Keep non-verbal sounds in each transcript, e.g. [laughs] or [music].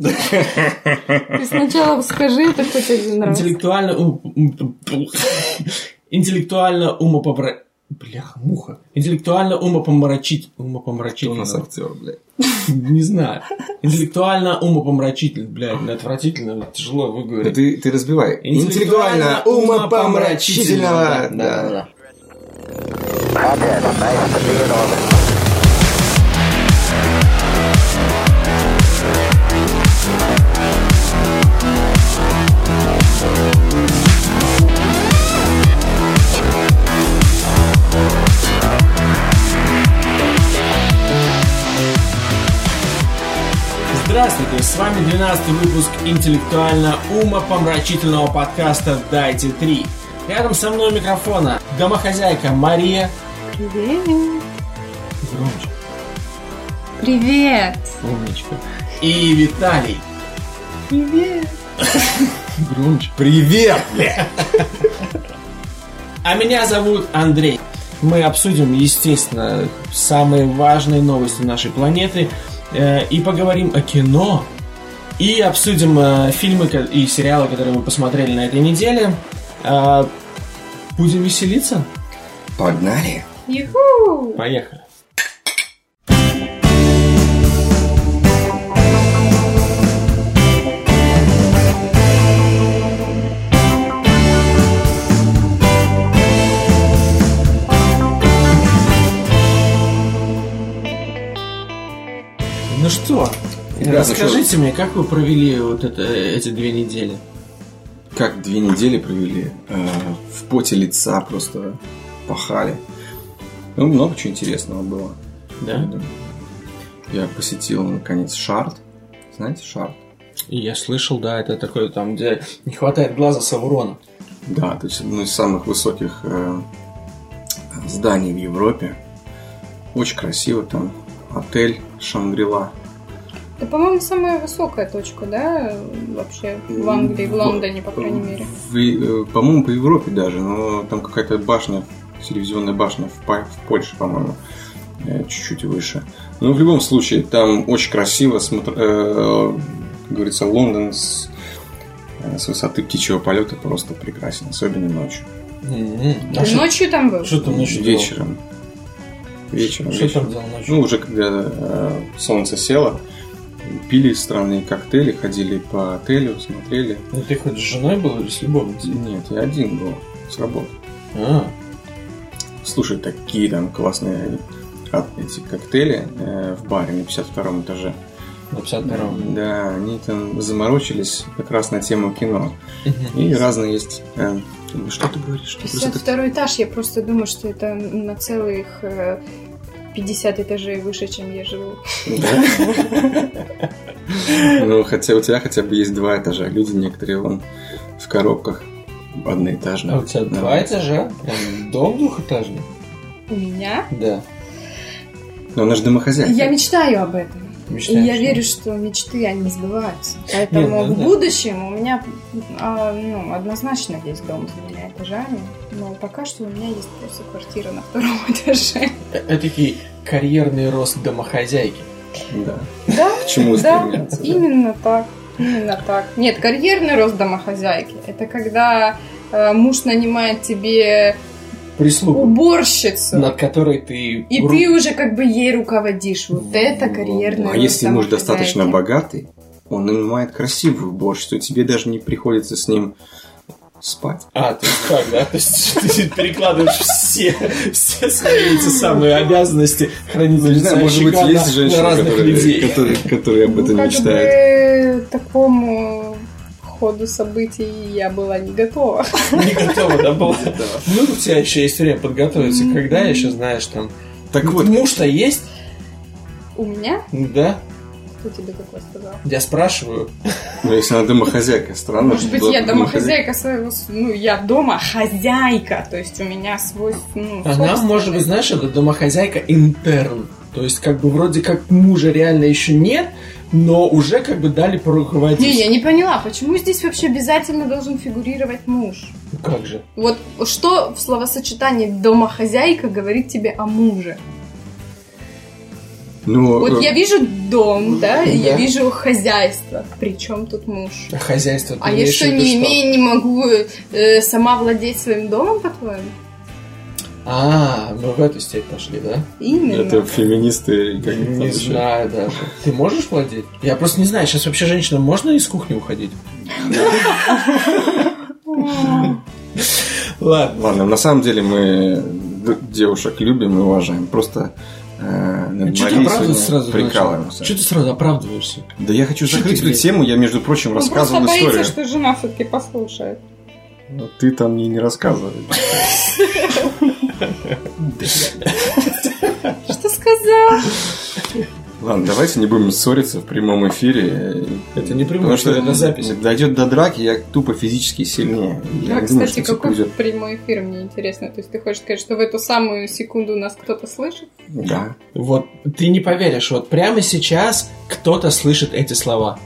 Ты сначала скажи это хоть один раз. Интеллектуально... Интеллектуально умопомра... Бляха, муха. Интеллектуально умопомрачить... Кто у Умопомрачительно. нас актер, блядь? [laughs] Не знаю. Интеллектуально умопомрачительно. Блядь, ну, отвратительно, тяжело Да выговорить. ты, ты разбивай. Интеллектуально умопомрачительного. Да. Здравствуйте, с вами 12 выпуск интеллектуально умопомрачительного подкаста «Дайте три». Рядом со мной микрофона домохозяйка Мария. Привет. Громче. Привет. Умничка. И Виталий. Привет. Громче. Привет! А меня зовут Андрей. Мы обсудим, естественно, самые важные новости нашей планеты и поговорим о кино. И обсудим э, фильмы и сериалы, которые мы посмотрели на этой неделе. Э, будем веселиться? Погнали. Юху. Поехали. Ну что, Ребята, расскажите мне, как вы провели вот это, эти две недели? Как две недели провели э, в поте лица, просто пахали. Ну, много чего интересного было. Да? Я посетил, наконец, Шарт. Знаете, Шарт? И я слышал, да, это такое там, где не хватает глаза Саурона. Да, то есть одно из самых высоких э, зданий в Европе. Очень красиво там. Отель Шангрила. Это, по-моему, самая высокая точка, да, вообще в Англии, в Лондоне, по крайней мере. В- э, по-моему, по Европе даже, но там какая-то башня, телевизионная башня в, в Польше, по-моему, э, чуть-чуть выше. Но в любом случае, там очень красиво, смотр- э, как говорится, Лондон с, э, с высоты птичьего полета просто прекрасен, особенно ночью. М-м. А Ты что- ночью там был? Что там ночью делал? Вечером. Вечером. Что вечером. там ночью? Ну, уже когда э, солнце село, пили странные коктейли, ходили по отелю, смотрели. Ну ты хоть с женой был или с любовницей? Нет, я один был с работы. А, Слушай, такие там классные от- эти коктейли э, в баре на 52 этаже. на 52-м. Да, они там заморочились как раз на тему кино. И разные есть... э, что ты говоришь? Что просто как- 52 этаж, я просто думаю, что это на целых э, 50 этажей выше, чем я живу. Ну, хотя у тебя хотя бы есть два этажа. Люди некоторые вон в коробках одноэтажные. А у тебя два этажа? Прям дом двухэтажный? У меня? Да. Но она же домохозяйка. Я мечтаю об этом. И Мечтаешь, я что? верю, что мечты, они сбываются. Поэтому Нет, ну в да. будущем у меня а, ну, однозначно есть дом с двумя этажами. Но пока что у меня есть просто квартира на втором [laughs] этаже. Этакий карьерный рост домохозяйки. Да. Да, К чему да, да? именно так. Именно так. Нет, карьерный рост домохозяйки. Это когда э, муж нанимает тебе Прислугу, уборщицу. над которой ты... И ру- ты уже как бы ей руководишь. Вот это карьерный А если муж достаточно богатый, он нанимает красивую уборщицу, тебе даже не приходится с ним спать. А, то есть так, да? То есть [laughs] ты перекладываешь все, все свои эти самые обязанности хранителя Не знаю, может быть, есть женщины, разных которые, людей. которые, которые об этом ну, как мечтают. бы такому ходу событий я была не готова. Не готова, да, была? [laughs] Ну, у тебя еще есть время подготовиться. Когда еще, знаешь, там... Так вот, Муж-то есть? У меня? Да. Кто тебе такое сказал? Я спрашиваю. ну, если она домохозяйка, странно. Может быть, я домохозяйка своего... Ну, я дома хозяйка. То есть у меня свой... Ну, Она, может быть, знаешь, это домохозяйка интерн. То есть, как бы, вроде как мужа реально еще нет, но уже как бы дали поруководить. Не, я не поняла, почему здесь вообще обязательно должен фигурировать муж? Ну как же? Вот что в словосочетании домохозяйка говорит тебе о муже? Ну, Вот э, я вижу дом, да, и я Да. вижу хозяйство. Причем тут муж? Хозяйство А я что, не имею, не могу э, сама владеть своим домом, по-твоему? А, мы в эту степь пошли, да? Именно. это феминисты как Не знаю даже. Ты можешь владеть? Я просто не знаю, сейчас вообще женщинам можно из кухни уходить? [laughs] Ладно. Ладно, на самом деле мы девушек любим и уважаем. Просто э, над Что ты сразу прикалываемся. Что ты сразу оправдываешься? Да я хочу Что закрыть эту тему. Я, между прочим, Он рассказывал просто боится, историю. что жена все-таки послушает. Но ты там мне не рассказывай. [laughs] Что сказал? Ладно, давайте не будем ссориться в прямом эфире. Это не прямой эфир, это запись. Дойдет до драки, я тупо физически сильнее. Я А, думаю, кстати, какой прямой эфир, мне интересно. То есть ты хочешь сказать, что в эту самую секунду нас кто-то слышит? Да. Вот ты не поверишь, вот прямо сейчас кто-то слышит эти слова.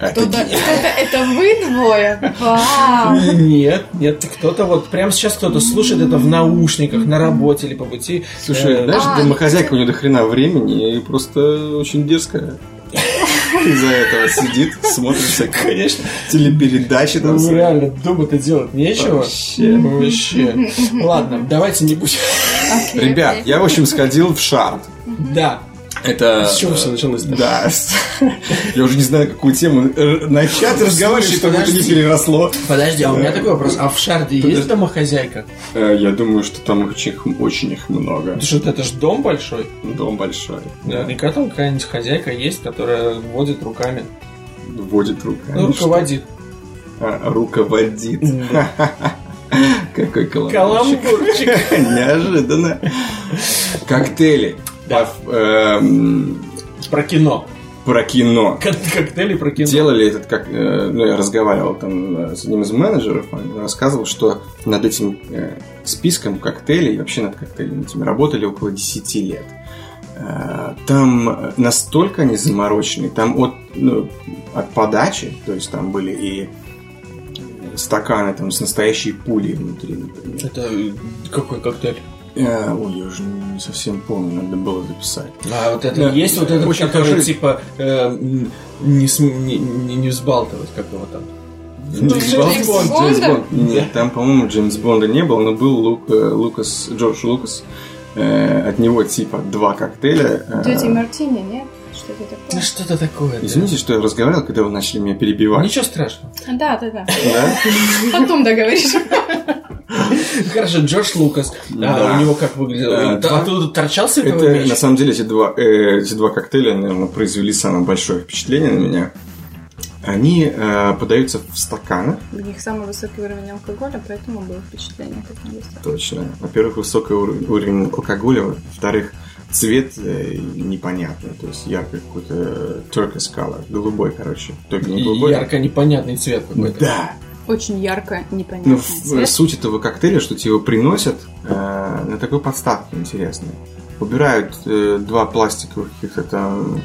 Это Кто-то, кто-то- это вы двое? Вау! Нет, нет, кто-то вот прямо сейчас кто-то слушает это в наушниках, на работе или по пути. Слушай, Э, знаешь, а, домохозяйка у нее до хрена времени и просто очень дерзкая. [laughs] Из-за этого сидит, смотрит всякие Конечно. телепередачи там. Ну реально, дома-то делать нечего. Вообще. Вообще. Ладно, давайте не будем. Ребят, я, в общем, сходил в шарт. Да. Это... С чего все началось-то? Да. Я уже не знаю, какую тему начать разговаривать, чтобы это не переросло. Подожди, а у меня такой вопрос. А в Шарде есть домохозяйка? Э, Я думаю, что там очень, их- много. Потому что это же дом большой. Дом большой. Наверняка там какая-нибудь хозяйка есть, которая водит руками. Вводит руками. Ну, руководит. А, руководит. [laughs] Какой каламбурчик. Каламбурчик. [laughs] Неожиданно. Коктейли. Да. Эм, Про кино. Про кино. Кок- Коктейли про кино. Делали этот, как, э, ну, я разговаривал там э, с одним из менеджеров, он рассказывал, что над этим э, списком коктейлей, вообще над коктейлями этими работали около 10 лет. Э, Там настолько они заморочены, там от, ну, от подачи, то есть там были и стаканы там с настоящей пулей внутри, например. Это какой коктейль? Э, Ой, я уже не совсем помню, надо было записать. А вот это Да, есть вот этот, очень который хорошо. типа э, не, не, не, не взбалтывать, как его там. Джеймс Джеймс Бонд, Бонда? Джеймс Бонд. Нет, там, по-моему, Джеймс Бонда не было, но был Лук, э, Лукас, Джордж Лукас. Э, от него типа два коктейля. э, Тети Мартини, нет? Что-то Ну такое. что-то такое. да. Извините, что я разговаривал, когда вы начали меня перебивать. Ничего страшного. Да, да, да. Да? Потом договоришь. Хорошо, Джордж Лукас. А Да. у него как выглядел? Он да. Оттуда торчал световой Это, меч? на самом деле, эти два, э, эти два коктейля, наверное, произвели самое большое впечатление на меня. Они э, подаются в стаканах. У них самый высокий уровень алкоголя, поэтому было впечатление, как на весь Точно. Во-первых, высокий ур- уровень алкоголя. Во-вторых, цвет э, непонятный. То есть яркий какой-то э, turquoise color. Голубой, короче. Только не голубой. ярко непонятный цвет какой-то. Да. Очень ярко, Ну, непонятный в- цвет. суть этого коктейля, что тебе его приносят э, на такой подставке интересной. Убирают э, два пластиковых каких-то там...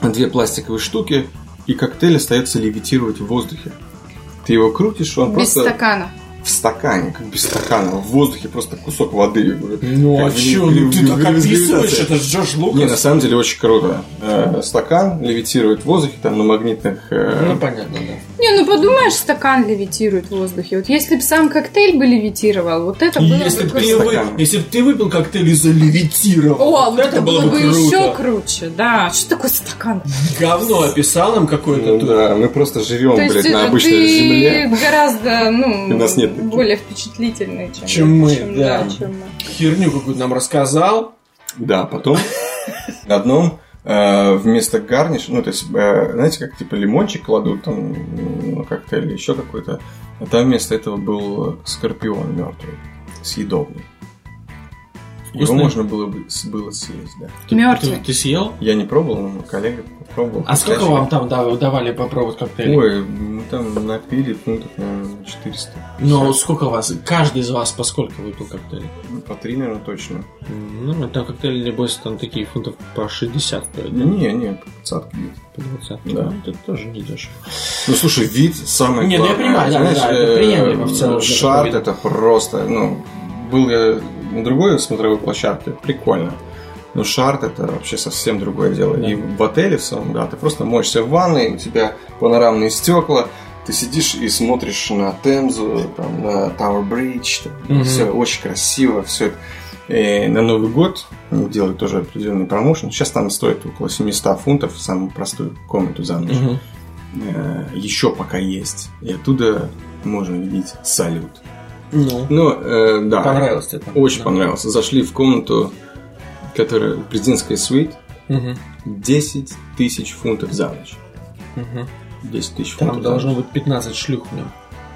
Две пластиковые штуки, и коктейль остается левитировать в воздухе. Ты его крутишь, он Без просто стакана. В стакане, как без стакана, в воздухе просто кусок воды. Ну а чё, ну ты так описываешь, это же Джордж Лукас. Не, на самом деле очень круто. Э, стакан левитирует в воздухе, там на магнитных... э, Ну понятно, да. Не, ну подумаешь, стакан левитирует в воздухе. Вот если бы сам коктейль бы левитировал, вот это было Если бы бы ты, вы- Стакан. если б ты выпил коктейль и залевитировал, О, вот это было бы круто. еще круче, да. Что такое стакан? Говно описал нам какое-то ну тут. да, мы просто живем, То блядь, на обычной ты земле. гораздо, ну, [laughs] И нас нет более впечатлительный, чем, Чем мы, чем, да. чем мы. Херню какую-то нам рассказал. Да, потом [laughs] на одном вместо гарниш, ну, то есть, э, знаете, как типа лимончик кладут там, м, ну, коктейль или еще какой-то, а там вместо этого был скорпион мертвый, съедобный. Его Вкусный? можно было бы было съесть, да. Ты- Мёртвый. Ты, ты съел? Я не пробовал, но коллега попробовал. А сколько вам там дав- давали попробовать коктейль? Ой, ну там напили фунтов, наверное, 400. Ну, сколько вас? Каждый из вас по сколько выпил коктейль? По три, наверное, точно. Ну, там коктейли, небось, там такие фунтов по 60 стоят, да? Не, не, по 20 где-то. По 20. Да. Ну, это тоже не дешево. Ну, слушай, вид самый Не, ну, я понимаю, да, Знаешь, да, это э, приемлемо в целом, Шарт это просто, ну, был я на другой смотровой площадке, прикольно. Но шарт это вообще совсем другое дело. И в отеле в самом, да, ты просто моешься в ванной, у тебя панорамные стекла, ты сидишь и смотришь на Темзу, там, на Тауэр Бридж, Мгм. все очень красиво, все это. И на Новый год делают тоже определенный промоушен. Сейчас там стоит около 700 фунтов самую простую комнату за ночь. Мгм. Э, Еще пока есть. И оттуда можно видеть салют. Ну, Ну, э, да. понравилось тебе там? Очень Да. понравилось. Зашли в комнату, которая президентская свит. Мгм. 10 тысяч фунтов за ночь. Мгм. 10 тысяч Там фунтов за должно ночь. быть 15 шлюх в нем.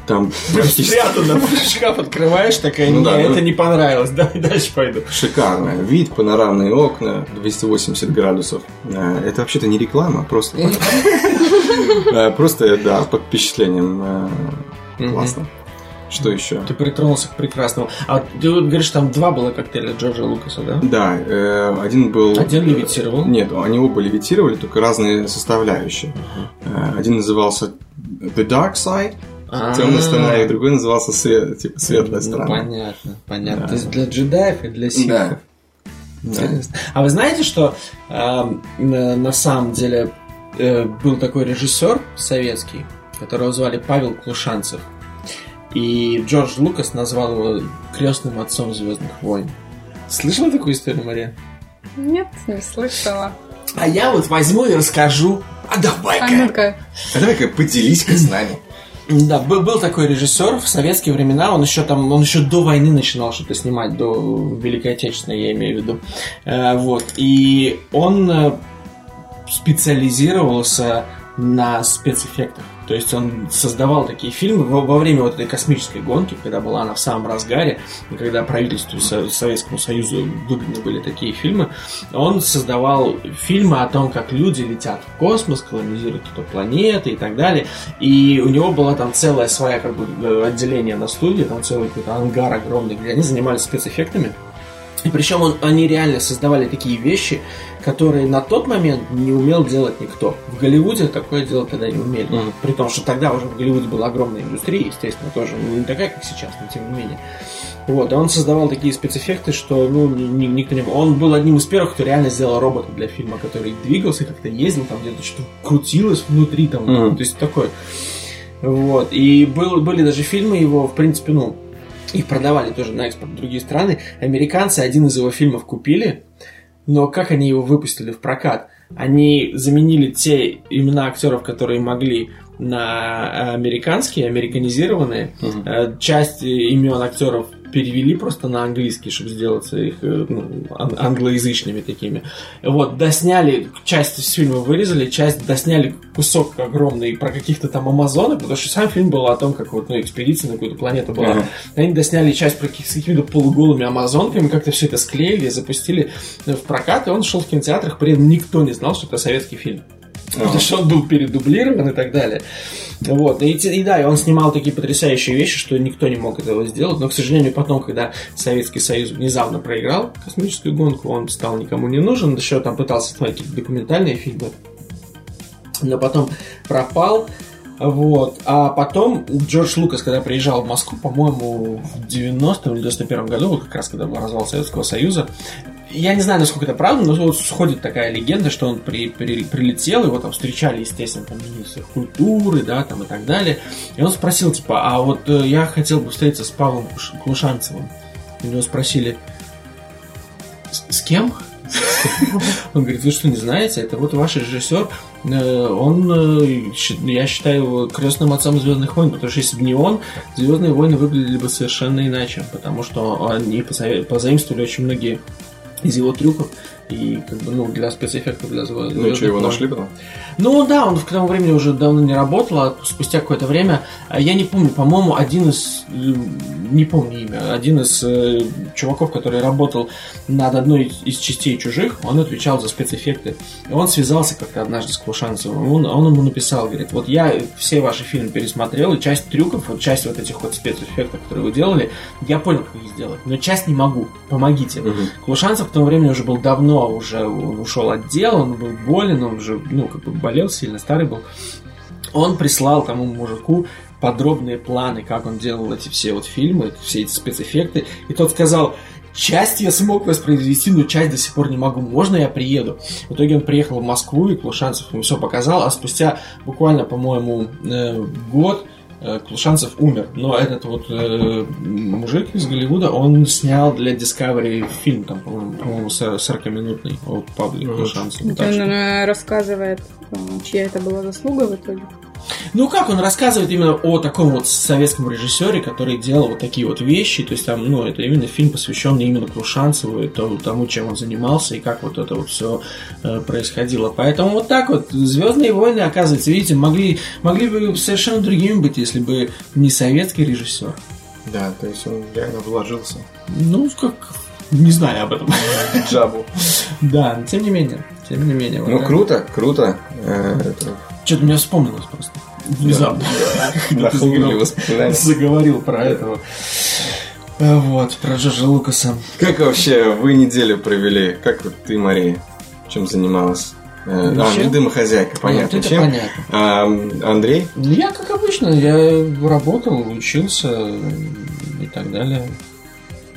Там [laughs] практически спрятано. [laughs] Шкаф открываешь, такая, Ну да, ну- это не понравилось, [laughs] давай дальше пойду. шикарно. Вид, панорамные окна, 280 градусов. Э, Это вообще-то не реклама, просто... Э, Просто, да, под впечатлением. э. Классно. Что еще? Ты притронулся к прекрасному. А ты вот говоришь, там два было коктейля Джорджа Лукаса, да? Да, э, один был... Один левитировал. Нет, они оба левитировали, только разные составляющие. Э, Один назывался The Dark Side, А, темная сторона, и другой назывался свет- типа, светлая ну, сторона. понятно, понятно. Да. То есть для джедаев и для ситхов. Да. Да. Интересно. А вы знаете, что на, на самом деле э, был такой режиссер советский, которого звали Павел Клушанцев. И Джордж Лукас назвал его крестным отцом Звездных войн. Слышала такую историю, Мария? Нет, не слышала. А я вот возьму и расскажу. А А давай-ка! ну-ка. А давай-ка поделись-ка с нами. Да, был, был такой режиссер в советские времена, он еще там, он еще до войны начинал что-то снимать, до Великой Отечественной, я имею в виду. Э, вот. И он э, специализировался на спецэффектах. То есть он создавал такие фильмы во, во время вот этой космической гонки, когда была она в самом разгаре, и когда правительству Со- Советскому Союзу выгодны были такие фильмы, он создавал фильмы о том, как люди летят в космос, колонизируют эту планеты и так далее. И у него была там целая своя как бы э, отделение на студии, там целый какой-то ангар огромный, где они занимались спецэффектами. И причем он- они реально создавали такие вещи, которые на тот момент не умел делать никто. В Голливуде такое делать тогда не умели. Мгм. При том, что тогда уже в Голливуде была огромная индустрия, естественно, тоже не такая, как сейчас, но тем не менее. Вот, и он создавал такие спецэффекты, что ну, ни- ни- никто не... Он был одним из первых, кто реально сделал робота для фильма, который двигался, как-то ездил, там где-то что-то крутилось внутри, там, Мгм. то есть такое. Вот, и был, были даже фильмы его, в принципе, ну, их продавали тоже на экспорт в другие страны. Американцы один из его фильмов купили, но как они его выпустили в прокат? Они заменили те имена актеров, которые могли на американские, американизированные. Э, Часть имен актеров перевели просто на английский, чтобы сделаться их э, ну, ан- англоязычными такими. Вот, досняли, часть из фильма вырезали, часть досняли кусок огромный про каких-то там амазонок, потому что сам фильм был о том, как вот, ну, экспедиция на какую-то планету была. Ага. Они досняли часть про каких- с какими-то полуголыми амазонками, как-то все это склеили, запустили в прокат, и он шел в кинотеатрах, при этом никто не знал, что это советский фильм. Потому что он был передублирован и так далее. Вот. И, и да, и он снимал такие потрясающие вещи, что никто не мог этого сделать. Но, к сожалению, потом, когда Советский Союз внезапно проиграл космическую гонку, он стал никому не нужен. Еще там пытался снимать какие-то документальные фильмы. Но потом пропал. Вот. А потом Джордж Лукас, когда приезжал в Москву, по-моему, в 90-м или 91-м году, как раз когда был развал Советского Союза, я не знаю, насколько это правда, но вот сходит такая легенда, что он при, при- прилетел, его там встречали, естественно, там министр культуры, да, там и так далее. И он спросил, типа, а вот э, я хотел бы встретиться с Павлом Клушанцевым. У него спросили, с, с кем? [laughs] Он говорит, вы что, не знаете? Это вот ваш режиссер. Э, Он, э, я считаю его крестным отцом Звездных войн, потому что если бы не он, Звездные войны выглядели бы совершенно иначе, потому что они поза- позаимствовали очень многие из его трюков и как бы ну для спецэффектов для звезд. Ну что, его нашли потом? Ну да, он к тому времени уже давно не работал, а спустя какое-то время, а я не помню, по-моему, один из, не помню имя, один из э, чуваков, который работал над одной из- частей «Чужих», он отвечал за спецэффекты. И он связался как-то однажды с Клушанцевым, он, он ему написал, говорит, вот я все ваши фильмы пересмотрел, и часть трюков, вот часть вот этих вот спецэффектов, которые вы делали, я понял, как их сделать, но часть не могу, помогите. Мгм. Клушанцев к тому времени уже был давно, уже он ушел от дела, он был болен, он уже, ну, как бы болел сильно, старый был. Он прислал тому мужику подробные планы, как он делал эти все вот фильмы, все эти спецэффекты, и тот сказал, часть я смог воспроизвести, но часть до сих пор не могу. Можно я приеду? В итоге он приехал в Москву, и Клушанцев ему все показал, а спустя буквально, по-моему, э, год Клушанцев умер. Но этот вот э, мужик из Голливуда, он снял для Discovery фильм, там, по-моему, по-моему, 40-минутный о Павле Мгм. Клушанцеве. Это Так он что- э, рассказывает, э, чья это была заслуга в итоге. Ну как он рассказывает именно о таком вот советском режиссере, который делал вот такие вот вещи, то есть там, ну, это именно фильм, посвященный именно Крушанцеву, и то- тому, чем он занимался, и как вот это вот все происходило. Поэтому вот так вот, Звездные войны, оказывается, видите, могли, могли бы совершенно другими быть, если бы не советский режиссер. Да, то есть он реально вложился Ну, как, не знаю об этом. джабу. [laughs] Да, но тем не менее, тем не менее. Ну, круто, круто. Э, это- Что-то мне вспомнилось просто. Внезапно. Воспоминания. заговорил про этого. А, Вот, про Джорджа Лукаса. Как вообще вы неделю провели? Как вот ты, Мария, чем занималась? Э, А, ну, домохозяйка, понятно. это чем. понятно. А, Андрей? Ну, Я, как обычно, я работал, учился и так далее.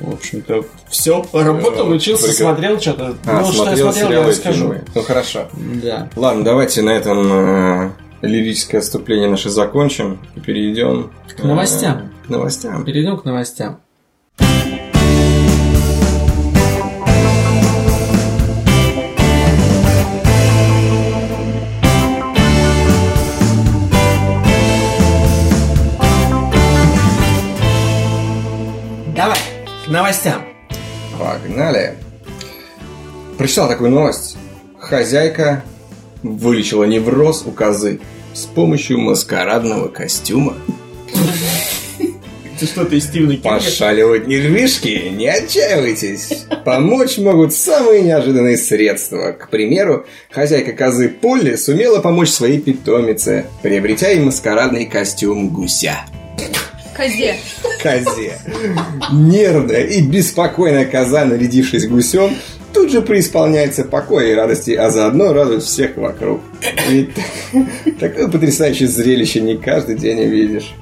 В общем-то, все. Работал, Э, учился, прикольно. смотрел что-то. А, ну, что я смотрел смотрел, я расскажу. фильмы. Ну, хорошо. Да. Ладно, давайте на этом э, лирическое отступление наше закончим и перейдем К новостям. э, к новостям. Перейдем к новостям. К новостям. Погнали. Прочитал такую новость. Хозяйка вылечила невроз у козы с помощью маскарадного костюма. Ты что, ты Стивена Пошаливать нервишки? Не отчаивайтесь. Помочь могут самые неожиданные средства. К примеру, хозяйка козы Полли сумела помочь своей питомице, приобретя ей маскарадный костюм гуся. Козе. козе. Нервная и беспокойная коза, нарядившись гусем, тут же преисполняется покоя и радости, а заодно радует всех вокруг. Ведь [laughs] такое потрясающее зрелище не каждый день увидишь.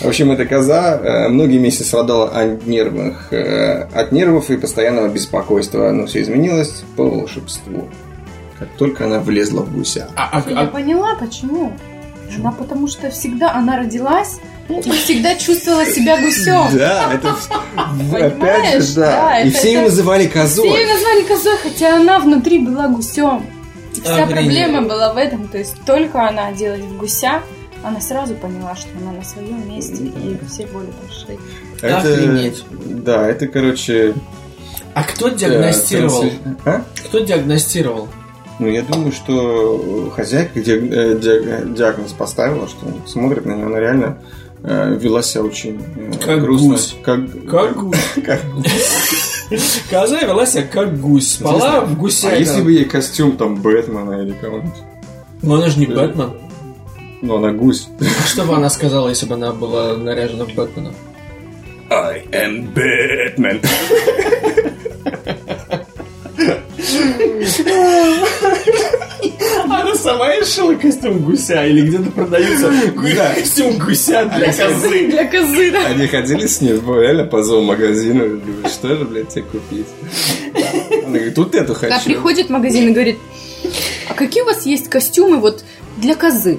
В общем, эта коза э, многие месяцы страдала от нервных, э, от нервов и постоянного беспокойства, но все изменилось по волшебству. Как только она влезла в гуся. А, а- Я а- поняла, почему. Она потому что всегда она родилась и всегда чувствовала себя гусем. Да, это опять же, да. И это- все ее это- называли Все козой. ее назвали козой, хотя она внутри была гусем. И вся проблема была в этом. То есть только она оделась в гуся, она сразу поняла, что она на своем месте, и все боли прошли. Охренеть. Да, это, короче... а кто э, диагностировал? А? Кто диагностировал? Ну, я думаю, что хозяйка э, диаг- диагноз поставила, что смотрит на нее, она реально вела себя очень э, Как грустно. гусь. Как, Как гусь. [laughs] как гусь. Коза вела себя как гусь. Спала в гуся. А если бы ей костюм там Бэтмена или кого-нибудь? Ну она же не Бэтмен. Ну, она гусь. А что бы она сказала, если бы она была наряжена в Бэтмена? I am Batman. [laughs] Она сама решила костюм гуся или где-то продается Да. костюм гуся для козы. Для козы, да. Они ходили с ней реально по зоомагазину. и говорят, Что же, блядь, тебе купить? Она говорит, тут эту Она хочу. приходит в магазин и говорит, а какие у вас есть костюмы вот для козы?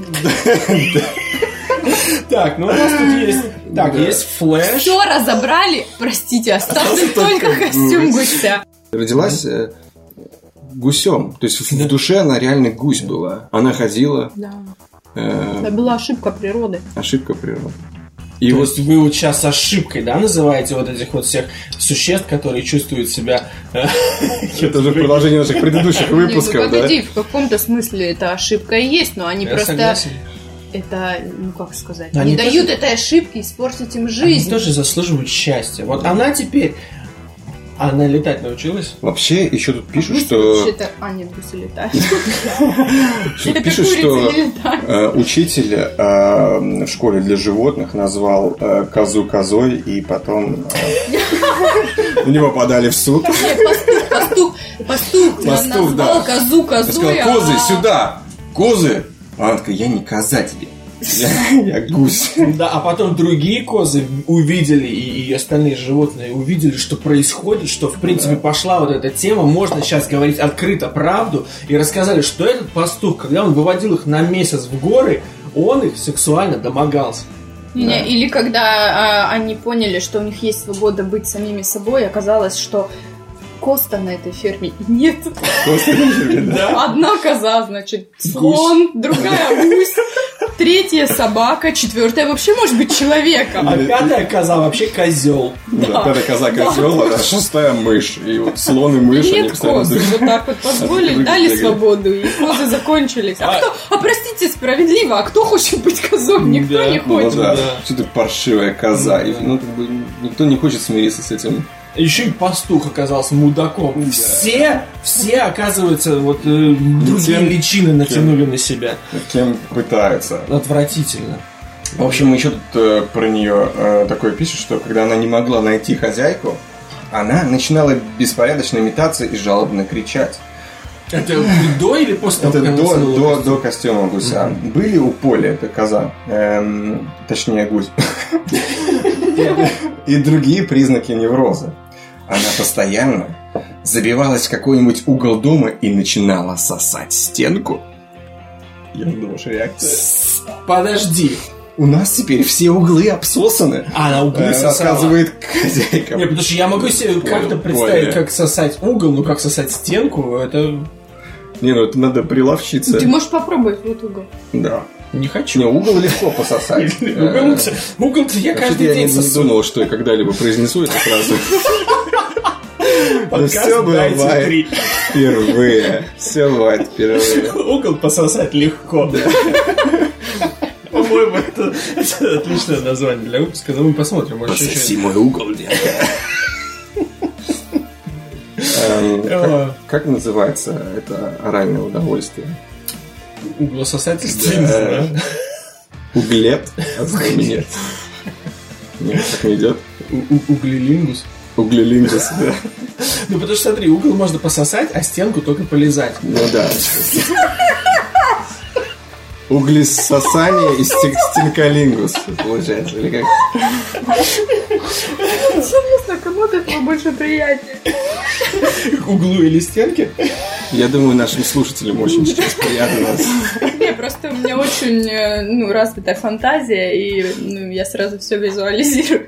Так, ну у нас тут есть... Так, есть флэш. Все разобрали, простите, остался только костюм гуся. Родилась э, гусем. То есть в, в душе она реально гусь была. Она ходила. Да. э, Это была ошибка природы. ошибка природы. И И вот вот вы вот сейчас ошибкой, да, называете вот этих вот всех существ, которые чувствуют себя... э, [laughs] это уже [laughs] продолжение наших предыдущих [laughs] ну выпусков, да? в каком-то смысле это ошибка и есть, но они просто это, ну как сказать, Они не дают этой ошибке испортить им Они жизнь. тоже заслуживают счастья. Вот она теперь... Она летать научилась? Вообще, еще тут пишут, Гуси что, А, нет, гуси летают. Это пишут, что э, учитель э, в школе для животных назвал э, козу козой, и потом у него подали в суд. Нет, пастух, пастух, пастух, да. козу козой, сказал, козы, а- сюда! Козы! А она такая, я не коза тебе. Я, я гусь. Да, а потом другие козы увидели, и, и остальные животные увидели, что происходит, что, в принципе, пошла вот эта тема, можно сейчас говорить открыто правду, и рассказали, что этот пастух, когда он выводил их на месяц в горы, он их сексуально домогался. Не, Да. Или когда а, они поняли, что у них есть свобода быть самими собой, оказалось, что коста на этой ферме нет. Одна коза, значит, слон, другая гусь, третья собака, четвертая вообще может быть человеком. А пятая коза вообще козел. Да, пятая коза козел, а шестая мышь. И вот слон и мышь, Нет коз, друг- вот так вот позволили, дали свободу, и козы закончились. А А- кто, а простите, справедливо, а кто хочет быть козой? Никто Да, не Ну хочет. да, Да. что ты паршивая коза. И, Да. ну, как бы, никто не хочет смириться с этим. Еще и пастух оказался мудаком. Все, все, оказывается, вот э, другие Тем- личины натянули на себя. Кем пытаются. Отвратительно. В общем, еще тут э, про нее э, такое пишет, что когда она не могла найти хозяйку, она начинала беспорядочно метаться и жалобно кричать. Это до или после Это до, целовалась? до, до костюма гуся. Были у Поля, это коза, эм, точнее гусь, [laughs] и другие признаки невроза. Она постоянно забивалась в какой-нибудь угол дома и начинала сосать стенку. Я жду вашей реакции. Подожди. У нас теперь все углы обсосаны. А, она углы Э, сосала. Рассказывает хозяйка. Не, потому что я могу себе как-то представить, как сосать угол, ну как сосать стенку, это Не, ну это надо приловчиться. Ты можешь попробовать вот угол. Да. не хочу. Не, угол легко пососать. [laughs] Угол, угол-то я каждый я день не, не сосу. думал, что я когда-либо произнесу эту фразу. [laughs] Подкаст всё «Дайте бывает. три». Впервые. Все бывает впервые. Угол пососать легко. По-моему, это, это отличное название для выпуска, но мы посмотрим. может, еще- мой угол. Эм, как- Как называется это оральное удовольствие? Углососательство, не Да. знаю. Углет? Нет. Нет, так не идет. Углелингус. Углелингус, да. Ну, потому что, смотри, угол можно пососать, а стенку только полезать. Ну да. Углесосание и стек- стенколингус, получается, или как? Интересно, кому этого больше приятнее? К углу или стенке. Я думаю, нашим слушателям очень сейчас приятно нас. Не, просто у меня очень э, ну, развитая фантазия, и ну, я сразу все визуализирую.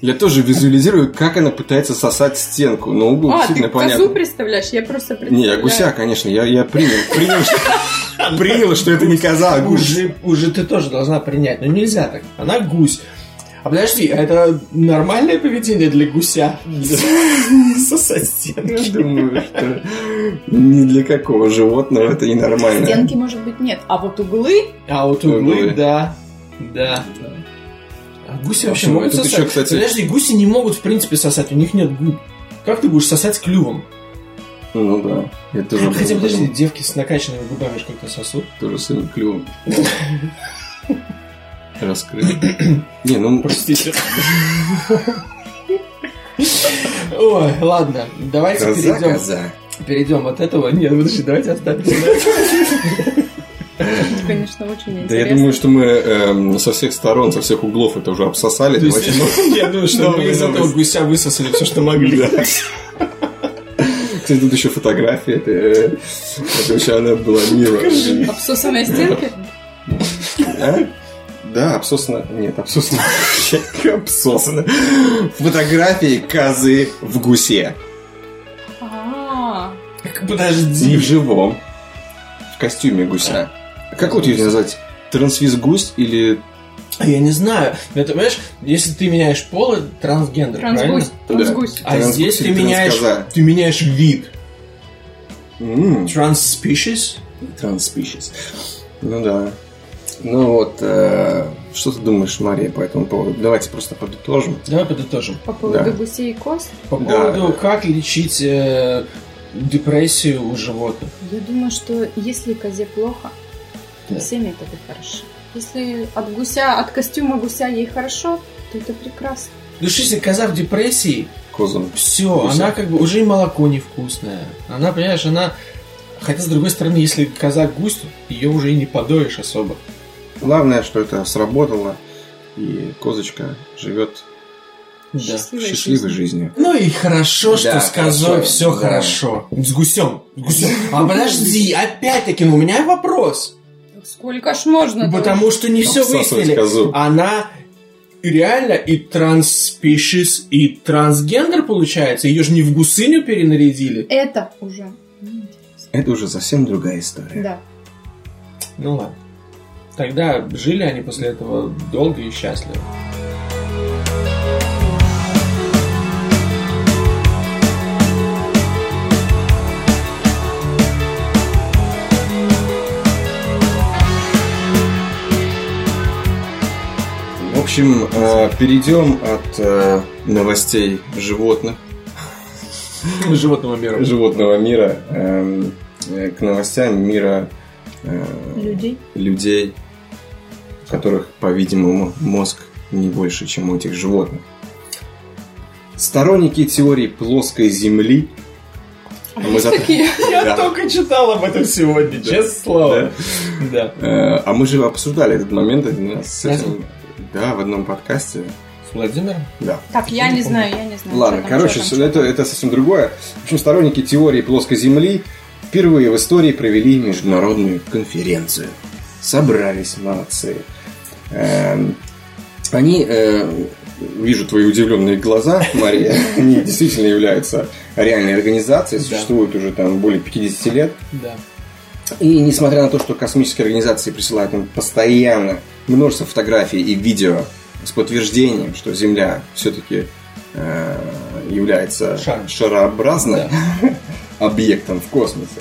Я тоже визуализирую, как она пытается сосать стенку, но угол А, ты действительно козу понятно. представляешь? Я просто Не, представляю. я гуся, конечно, я, я принял, принял, что, принял, что это не коза, а гусь. Уже, уже ты тоже должна принять. Но нельзя так. Она гусь. А подожди, а это нормальное поведение для гуся? Сосать стенки. Я думаю, что ни для какого животного это ненормально. Стенки, может быть, нет. А вот углы... А вот углы, Углы. да. Да. Гуси вообще Почему? могут сосать? еще, кстати- Подожди, гуси не могут, в принципе, сосать, у них нет губ. Как ты будешь сосать клювом? Ну да, я тоже Хотя, подумал, подожди, девки с накачанными губами же как-то сосут. тоже своим клювом. [laughs] Раскрыт. Не, ну Простите. [laughs] Ой, ладно, давайте коза, перейдем. коза. Перейдем от этого. Нет, подожди, давайте оставимся. Конечно, очень Да интересно. я думаю, что мы эм, со всех сторон, со всех углов это уже обсосали. Ну, Я думаю, что мы из этого гуся высосали все, что могли. Да. Кстати, тут еще фотография. Это, э, вообще она была мила. Обсосанные стенки? А? Да, обсосано. Нет, обсосано. Обсосано. Фотографии козы в гусе. А, Так, Не Подожди. в живом. В костюме гуся. Как вот ее назвать? Трансвиз-гусь или... Я не знаю. Это, понимаешь, если ты меняешь пол, это трансгендер, правильно? трансгусь. Трансгусь. А Трансгусь здесь ты меняешь, транскоза? ты меняешь вид. М, Transspecies. Транспишес. Ну да. Ну вот, э, что ты думаешь, Мария, по этому поводу? Давайте просто подытожим. Давай подытожим. По поводу Да. гусей и коз? По Да. поводу, как лечить э, депрессию у животных. Я думаю, что если козе плохо, Да. всем это будет хорошо. Если от гуся, от костюма гуся ей хорошо, то это прекрасно. Что если коза в депрессии, Козам. все, Гуся. она как бы уже и молоко невкусное. Она, понимаешь, она... Хотя, с другой стороны, если коза гусь, ее уже и не подоешь особо. Главное, что это сработало, и козочка живет Да. счастливой, счастливой жизнью. Ну и хорошо, что Да, с козой хорошо, все да. хорошо. С гусем. С гусем. А подожди, опять-таки, ну, у меня вопрос. Сколько ж можно? Потому что не все выяснили. козу. Она реально и транспишис, и трансгендер получается. Ее же не в гусыню перенарядили. Это уже. Это уже совсем другая история. Да. Ну ладно. Тогда жили они после этого долго и счастливо. В общем, э, перейдем от э, новостей животных, Животного мира. животного мира эм, э, к новостям мира Людей. людей, которых, по-видимому, мозг не больше, чем у этих животных. Сторонники теории плоской Земли А Мы есть за- такие? [laughs] Я Да. только читал об этом сегодня, честное слово. Да. Э, А мы же обсуждали этот момент один раз с этим. Да, в одном подкасте. С Владимиром? Да. Так, я не знаю, я не знаю. Ладно, короче, там, это, это совсем другое. В общем, сторонники теории плоской Земли впервые в истории провели международную конференцию. Собрались, молодцы. Эм, Они, э, вижу твои удивленные глаза, Мария, [laughs] они действительно являются реальной организацией, существуют уже там более 50 лет. Да. И несмотря на то, что космические организации присылают им постоянно множество фотографий и видео с подтверждением, что Земля все-таки является Шар. шарообразным [laughs] объектом в космосе,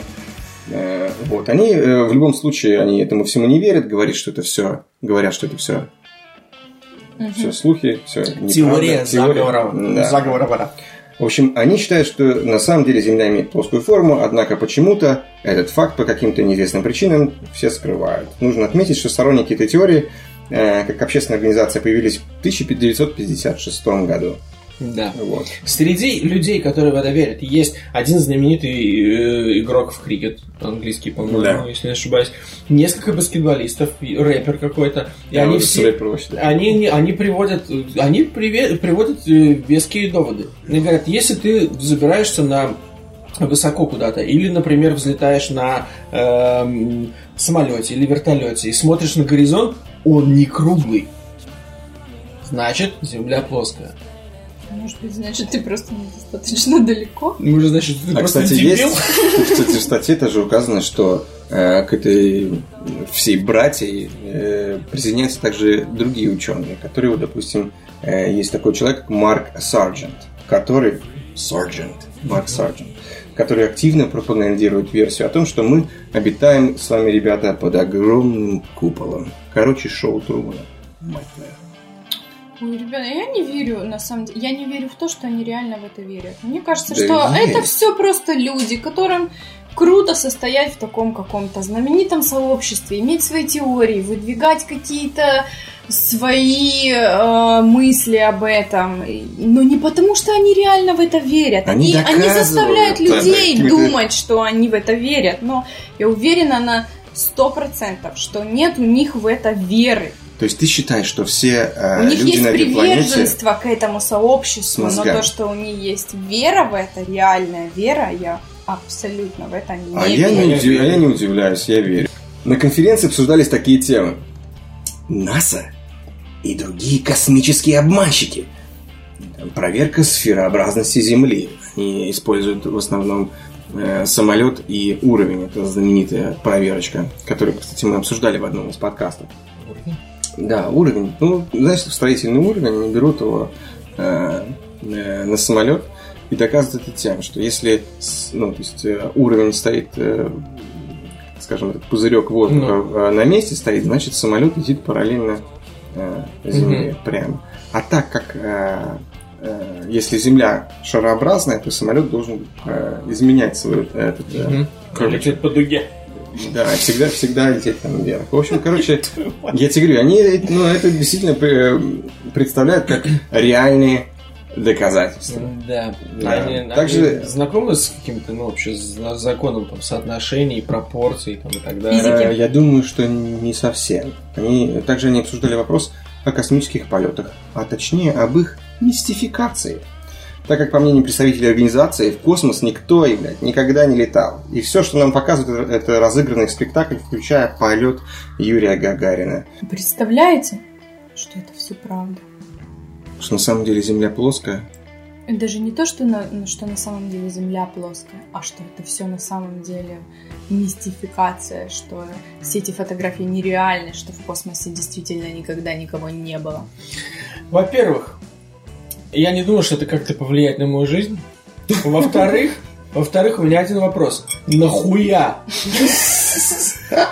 э, вот, они э, в любом случае они этому всему не верят, говорят, что это все, говорят, что это все, Мгм. все слухи, все Теория заговора. Да. Заговора. В общем, они считают, что на самом деле Земля имеет плоскую форму, однако почему-то этот факт по каким-то неизвестным причинам все скрывают. Нужно отметить, что сторонники этой теории, э, как общественная организация, появились в 1956 году. Да. Вот. Среди людей, которые в это верят, есть один знаменитый э, игрок в крикет, английский, по-моему, Да. если не ошибаюсь, несколько баскетболистов, рэпер какой-то, и Я они все... Они, они приводят, они приве- приводят э, веские доводы. Они говорят, если ты забираешься на высоко куда-то, или, например, взлетаешь на эм, самолете или вертолете и смотришь на горизонт, он не круглый. Значит, Земля плоская. Может быть, значит, ты просто недостаточно далеко? Может, значит, ты А, просто кстати, дебил? есть, кстати, в статье тоже указано, что э, к этой всей братьей э, присоединяются также другие ученые, которые, вот, допустим, э, есть такой человек, как Марк Сарджент, который... Сарджент. Марк Сарджент который активно пропагандирует версию о том, что мы обитаем с вами, ребята, под огромным куполом. Короче, шоу Трумана. Мать твою. Ой, ребята, я не верю, на самом деле. Я не верю в то, что они реально в это верят. Мне кажется, Да что верь. это все просто люди, которым круто состоять в таком каком-то знаменитом сообществе, иметь свои теории, выдвигать какие-то свои э, мысли об этом. Но не потому, что они реально в это верят. Они Они, они заставляют да, людей какими-то- думать, что они в это верят. Но я уверена на сто процентов, что нет у них в это веры. То есть ты считаешь, что все э, У них люди есть на этой планете... приверженство к этому сообществу, но то, что у них есть вера в это, реальная вера, я абсолютно в это не А я, верю. не удив- а я не удивляюсь, я верю. На конференции обсуждались такие темы. НАСА и другие космические обманщики. Проверка сферообразности Земли. Они используют в основном э, самолет и уровень. Это знаменитая проверочка, которую, кстати, мы обсуждали в одном из подкастов. Да, уровень. Ну, знаешь, строительный уровень, они берут его э, э, на самолет и доказывают это тем, что если ну, то есть, э, уровень стоит, э, скажем, этот пузырек воздуха э, на месте стоит, значит самолет летит параллельно э, Земле прямо. А так как э, э, если Земля шарообразная, то самолет должен э, изменять свой э, этот, э, curvature. Летит по дуге. Да, всегда, всегда лететь там вверх. В общем, короче, [laughs] я тебе говорю, они ну, это действительно представляют как реальные доказательства. Да. Да. Они, Также- они знакомы с каким-то, ну, вообще, с законом там, соотношений, пропорций там, и так далее? Физики. Э, Я думаю, что не совсем. Они, также они обсуждали вопрос о космических полетах, а точнее об их мистификации. Так как, по мнению представителей организации, в космос никто, и, блядь, никогда не летал. И все, что нам показывают, это разыгранный спектакль, включая полет Юрия Гагарина. Представляете, что это все правда? Что на самом деле Земля плоская. Даже не то, что на, ну, что на самом деле Земля плоская, а что это все на самом деле мистификация, что все эти фотографии нереальны, что в космосе действительно никогда никого не было. Во-первых, я не думаю, что это как-то повлияет на мою жизнь. Во-вторых, во-вторых, у меня один вопрос. Нахуя?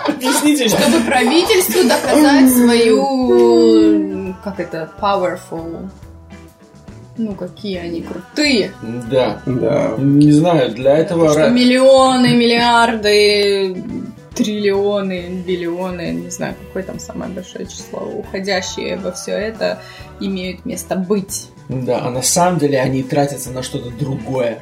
Объясните, что Чтобы правительству доказать свою, как это, powerful, ну какие они крутые, Да. Да. Не знаю, для этого... что миллионы, миллиарды, триллионы, биллионы, не знаю, какое там самое большое число, уходящие во все это, имеют место быть. Да, а на самом деле они тратятся на что-то другое.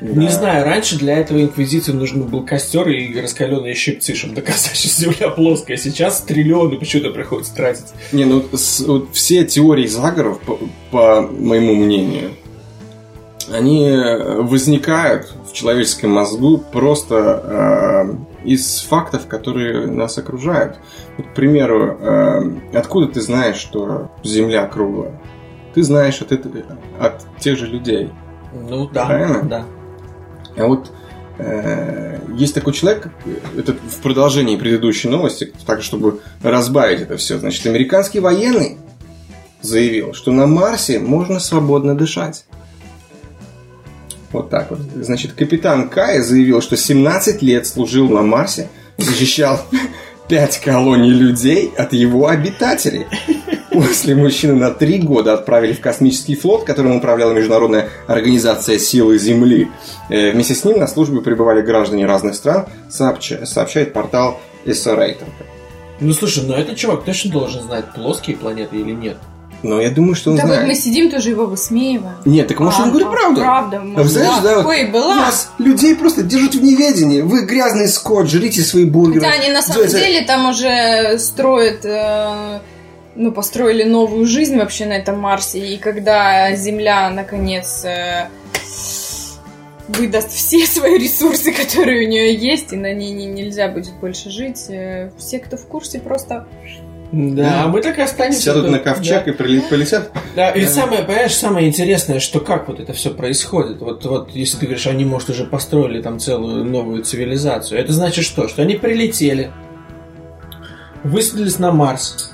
Да. Не знаю, раньше для этого инквизиции нужен был костер и раскаленные щипцы, чтобы доказать, [laughs] что земля плоская. Сейчас триллионы почему-то приходится тратить. Не, ну с- вот все теории заговоров, по, по моему мнению, они возникают в человеческом мозгу просто э, из фактов, которые нас окружают. Вот, к примеру, э, откуда ты знаешь, что Земля круглая? Ты знаешь от, это- от тех же людей. Ну да, Правильно? да. А вот э, есть такой человек, это в продолжении предыдущей новости, так чтобы разбавить это все. Значит, американский военный заявил, что на Марсе можно свободно дышать. Вот так вот. Значит, капитан Кай заявил, что 17 лет служил на Марсе, защищал [laughs] 5 колоний людей от его обитателей. После мужчины на три года отправили в космический флот, которым управляла Международная организация силы Земли. Э, Вместе с ним на службе пребывали граждане разных стран, сообща- сообщает портал SRater. Ну слушай, ну этот чувак точно должен знать, плоские планеты или нет. Но я думаю, что он да вот знает. мы сидим, тоже его высмеиваем. Нет, так может А, он говорит а, правду. Правда, вы может, знаете, да, вот Ой, была. нас, людей просто держат в неведении. Вы грязный скот, жрите свои бургеры. Хотя они на самом Делайте- деле там уже строят, э, ну, построили новую жизнь вообще на этом Марсе. И когда Земля, наконец, э, выдаст все [laughs] свои ресурсы, которые у нее есть, и на ней не- нельзя будет больше жить, э, все, кто в курсе, просто... Да, Да. а мы так и останемся. Сядут тут. на ковчег Да. и полетят. Да, и Да. самое, понимаешь, самое интересное, что как вот это все происходит. Вот, вот если ты говоришь, они, может, уже построили там целую новую цивилизацию, это значит что? Что они прилетели, высадились на Марс,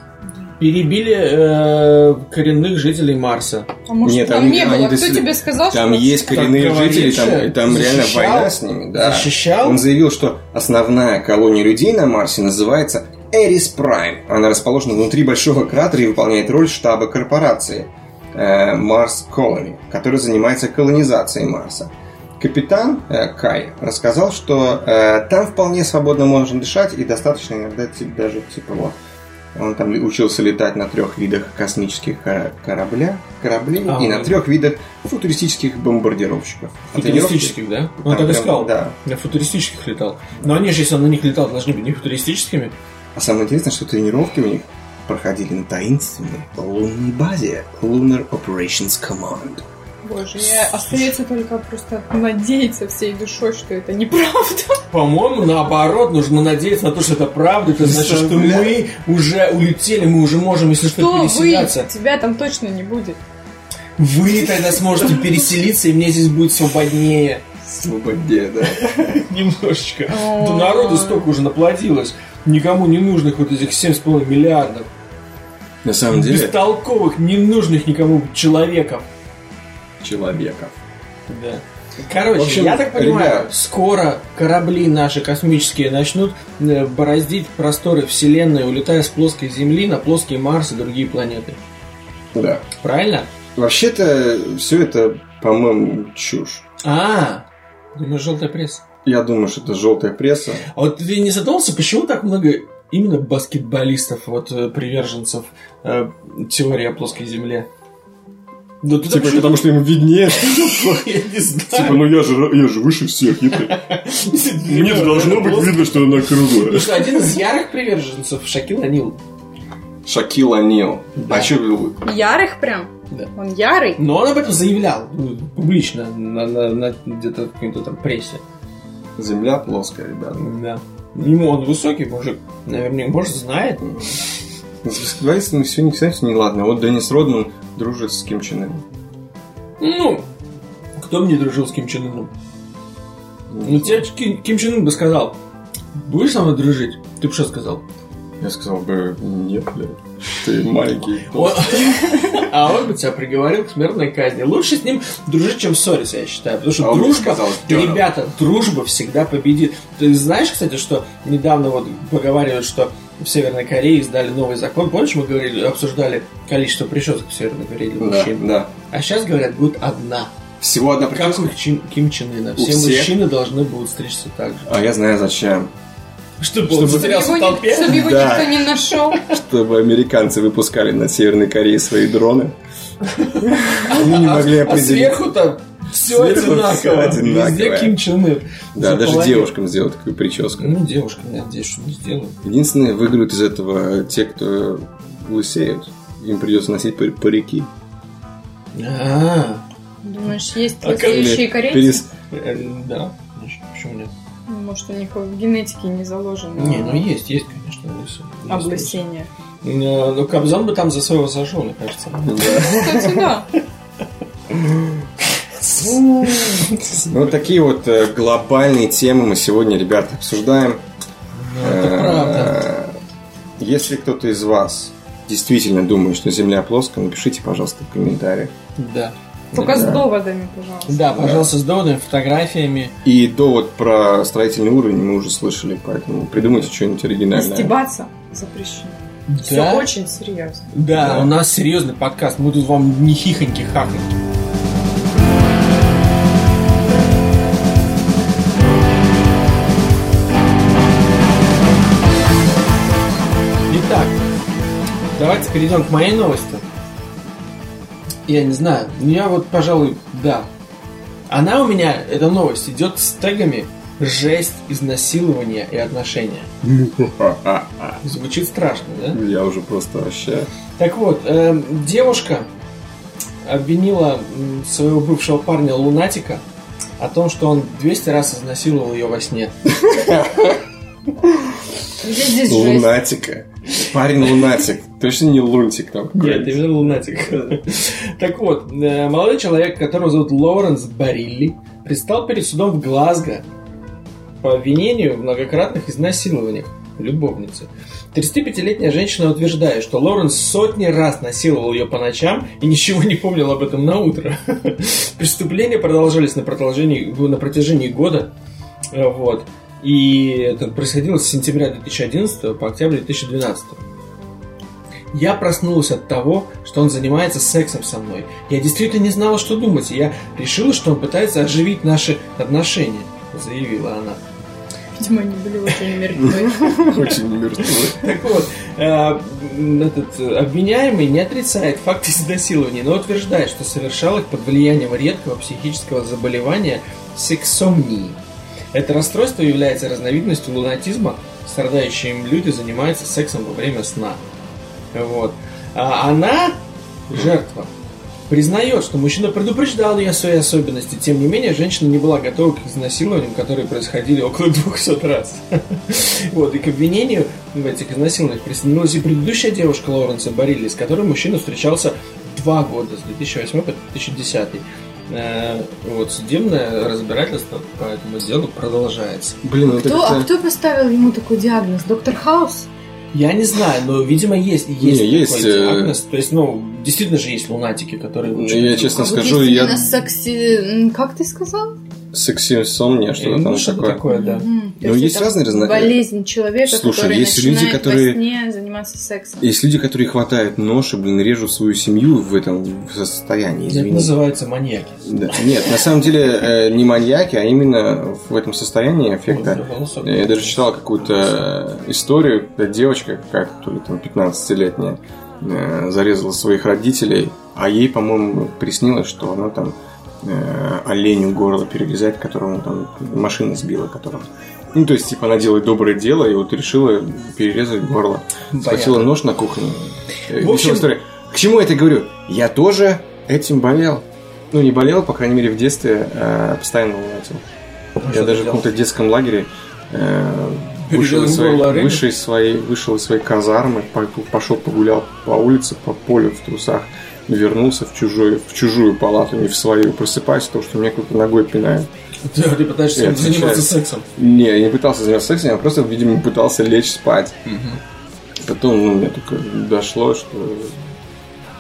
перебили э, коренных жителей Марса. А может, Нет, там они- не было? Кто сих- тебе сказал, Там что... есть коренные Так говорит жители, там, там реально война с ними. Да. Защищал? Он заявил, что основная колония людей на Марсе называется Эрис Прайм. Она расположена внутри большого кратера и выполняет роль штаба корпорации э, Mars Colony, которая занимается колонизацией Марса. Капитан э, Кай рассказал, что э, там вполне свободно можно дышать и достаточно иногда те- даже тепло. Он там учился летать на трех видах космических кора- корабля, кораблей А, и на вот. трех видах футуристических бомбардировщиков. А Футуристических, да? Он так и сказал. Да. На футуристических летал. Но они же, если он на них летал, должны быть не футуристическими. А самое интересное, что тренировки у них проходили на таинственной лунной базе Lunar Operations Command. Боже, я остается только просто надеяться всей душой, что это неправда. По-моему, наоборот, нужно надеяться на то, что это правда. Это значит, что мы уже улетели, мы уже можем, если что, Что вы? переселяться. Тебя там точно не будет. Вы тогда сможете переселиться, и мне здесь будет свободнее. Свободе, да. [laughs] Немножечко. Да народу столько уже наплодилось. Никому не нужных вот этих 7,5 миллиардов. На самом деле, Бестолковых, ненужных никому человеков. Человека. Да. Короче, В общем, я так понимаю, ребят. скоро корабли наши космические начнут э, бороздить просторы Вселенной, улетая с плоской Земли на плоский Марс и другие планеты. Да. Правильно? Вообще-то, все это, по-моему, чушь. А, думаю, желтая пресса. Я думаю, что это желтая пресса. А вот ты не задумался, почему так много именно баскетболистов, вот э, приверженцев э, теории о плоской Земле? Да ты типа, потому что ему виднее. [laughs] Я не знаю. Типа, ну я же, я же выше всех. Мне должно быть видно, что она круглая. что один из ярых приверженцев Шакил Анил. Шакил Анил. А что Ярых прям? Да. Он ярый? Но он об этом заявлял ну, публично на, на, на где-то в какой-то там прессе. Земля плоская, ребята. Да. Ему он высокий мужик. Наверное, может, знает. Давайте, ну все не, кстати, не ладно. Вот Денис Родман дружит с Ким Чен Ыном. Ну, кто мне дружил с Ким Чен Ыном? Ну, тебе Ким Чен Ын бы сказал, будешь со мной дружить? Ты бы что сказал? Я сказал бы, нет, блядь. Ты маленький. [laughs] А он бы тебя приговорил к смертной казни. Лучше с ним дружить, чем ссориться, я считаю. Потому что а дружба, ребята, дружба всегда победит. Ты знаешь, кстати, что недавно вот поговаривают, что в Северной Корее издали новый закон. Помнишь, мы говорили, обсуждали количество прическ в Северной Корее для мужчин? Да, А сейчас, говорят, будет одна. Всего одна прическа? Как у Ким Чен Ына. Все мужчины должны будут стричься так же. А я знаю зачем. Чтобы, чтобы он затерялся в толпе? Чтобы его да. никто не нашел. Чтобы американцы выпускали на Северной Корее свои дроны. [laughs] Они не могли а определить. А сверху-то все одинаково. Везде Ким Чен Ын. Да, даже девушкам сделать такую прическу. Ну, девушкам, я надеюсь, что не сделаю. Единственное, выиграют из этого те, кто лысеют. Им придется носить парики. А, Думаешь, есть лысеющие корейцы? Э, да, почему нет? Может, у них в генетике не заложено. Не, ну есть, есть, конечно, лысый. Облысение. Э, ну, Кобзон бы там за своего зашел, мне кажется. Кстати, да. [laughs] Ну, такие вот э, глобальные темы мы сегодня, ребята, обсуждаем. Ну, это правда. Э, если кто-то из вас действительно думает, что Земля плоская, напишите, пожалуйста, в комментариях. Да. Только да. с доводами, пожалуйста. Да, пожалуйста, с доводами, фотографиями. И довод про строительный уровень мы уже слышали, поэтому придумайте что-нибудь оригинальное. Стебаться запрещено. Да? Все очень серьезно. Да, да, у нас серьезный подкаст. Мы тут вам не хихоньки давайте перейдем к моей новости. Я не знаю. У меня вот, пожалуй, да. Она у меня, эта новость, идет с тегами жесть, изнасилование и отношения. [laughs] Звучит страшно, да? Я уже просто вообще... Так вот, э, девушка обвинила своего бывшего парня Лунатика о том, что он 200 раз изнасиловал ее во сне. [laughs] Лунатика. Парень лунатик. Точно не лунтик там Нет, именно лунатик. Так вот, э, молодой человек, которого зовут Лоуренс Барилли, предстал перед судом в Глазго по обвинению в многократных изнасилованиях любовницы. 35-летняя женщина утверждает, что Лоуренс сотни раз насиловал ее по ночам и ничего не помнил об этом на утро. [laughs] Преступления продолжались на, протяжении, на протяжении года. Вот. И это происходило с сентября 2011 по октябрь 2012. Я проснулась от того, что он занимается сексом со мной. Я действительно не знала, что думать, и я решила, что он пытается оживить наши отношения, заявила она. Видимо, они были очень мертвы. [laughs] Очень мертвы. Так вот, э, этот обвиняемый не отрицает факт изнасилования, но утверждает, что совершал их под влиянием редкого психического заболевания сексомнии. Это расстройство является разновидностью лунатизма. Страдающие им люди занимаются сексом во время сна. Вот. А она, жертва, признает, что мужчина предупреждал ее о своей особенности. Тем не менее, женщина не была готова к изнасилованиям, которые происходили около 200 раз. [laughs] Вот, и к обвинению в этих изнасилованиях присоединилась и предыдущая девушка Лоренса Барилли, с которой мужчина встречался два года, с 2008 по 2010. Э, вот, судебное разбирательство по этому делу продолжается. Блин, кто, а кто поставил ему такой диагноз? Доктор Хаус? Я не знаю, но, видимо, есть, есть, не, есть такой э... диагноз. То есть, ну, действительно же есть лунатики, которые... Ну, я честно скажу, я... Секси... Как ты сказал? Сексисомния, что-то ну, там что такое. такое, да. Угу. Но есть, есть разные разные. Болезнь человека, Слушай, который есть люди, которые... во сне заниматься сексом. Есть люди, которые хватают нож и, блин, режут свою семью в этом состоянии. Извини. Это называется маньяки. Да. Нет, на самом деле э, не маньяки, а именно в этом состоянии эффекта. Я даже читал какую-то историю, когда девочка какая-то, то ли там 15-летняя, э, зарезала своих родителей А ей, по-моему, приснилось, что она там э, оленю горло перерезает, которому там машина сбила, которого. Ну, то есть, типа, она делает доброе дело, и вот решила перерезать горло. Схватила нож на кухне. Э, В общем- история. К чему я это говорю? Я тоже этим болел. Ну, не болел, по крайней мере, в детстве э, постоянно лунатил. Я что даже в каком-то детском лагере э, вышел, из своей, вышел, из своей, вышел из своей казармы, по- пошел погулял по улице, по полю в трусах, вернулся в чужую, в чужую палату, не в свою. Просыпаюсь от того, что меня кто-то ногой пинает. Ты, ты пытаешься Я заниматься отвечаю. сексом. Не, я не пытался заниматься сексом, я просто, видимо, пытался лечь спать. Потом ну, мне только дошло, что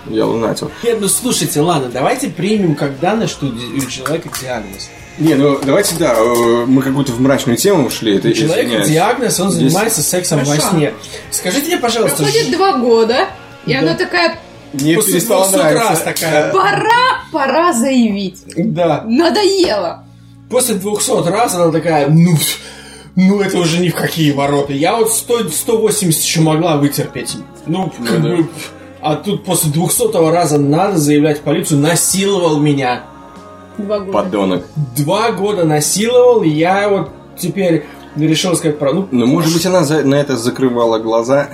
я лунатил. Нет, ну слушайте, ладно, давайте примем как данность, что у человека диагноз. Не, ну давайте, да, э, мы какую-то в мрачную тему ушли. Это, У человека извиняюсь. диагноз, он Здесь- занимается сексом во Хорошо. сне. Скажите мне, пожалуйста, Проходит ж- два года, и Да. она такая, Мне после перестало 200 нравиться. раз такая. пора, пора заявить. да, Надоело. после 200 раз она такая, ну, ну это уже ни в какие ворота. Я вот 100, 180 еще могла вытерпеть. Ну, как да. бы, а тут после 200 раза надо заявлять в полицию, насиловал меня. Два года. Подонок. Два года насиловал, и я вот теперь решил сказать про... Ну, Ну, может быть, она за- на это закрывала глаза.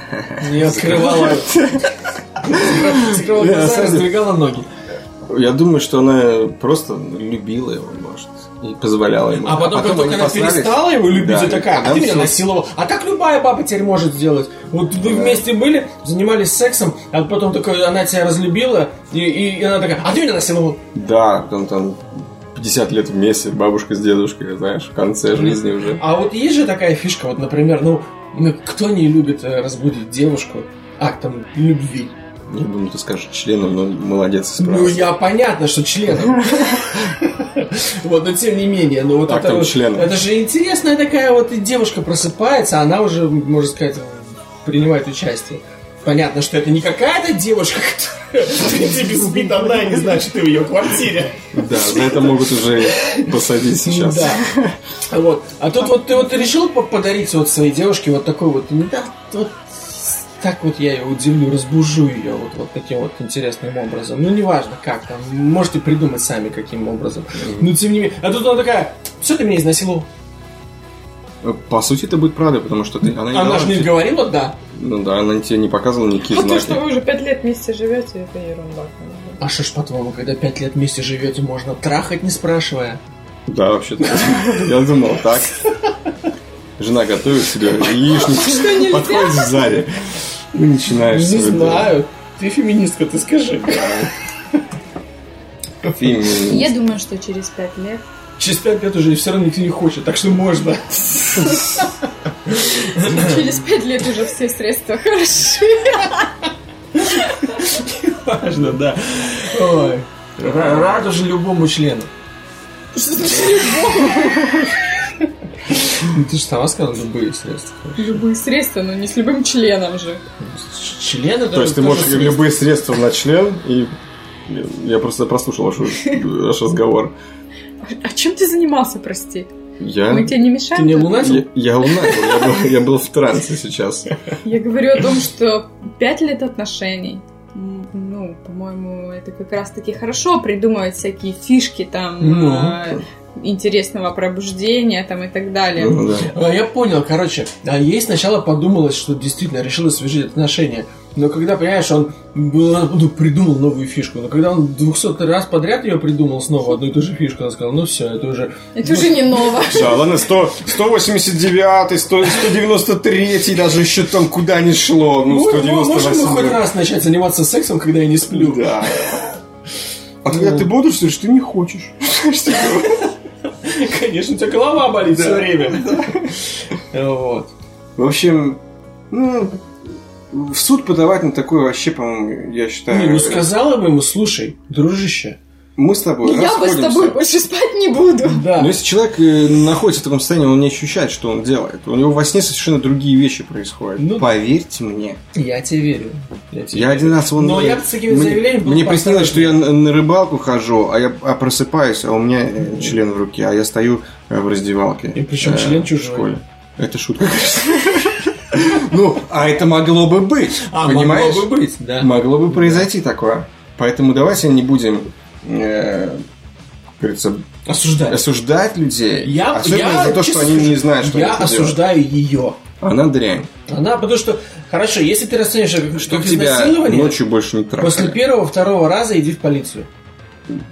не открывала... [laughs] Закрывала глаза, раздвигала ноги. Я думаю, что она просто любила его, может, и позволяла ему. А потом, как только она перестала его любить, Да, и такая, а потом ты меня всё. насиловал. А так любая баба теперь может сделать. Вот вы вместе были, занимались сексом, а потом такой, она тебя разлюбила, и, и она такая, а ты меня насиловал. Да, потом там 50 лет вместе, бабушка с дедушкой, знаешь, в конце жизни уже. А вот есть же такая фишка, вот, например, ну, ну, кто не любит э, разбудить девушку актом любви? Я думаю, ты скажешь членом, но молодец, Ну, справился. я понятно, что членом. [laughs] Вот, но тем не менее, ну вот это вот- это же интересная такая вот девушка просыпается, она уже, можно сказать, принимает участие. Понятно, что это не какая-то девушка, которая [laughs] принципе спит одна и не знает, что ты в ее квартире. Да, за это могут уже посадить сейчас. Да. Вот. А тут вот ты вот решил по- подарить вот своей девушке вот такой вот, ну да, вот так вот я ее удивлю, разбужу ее вот, вот таким вот интересным образом. Ну, неважно как там, можете придумать сами, каким образом. Но тем не менее. А тут она такая, все, ты меня изнасиловал. По сути, это будет правда, потому что ты, она не Она же не тебе- говорила, да. Ну да, она тебе не показывала никакие А то, что знаки. вы уже пять лет вместе живете, это ерунда. А что ж, по-твоему, когда пять лет вместе живете, можно трахать, не спрашивая? Да, вообще-то. Я думал, так. Жена готовит себе яичницу, подходит сзади. И начинаешь Не свое дело. знаю. Ты феминистка, ты скажи. Феминизм. Я думаю, что через пять лет Через пять лет уже все равно никто не хочет, так что можно. Через пять лет уже все средства хороши. Важно, да. Ой. Ра- Рад уже любому члену. Что значит любовь? Ну, ты же сама сказала любые средства. Любые средства, но не с любым членом же. Член это То есть ты можешь средство. любые средства на член и... Я просто прослушал ваш, ваш разговор. А чем ты занимался, прости? Я... Мы тебе не мешаем? Ты не лунатил? Я, я лунатил, я был, я был в трансе сейчас. Я говорю о том, что пять лет отношений. Ну, по-моему, это как раз-таки хорошо придумывать всякие фишки там Ну. э, интересного пробуждения там и так далее. Ну, да. А, Я понял, короче, а ей сначала подумалось, что действительно решил освежить отношения. Но когда, понимаешь, он был- ну, придумал новую фишку, но когда он 200 раз подряд ее придумал снова одну и ту же фишку, он сказал, ну все, это уже... Это уже не ново. [laughs] Да, ладно, 100, 189, 100, 193, даже еще там куда ни шло. Ну, Ну, можем мы хоть 198. раз начать заниматься сексом, когда я не сплю? Да. А когда ты будешь, что ты не хочешь. [laughs] Конечно, у тебя голова болит все время. Вот. В общем, ну, в суд подавать на такое вообще, по-моему, я считаю... Не, ну сказала бы ему, слушай, дружище, Мы с тобой Я бы с расходимся. тобой больше спать не буду. да, Но если человек э, находится в таком состоянии, он не ощущает, что он делает. У него во сне совершенно другие вещи происходят. Ну, Поверьте мне. я тебе верю. Я, тебе Я верю. один раз вон... Но я бы с такими мне- заявлениями был Мне приснилось, что я на, на рыбалку хожу, а я а просыпаюсь, а у меня э, член в руке, а я стою э, в раздевалке. И причем э, член в чужой. школе. Это шутка, конечно. Ну, а это могло бы быть. А, понимаешь? могло бы быть, да. Могло бы произойти такое. Поэтому давайте не будем, э, говорится, Осуждать. осуждать людей. Я, особенно я, за то, что они скажу, не знают, что Я это делают. осуждаю ее. Она дрянь. Она, потому что, хорошо, если ты расценишь это как, Чтоб как тебя ночью больше не трахали. после первого, второго раза иди в полицию.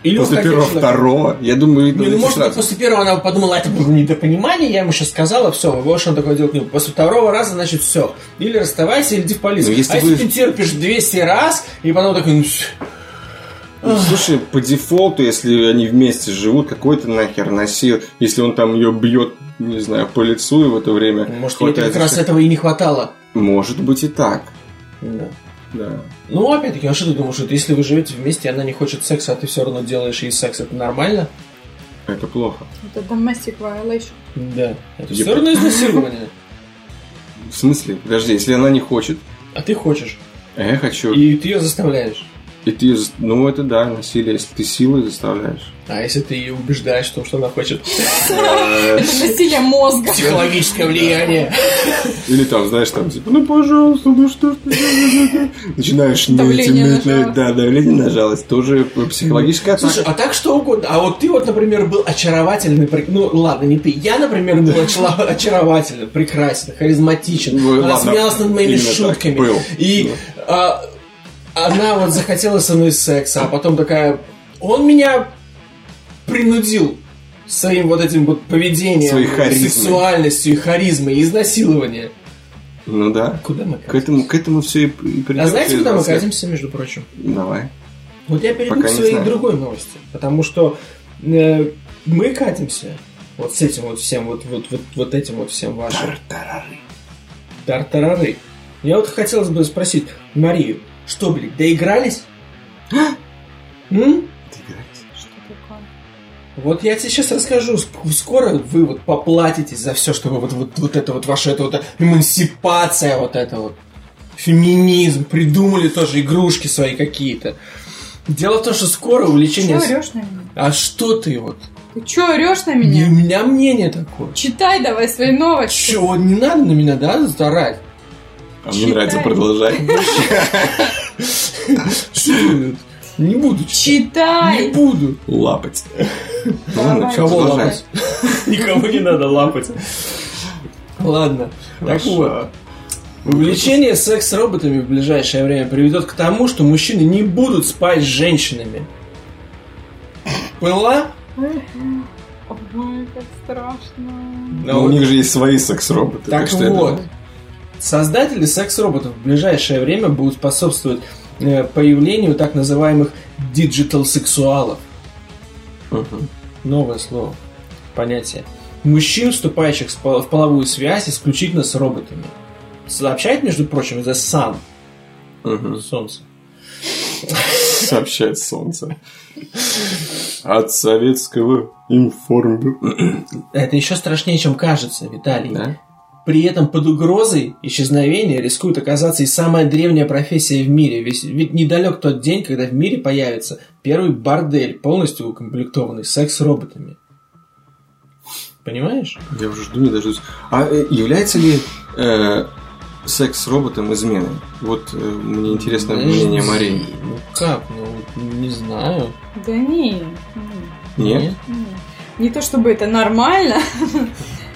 Или После первого, человека. второго. Я думаю, Не, ну, давайте может быть, после первого она подумала, это было недопонимание, я ему сейчас сказала, все, больше он такое делать не будет. После второго раза, значит, все. Или расставайся, или иди в полицию. Ну, если а вы- если ты терпишь 200 раз, и потом такой, ну. Ну, Слушай, по дефолту, если они вместе живут, какой то нахер носил, если он там ее бьет, не знаю, по лицу и в это время может, ей хватает как раз этого и не хватало. Может быть и так. Да. Да. Ну, опять-таки, а что ты думаешь, что если вы живете вместе, и она не хочет секса, а ты все равно делаешь ей секс, это нормально? Это плохо. Это domestic violation. Да. Это Я все равно изнасилование. В смысле? Подожди, если она не хочет, А ты хочешь. а я хочу. И ты ее заставляешь. И ты, ну это да, насилие, если ты силой заставляешь. А если ты ее убеждаешь в том, что она хочет Это насилие мозга. психологическое влияние. Или там, знаешь, там типа, ну пожалуйста, ну что ж ты Начинаешь ныть, Давление. Да, давление на жалость. Тоже психологическая атака. Слушай, а так что угодно. А вот ты вот, например, был очаровательный, ну ладно, не ты. Я, например, был очаровательный, прекрасен, харизматичен. Она смеялась над моими шутками. И а, она вот захотела со мной секса, а потом такая, он меня принудил своим вот этим вот поведением, сексуальностью и харизмой, и изнасилование. Ну да. Куда мы К катимся? этому, к этому все и, и. А знаете, куда мы 20 лет. катимся, между прочим? Давай. Вот я перейду Пока к своей другой новости. Потому что э, мы катимся вот с этим вот всем, вот, вот, вот, вот этим вот всем вашим. Тартарары. Я вот хотелось бы спросить Марию, что, блин, доигрались? М? Что такое? Вот я тебе сейчас расскажу. Ск- Скоро вы вот поплатитесь за все, что вы вот, вот, вот это вот ваша это вот эмансипация, вот это вот феминизм, придумали тоже игрушки свои какие-то. Дело в том, что скоро увлечение... Чё с- орешь на меня? А что ты вот? Ты чё орешь на Не, меня? у меня мнение такое. Читай давай свои новости. Че, вот не надо на меня, да, старать? А мне нравится продолжать. Что? Не буду читать. Не Читай! буду. Лапать. Ладно, Кого продолжай. лапать? [laughs] Никого не надо лапать. Ладно. Так вот. Увлечение секс-роботами в ближайшее время приведет к тому, что мужчины не будут спать с женщинами. Была? Ой, как страшно. Но у них же есть свои секс-роботы. Так что я вот, думаю. Создатели секс-роботов в ближайшее время будут способствовать э, появлению так называемых диджитал-сексуалов. Мгм. Новое слово, понятие. Мужчин, вступающих в половую связь исключительно с роботами. Сообщает, между прочим, The Sun, Мгм. Солнце. Сообщает солнце. От советского информбюро. Это еще страшнее, чем кажется, Виталий. Да? При этом под угрозой исчезновения рискует оказаться и самая древняя профессия в мире. Ведь, ведь недалек тот день, когда в мире появится первый бордель, полностью укомплектованный секс-роботами. Понимаешь? Я уже жду, не дождусь. А э, является ли э, секс с роботом изменой? Вот э, мне интересно мнение Марии. Ну как? Ну, не знаю. Да не. не, Нет? не. Не то чтобы это нормально.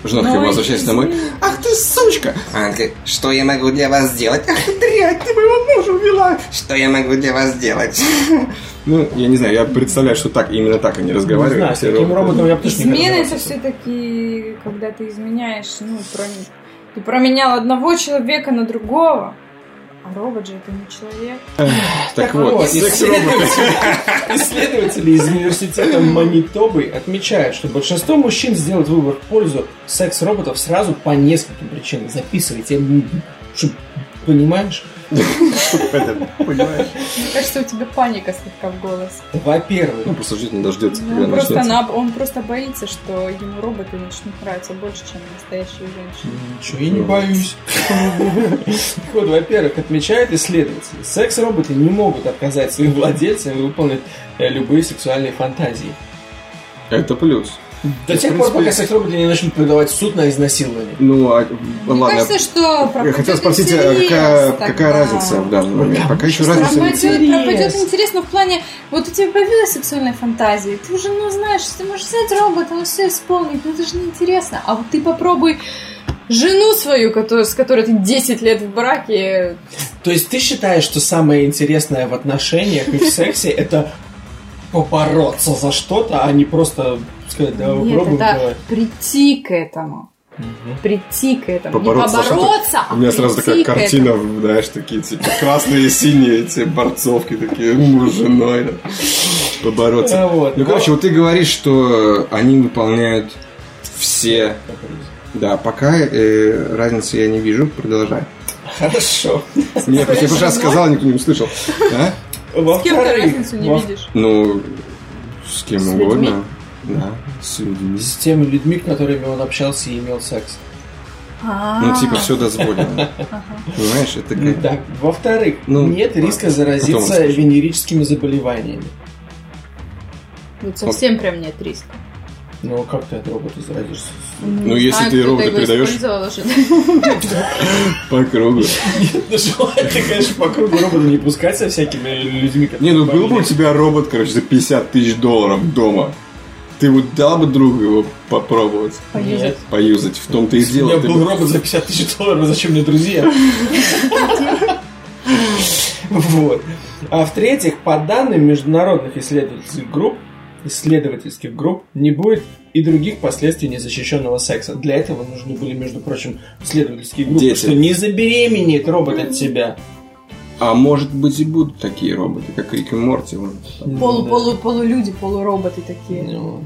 Жена такая возвращается домой. Ах ты сучка! Она говорит, что я могу для вас сделать? Ах, Дрянь, ты моего мужа увела! что я могу для вас сделать? Ну, я не знаю, я представляю, что так, именно так они Не разговаривают. знаю, с таким роботом я бы не Измена это все-таки, когда ты изменяешь, ну, проме- ты променял одного человека на другого. Робот же это не человек. Так вот, [laughs] исследователи, из университета Манитобы отмечают, что большинство мужчин сделают выбор в пользу секс-роботов сразу по нескольким причинам. Записывайте, понимаешь? Понимаешь? Мне кажется, у тебя паника слегка в голосе. Во-первых, Ну, просто жить не дождется, Ну, когда он, просто начнется. на- он просто боится, что ему роботы начнут нравиться больше, чем настоящие женщины. Ничего, я не боюсь. Вот, во-первых, отмечают исследователи, секс-роботы не могут отказать своим владельцам и выполнить э, любые сексуальные фантазии. Это плюс. До тех пор, пока секс-роботы не начнут подавать в суд на изнасилование. Ну, а, Мне ладно. кажется, что Я хотел спросить, а какая, тогда. какая разница в данный момент? Пока еще разницы нет. Пропадет, интерес. пропадет интерес, но в плане, вот у тебя появилась сексуальная фантазия, ты уже, ну, знаешь, ты можешь взять робота, он все исполнит, но это же неинтересно. А вот ты попробуй жену свою, которую, с которой ты 10 лет в браке, То есть ты считаешь, что самое интересное в отношениях и в сексе это побороться за что-то, а не просто сказать, да, нет, попробуем, это давай. прийти к этому. Прийти к этому. Побороться не побороться, а У меня сразу такая картина, этому. знаешь, такие типа красные и синие эти борцовки, такие муж с женой, да, побороться. А, вот. Ну, короче, вот ты говоришь, что они выполняют все... Да, пока э, разницы я не вижу, продолжай. Хорошо. Нет, просто я раз сказал, никто не услышал. А? С кем ты разницу не во- видишь? Ну, с кем С угодно. людьми? Да, с людьми. с теми людьми, с которыми он общался и имел секс. Ну, типа, все дозволено. Понимаешь, это как... Так, во-вторых, Ну, нет риска заразиться венерическими заболеваниями. Вот совсем прям нет риска. Ну, как ты от робота заразишься? Ну, если ты робота передаешь [laughs] по кругу. [laughs] Ну, желательно, конечно, по кругу робота не пускать со всякими людьми, Не, ну был бы у тебя робот, короче, за 50 тысяч долларов дома. Ты вот дал бы другу его попробовать, Нет. поюзать. В том-то и У меня дело. Был бы- робот за 50 тысяч долларов, зачем мне друзья? [laughs] Вот. А в-третьих, по данным международных исследовательских групп, исследовательских групп, не будет и других последствий незащищенного секса. Для этого нужны были, между прочим, исследовательские группы, Дети. что не забеременеет робот от тебя. А может быть и будут такие роботы, как Рик и Морти. вон. Полу, Да. полу, полулюди, полуроботы такие. Ну.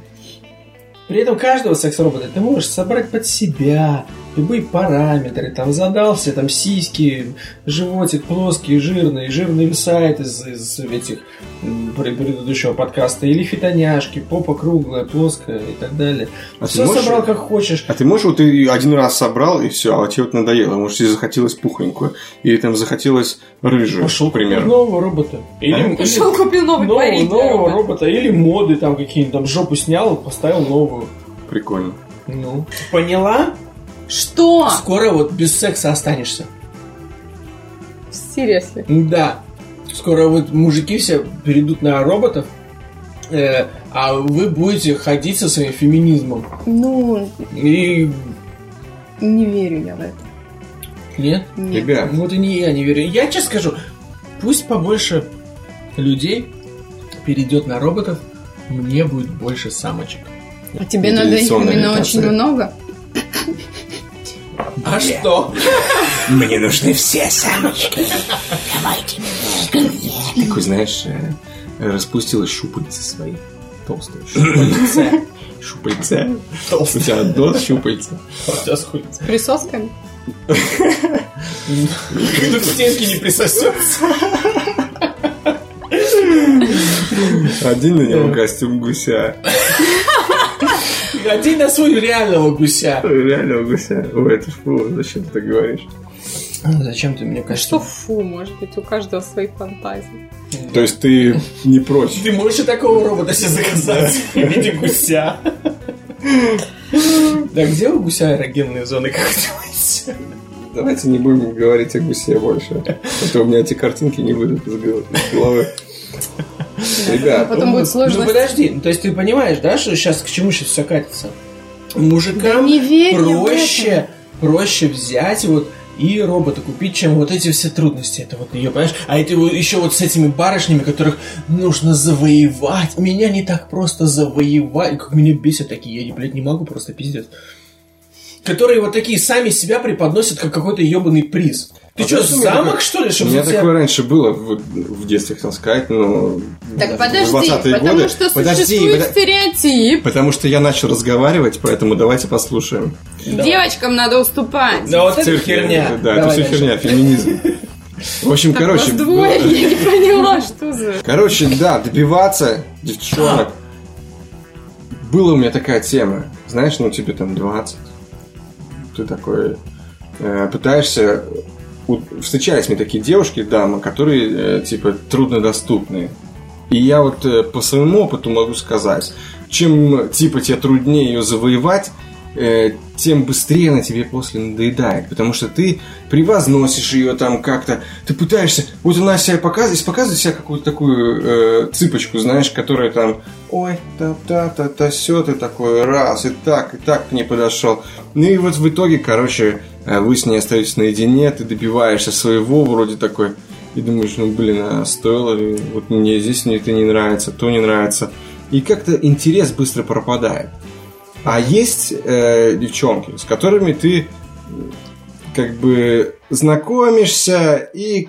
При этом каждого секс-робота ты можешь собрать под себя любые параметры, там задался, там сиськи, животик плоский, жирный, жирный сайт из, из этих предыдущего подкаста, или фитоняшки, попа круглая, плоская и так далее. А ты Все можешь- собрал как хочешь. А ты можешь, вот ты один раз собрал, и все, а тебе вот надоело. Может, тебе захотелось пухленькую. Или там захотелось рыжую, Пошел к примеру. нового робота. Или, А? или Пошел, купил новый нового, парик для нового робота. робота. Или моды там какие-нибудь, там жопу снял, поставил новую. Прикольно. Ну. Поняла? Что? Скоро вот без секса останешься. Серьезно. Да. Скоро вот мужики все перейдут на роботов, э, а вы будете ходить со своим феминизмом. Ну, И не верю я в это. нет? Нет. Ребят, Вот и не я не верю. Я честно скажу, пусть побольше людей перейдет на роботов, мне будет больше самочек. А тебе надо их именно очень много? А что? Мне нужны все самочки. такой, знаешь, э, распустила щупальца свои. Толстые. Шупальце. Щупальца. [laughs] У Толстый. тебя одно щупальца. У тебя? С присосками? Тут к стенке не присосется. Один на нем костюм гуся. Один на свой реального гуся. Реально гуся. Ой, это фу, зачем ты так говоришь? Зачем ты мне Что кажется? фу, может быть, у каждого свои фантазии. То есть ты не против? Ты можешь и такого робота себе заказать в виде гуся. Да где у гуся эрогенные зоны, как думаете? Давайте не будем говорить о гусе больше. А то у меня эти картинки не выйдут из головы. Ребят, Потом Ну, будет сложно. Ну подожди, ну, то есть ты понимаешь, да, что сейчас к чему сейчас все катится? Мужикам проще, проще взять вот и робота купить, чем вот эти все трудности. Это вот ее, понимаешь? А это еще вот с этими барышнями, которых нужно завоевать. Меня не так просто завоевать. Как меня бесят такие, я, блядь, не могу просто пиздец. Которые вот такие сами себя преподносят как какой-то ебаный приз. Ты А что, у меня замок, такое- что ли, У чтобы меня за тебя- такое раньше было в, в детстве, хотел сказать, но... Так в подожди, 20-е потому годы. что Подожди, существует стереотип. Потому что я начал разговаривать, поэтому давайте послушаем. Девочкам надо уступать. Да вот это херня. Да, Давай это все херня, феминизм. В общем, Так короче... вас двое, было- я не поняла, что за... Короче, да, добиваться девчонок. Была у меня такая тема. Знаешь, ну тебе там 20. Ты такой э, пытаешься... у- Встречались мне такие девушки, дамы, которые, э, типа, труднодоступные. И я вот э, по своему опыту могу сказать, чем типа тебе труднее ее завоевать, э, тем быстрее она тебе после надоедает. Потому что ты превозносишь ее там как-то, ты пытаешься, вот она себя показывает, показывает себя какую-то такую э, цыпочку, знаешь, которая там, ой, та-та-та-та, все ты такой, раз, и так, и так к ней подошел. Ну и вот в итоге, короче, э, вы с ней остаетесь наедине, ты добиваешься своего, вроде такой, и думаешь, ну блин, а стоило ли, вот мне здесь мне это не нравится, то не нравится. И как-то интерес быстро пропадает. А есть э, девчонки, с которыми ты как бы знакомишься, и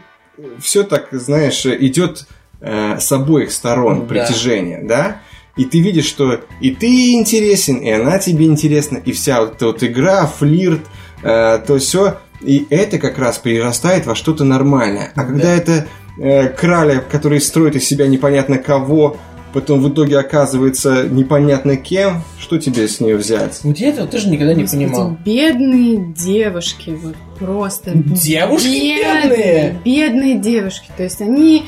все так, знаешь, идет э, с обоих сторон да. притяжение, да? И ты видишь, что и ты интересен, и она тебе интересна, и вся вот эта вот игра, флирт, э, то все, и это как раз перерастает во что-то нормальное. А когда да. это э, краля, который строит из себя непонятно кого, потом в итоге оказывается непонятно кем, что тебе с нее взять? Вот я этого тоже никогда не Господи, понимал. Бедные девушки, вот просто. Девушки бедные? Бедные девушки. То есть они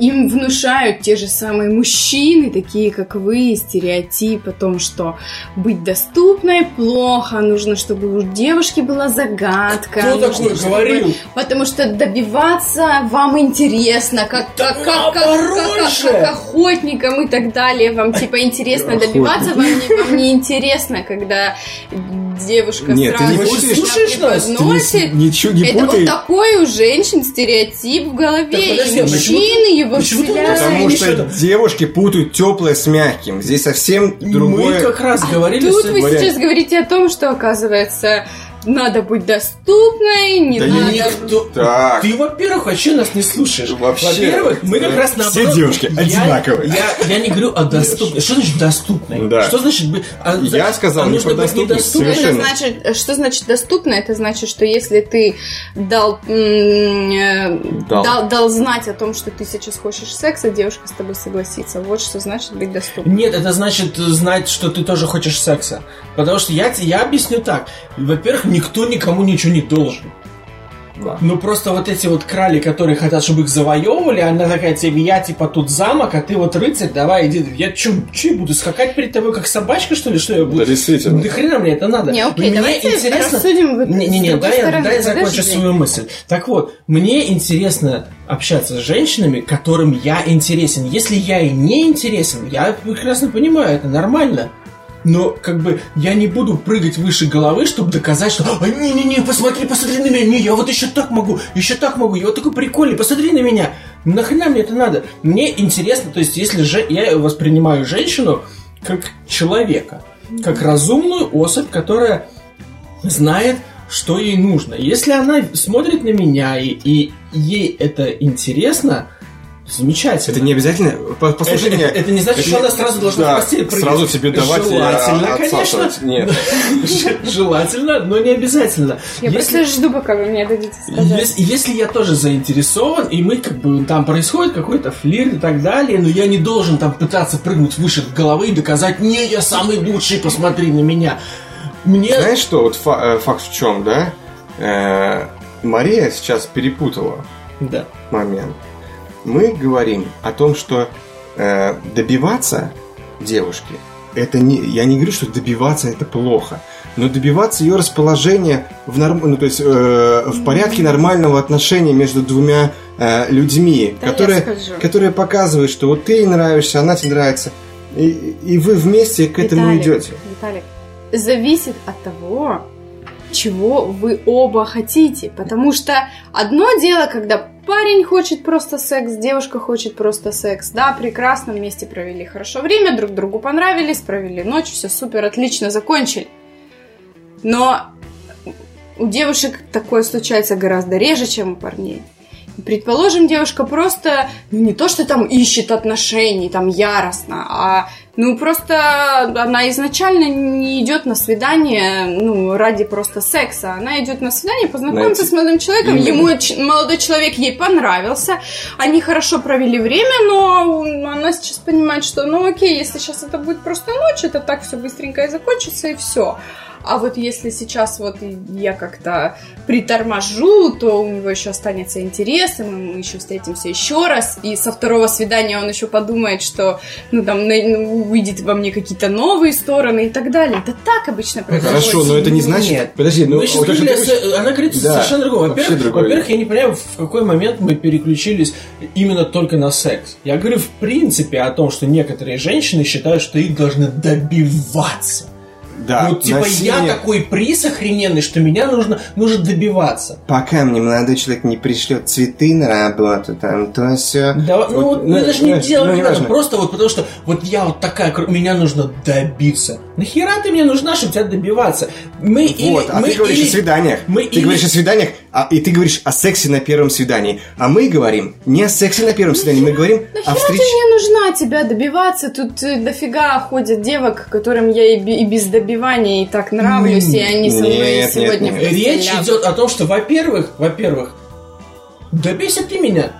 им внушают те же самые мужчины, такие как вы, стереотип о том, что быть доступной плохо, нужно, чтобы у девушки была загадка. Кто такой чтобы... говорил? Потому что добиваться вам интересно, как, как, как, как, как, как, как охотникам и так далее. Вам типа интересно добиваться, вам не, вам не интересно, когда девушка Нет, сразу ты не путаешь, слушаешь нас? Ты ничего не Это путай. вот такой у женщин стереотип в голове. Так, подожди, и а почему мужчины его почему. Потому что девушки путают теплое с мягким. Здесь совсем другое. Мы как раз говорили... Тут с- вы вариант. сейчас говорите о том, что, оказывается, надо быть доступной, не Да надо... Никто... Так. Ты, во-первых, вообще нас не слушаешь. Вообще. Во-первых, мы как раз Все наоборот... девушки Я- одинаковые. Я, я не говорю о доступной. Что значит доступной? Да. Что значит быть... а, Я за- сказал а не про доступность, совершенно. значит, что значит доступно? Это значит, что если ты дал, э, Дал. дал. Дал, знать о том, что ты сейчас хочешь секса, девушка с тобой согласится. Вот что значит быть доступным. Нет, это значит знать, что ты тоже хочешь секса. Потому что я, я объясню так. Во-первых, никто никому ничего не должен. Да. Ну просто вот эти вот крали, которые хотят, чтобы их завоевывали, она такая тебе, я типа тут замок, а ты вот рыцарь, давай иди. Я чё, чё, буду скакать перед тобой как собачка, что ли? Что я буду? Да, действительно. Да хрена мне это надо. Не, окей, мне давайте интересно... рассудим вот Не, не, не, дай, стороны. дай я закончу свою мысль. Так вот, мне интересно общаться с женщинами, которым я интересен. Если я и не интересен, я прекрасно понимаю, это нормально. Но, как бы, я не буду прыгать выше головы, чтобы доказать, что «А, не-не-не, посмотри, посмотри на меня, не, я вот еще так могу, еще так могу, я вот такой прикольный, посмотри на меня. Нахрена мне это надо? Мне интересно, то есть, если же я воспринимаю женщину как человека, как разумную особь, которая знает, что ей нужно. Если она смотрит на меня и, и ей это интересно, замечательно. Это не обязательно. По- Послушай Это- меня. это- это не значит, что она сразу должна да, в постель прыгать. Сразу тебе давать и Желательно, а- конечно. Нет. [laughs] Желательно, но не обязательно. Я Если- просто жду, пока вы мне дадите сказать. если, если я тоже заинтересован, и мы как бы там происходит какой-то флирт и так далее, но я не должен там пытаться прыгнуть выше головы и доказать, не, я самый лучший, посмотри на меня. Мне... Знаешь что, вот фа- э, факт в чем, да? Э, Мария сейчас перепутала Да. момент. Мы говорим о том, что э, добиваться девушки, это не, я не говорю, что добиваться это плохо, но добиваться ее расположения в норм, ну, то есть э, в порядке нормального отношения между двумя э, людьми, Да которые, которые показывают, что вот ты ей нравишься, она тебе нравится, и, и вы вместе к этому Виталик, идете. Виталик, зависит от того, чего вы оба хотите. Потому что одно дело, когда парень хочет просто секс, девушка хочет просто секс. Да, прекрасно, вместе провели хорошо время, друг другу понравились, провели ночь, все супер, отлично, закончили. Но у девушек такое случается гораздо реже, чем у парней. Предположим, девушка просто, ну не то, что там ищет отношений, там яростно, а ну просто она изначально не идет на свидание, ну ради просто секса, она идет на свидание познакомиться с молодым человеком, ему молодой человек ей понравился, они хорошо провели время, но она сейчас понимает, что ну окей, если сейчас это будет просто ночь, это так все быстренько и закончится и все. А вот если сейчас вот я как-то приторможу, то у него еще останется интерес, и мы еще встретимся еще раз, и со второго свидания он еще подумает, что, ну там, на- ну, увидит во мне какие-то новые стороны и так далее. Это так обычно происходит. Хорошо, но это не значит... Нет. Подожди, ну... Сейчас вот говорили ты она говорит Да, совершенно другое. Во-первых, другое. во-первых, я не понимаю, в какой момент мы переключились именно только на секс. Я говорю, в принципе, о том, что некоторые женщины считают, что их должны добиваться. Да, вот типа я насилие- такой приз охрененный, что меня нужно, нужно добиваться. Пока мне молодой человек не пришлет цветы на работу, там, то все. Да, ну вот мы даже не делаем не это, важно. просто вот потому что вот я вот такая, меня нужно добиться. Нахера ты мне нужна, чтобы тебя добиваться? Мы или- Вот, а мы ты говоришь или- о свиданиях. мы ты или- говоришь о свиданиях, а, и ты говоришь о сексе на первом свидании. А мы говорим не о сексе на первом свидании, мы говорим о Нахера ты встрече. мне нужна тебя добиваться? Тут э, дофига ходят девок, которым я и, и без добивания и так нравлюсь, и они со мной Нет, нет, сегодня нет. постель Речь идет о том, что, во-первых, во-первых, добейся ты меня.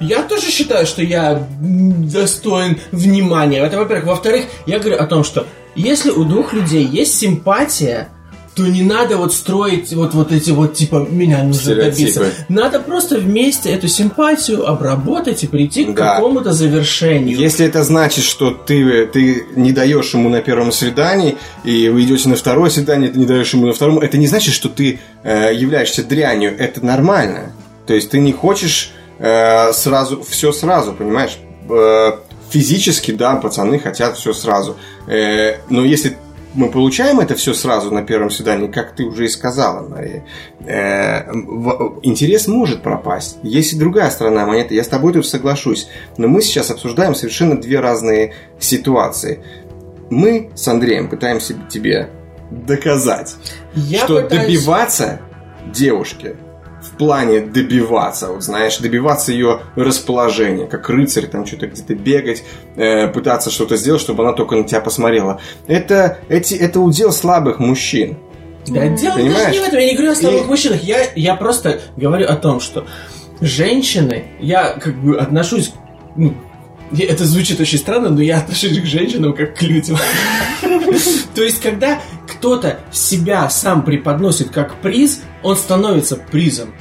Я тоже считаю, что я достоин внимания. Это, во-первых. Во-вторых, я говорю о том, что если у двух людей есть симпатия, то не надо вот строить вот, вот эти вот, типа, меня нужно Стереотипы. добиться. Надо просто вместе эту симпатию обработать и прийти к Да. какому-то завершению. Если это значит, что ты, ты не даешь ему на первом свидании, и вы идете на второе свидание, ты не даешь ему на втором, это не значит, что ты э, являешься дрянью. Это нормально. То есть ты не хочешь э, сразу, все сразу, понимаешь? Э, физически, да, пацаны хотят все сразу. Э, но если мы получаем это все сразу на первом свидании, как ты уже и сказала, Мария, э, интерес может пропасть. Есть и другая сторона монеты. Я с тобой тут соглашусь. Но мы сейчас обсуждаем совершенно две разные ситуации. Мы с Андреем пытаемся тебе доказать, Я что пытаюсь- добиваться девушки в плане добиваться, вот знаешь, добиваться ее расположения, как рыцарь, там что-то где-то бегать, э, пытаться что-то сделать, чтобы она только на тебя посмотрела. Это, эти, это удел слабых мужчин. Да, дело даже Понимаешь? не в этом, я не говорю о слабых И- мужчинах, я, я просто говорю о том, что женщины, я как бы отношусь, ну, это звучит очень странно, но я отношусь к женщинам как к людям. [laughs] То есть, когда кто-то себя сам преподносит как приз, он становится призом.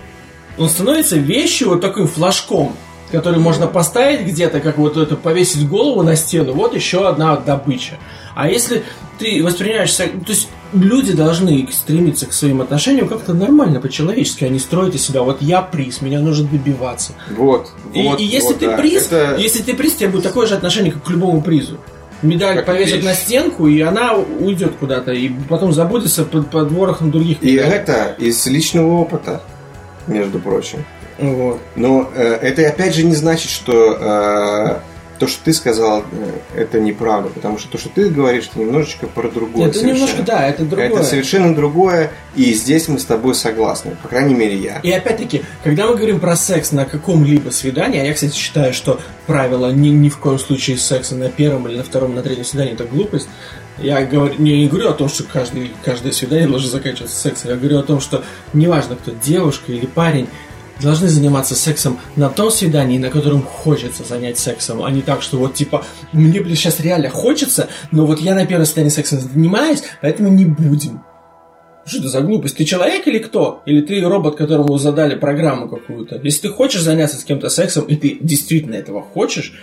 Он становится вещью, вот таким флажком, который можно поставить где-то, как вот это, повесить голову на стену, вот еще одна добыча. А если ты воспринимаешься... То есть люди должны стремиться к своим отношениям как-то нормально, по-человечески, не строить из себя, вот я приз, меня нужно добиваться. Вот. И, вот, и если вот, ты да. приз, Это- если ты приз, тебе будет такое же отношение, как к любому призу. Медаль Как повесят вещь. на стенку, и она уйдет куда-то, и потом забудется под, под ворохом других И медалей. это из личного опыта, между прочим. Вот. Но э, это опять же не значит, что э, то, что ты сказал, э, это неправда. Потому что то, что ты говоришь, это немножечко про другое. Это немножко, совершенно. да, это другое. Это совершенно другое, и здесь мы с тобой согласны. По крайней мере, я. И опять-таки, когда мы говорим про секс на каком-либо свидании, а я, кстати, считаю, что правило ни, ни в коем случае секса на первом или на втором, на третьем свидании это глупость. Я говорю, не, не говорю о том, что каждый, каждое свидание должно заканчиваться сексом. Я говорю о том, что неважно, кто девушка или парень, должны заниматься сексом на том свидании, на котором хочется занять сексом, а не так, что вот типа, мне, блин, сейчас реально хочется, но вот я на первом свидании сексом занимаюсь, поэтому не будем. Что это за глупость? Ты человек или кто? Или ты робот, которому задали программу какую-то? Если ты хочешь заняться с кем-то сексом, и ты действительно этого хочешь,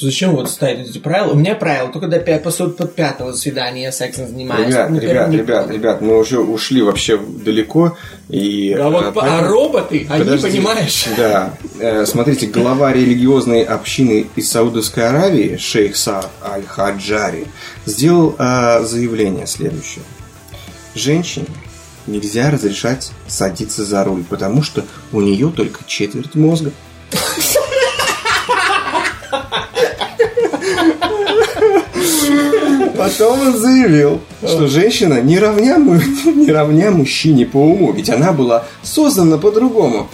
зачем вот ставить эти правила? У меня правила только до пя- после под пятого свидания я сексом занимаюсь. Ребят, Ну, ребят, первым не ребят, ребят, мы уже ушли вообще далеко. И, А вот э, по- а роботы, они, Подожди. понимаешь? Да. Э, Смотрите, глава религиозной общины из Саудовской Аравии, шейх Саад Аль-Хаджари, сделал э, заявление следующее. Женщине нельзя разрешать садиться за руль, потому что у нее только четверть мозга. [laughs] Потом он заявил, что женщина не равня, не равня мужчине по уму, ведь она была создана по-другому.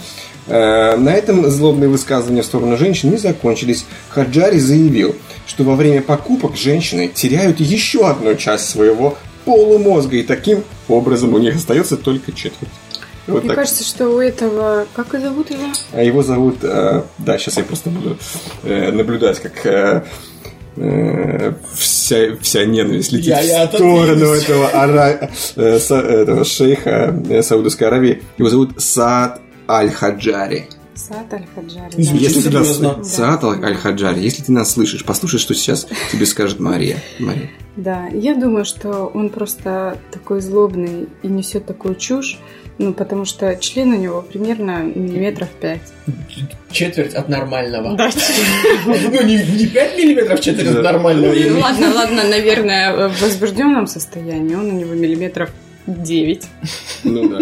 Э, На этом злобные высказывания в сторону женщин не закончились. Хаджари заявил, что во время покупок женщины теряют еще одну часть своего полумозга, и таким образом у них остается только четверть. Вот Мне так. кажется, что у этого... Как его зовут его? А его зовут... э, да, сейчас я просто буду э, наблюдать, как э, вся, вся ненависть летит Я- я в сторону этого, ара- э, са- этого шейха э, Саудовской Аравии. Его зовут Саад Аль-Хаджари. Саат Аль-Хаджари. да. Если ты нас... Саат Аль-Хаджари, если ты нас слышишь, послушай, что сейчас тебе скажет Мария. Мария. Да, я думаю, что он просто такой злобный и несет такую чушь, ну, потому что член у него примерно миллиметров пять. Четверть от нормального. Да, Ну, не, не 5 миллиметров четверть от нормального. Ну, ладно, ладно, наверное, в возбужденном состоянии он у него миллиметров 9. Ну да.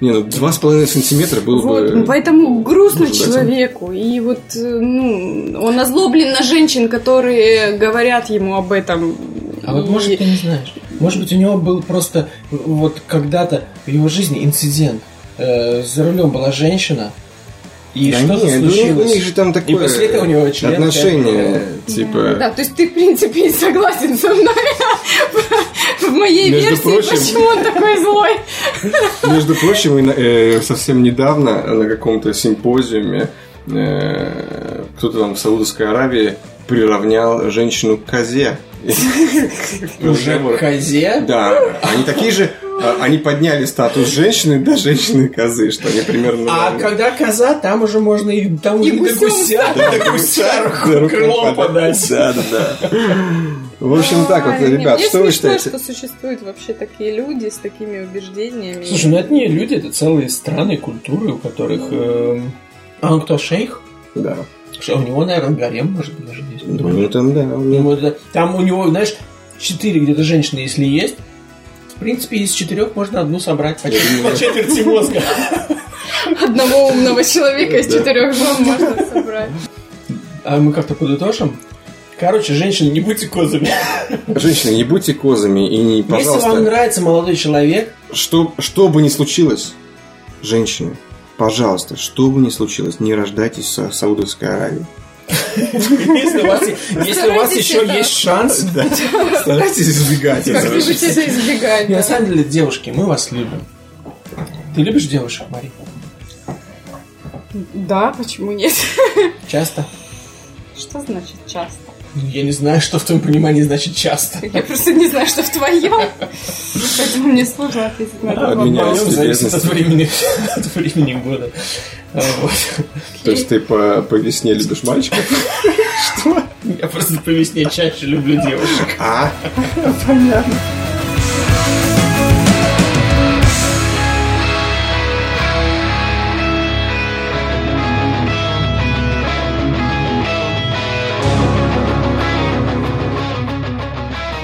Не, ну два с половиной сантиметра было Вот, ну, бы... поэтому грустно человеку. И вот, э, ну, он озлоблен на женщин, которые говорят ему об этом. А вот И- может ты не знаешь. Может быть у него был просто вот когда-то в его жизни инцидент. Э, за рулем была женщина, и Да что-то нет, ну, случилось. у них же там и такое после этого у него член отношение, типа... Да, то есть ты, в принципе, не согласен со мной в моей Между версии, прочим- почему он такой злой. Между прочим, и э, совсем недавно на каком-то симпозиуме э, кто-то там в Саудовской Аравии приравнял женщину к козе. [laughs] Уже козе. Да, они такие же, а, они подняли статус женщины до женщины козы, что они примерно... А когда коза, там уже можно и там уже до гуся, до гуся крылом подать. Да, да, да. В общем, так вот, ребят, что вы считаете? что существуют вообще такие люди с такими убеждениями. Слушай, ну это не люди, это целые страны, культуры, у которых... эм, А он кто, шейх? Да. Что, у него, наверное, гарем, может быть, даже есть. Ну, там, да. у него- Там у него, знаешь, четыре где-то женщины, если есть. В принципе, из четырех можно одну собрать по, чет- по четверти мозга. Одного умного человека из четырех жен можно собрать. А мы как-то подытожим. Короче, женщины, не будьте козами. Женщины, не будьте козами и не, Если вам пожалуйста, нравится молодой человек, что, что бы ни случилось, женщины, пожалуйста, что бы ни случилось, не рождайтесь в Са- Саудовской Аравии. если у вас, если у вас Старайтесь еще это- есть шанс, Старайтесь избегать этого. это избегать. На да. самом деле, девушки, мы вас любим. Ты любишь девушек, Мари? Да, почему нет? Часто? Что значит часто? Я не знаю, что в твоем понимании значит часто. Я просто не знаю, что в твоем. Поэтому мне сложно ответить на этот От вопрос. зависит от времени, от времени года. Вот. То есть ты по, по весне любишь мальчиков? Я просто по весне чаще люблю девушек. А?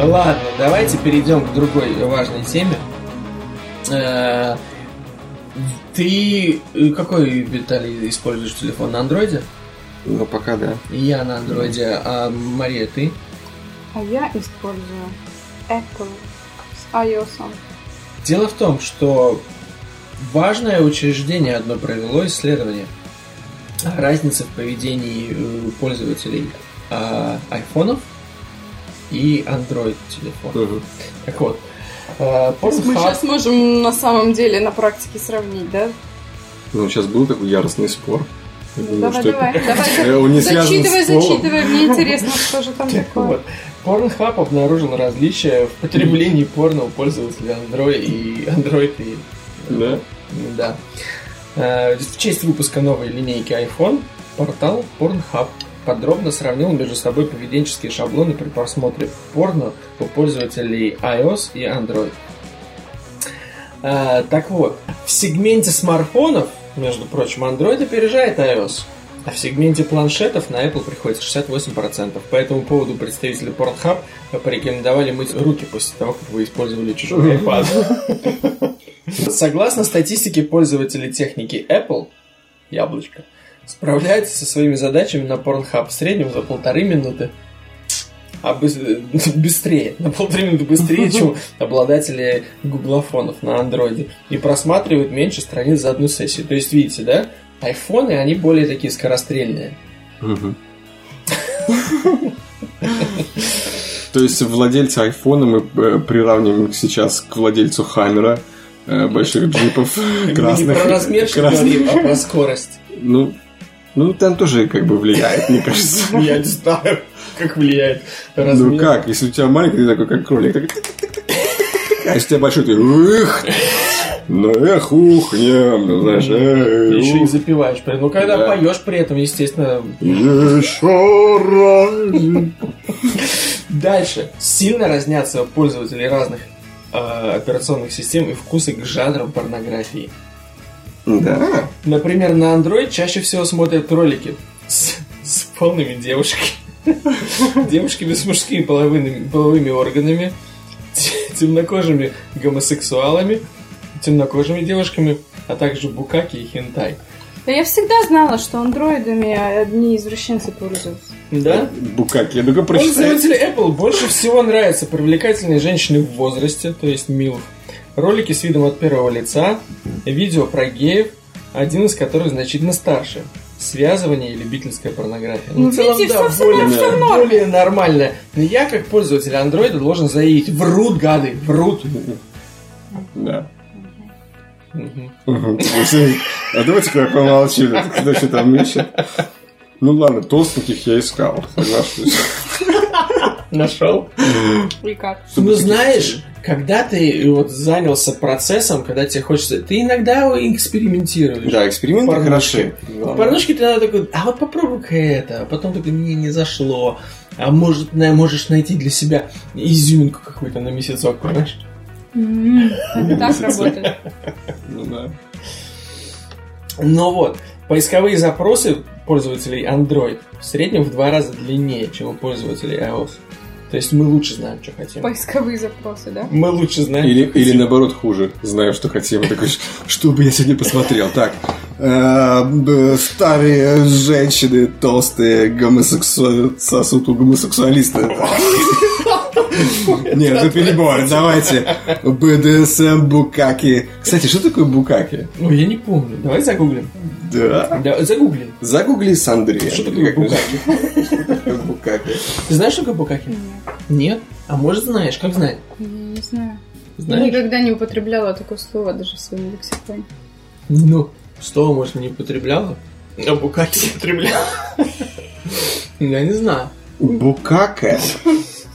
Ладно, давайте перейдем к другой важной теме. Э, Ты какой, Виталий, используешь телефон на андроиде? Ну, пока да. Я на андроиде, а Мария, ты? А я использую Apple с iOS. Дело в том, что важное учреждение одно провело исследование о разнице в поведении э, пользователей а, айфонов и Android телефонов. Мгм. Так вот, э, Мы Pornhub- сейчас можем на самом деле на практике сравнить, да? Ну, сейчас был такой яростный спор. Я думаю, Давай, что давай, это- давай. [laughs] Э, Он не Зачитывай, зачитывай, мне [laughs] интересно, что же там Так такое. вот, Pornhub обнаружил различия в потреблении порно у пользователей Android и Android и Да? да. Э, В честь выпуска новой линейки iPhone портал Pornhub подробно сравнил между собой поведенческие шаблоны при просмотре порно у пользователей iOS и Android. Э, Так вот, в сегменте смартфонов, между прочим, Android опережает iOS. А в сегменте планшетов на Apple приходится 68%. По этому поводу представители Pornhub порекомендовали мыть руки после того, как вы использовали чужой iPad. Согласно статистике пользователей техники Apple, яблочко, справляется со своими задачами на Pornhub в среднем за полторы минуты. А быс- [laughs] быстрее, на полторы минуты быстрее, [laughs] чем обладатели гуглофонов на андроиде. И просматривают меньше страниц за одну сессию. То есть, видите, да? Айфоны, они более такие скорострельные. [laughs] То есть владельца айфона мы э, приравниваем сейчас к владельцу Хаммера, э, больших джипов Мы не красных. про размер красных. говорим, а про скорость. Ну, ну, там тоже как бы влияет, мне [laughs] кажется. Я не знаю, как влияет размер. Ну как, если у тебя маленький, ты такой как кролик, а если у тебя большой, ты ух, Ну эх, ухнем, ну знаешь, эй, Еще и ух. запиваешь. при- Ну, когда Да. поешь при этом, естественно. Еще раз. Дальше. Сильно разнятся пользователи разных э, операционных систем и вкусы к жанрам порнографии. Да. Например, на Android чаще всего смотрят ролики с, с полными девушками. Девушками с мужскими половыми, половыми органами, те- темнокожими гомосексуалами, темнокожими девушками, а также букаки и хентай. Да я всегда знала, что андроидами одни извращенцы пользуются. Да? Букаки, ну-ка прочитай. Пользователю Apple больше всего нравятся привлекательные женщины в возрасте, то есть милф, ролики с видом от первого лица, видео про геев, один из которых значительно старше, связывание и любительская порнография. Ну, видите, всё- всё более, всё в норме. более нормально. Но я, как пользователь андроида, должен заявить, врут гады, врут. Да. Мгм. А давайте-ка я помолчу, кто что там ищет. Ну ладно, толстеньких я искал, соглашусь. Нашел? И как? Ну, знаешь, когда ты вот занялся процессом, когда тебе хочется... Ты иногда экспериментируешь. Да, эксперименты Порнушки. хороши. В порнушке ты надо такой, а вот попробуй-ка это, а потом такой, мне не зашло. А может, на- можешь найти для себя изюминку какую-то на месяцок, понимаешь? Это так работает. Ну да. Но вот, поисковые запросы пользователей Android в среднем в два раза длиннее, чем у пользователей iOS. То есть мы лучше знаем, что хотим. Поисковые запросы, да? Мы лучше знаем, Или, что хотим. или наоборот хуже. Знаю, что хотим. Такой, что бы я сегодня посмотрел? Так, э, б- старые женщины толстые гомосексуал... сосут у гомосексуалиста. Нет, это перебор. [laughs] Давайте. БДСМ Букаки. Кстати, что такое Букаки? Ну, я не помню. Давай загуглим. Да. Да, загугли. Загугли с Андреем. Что такое букаки? [laughs] Букаки? Ты знаешь, что такое букаки? Нет. А может знаешь? Как знать? Я не знаю. Я Знаешь? никогда не употребляла такое слово даже в своем лексиконе. Ну, слово, может, не употребляла? А букаки употребляла? Я не знаю. Букаке.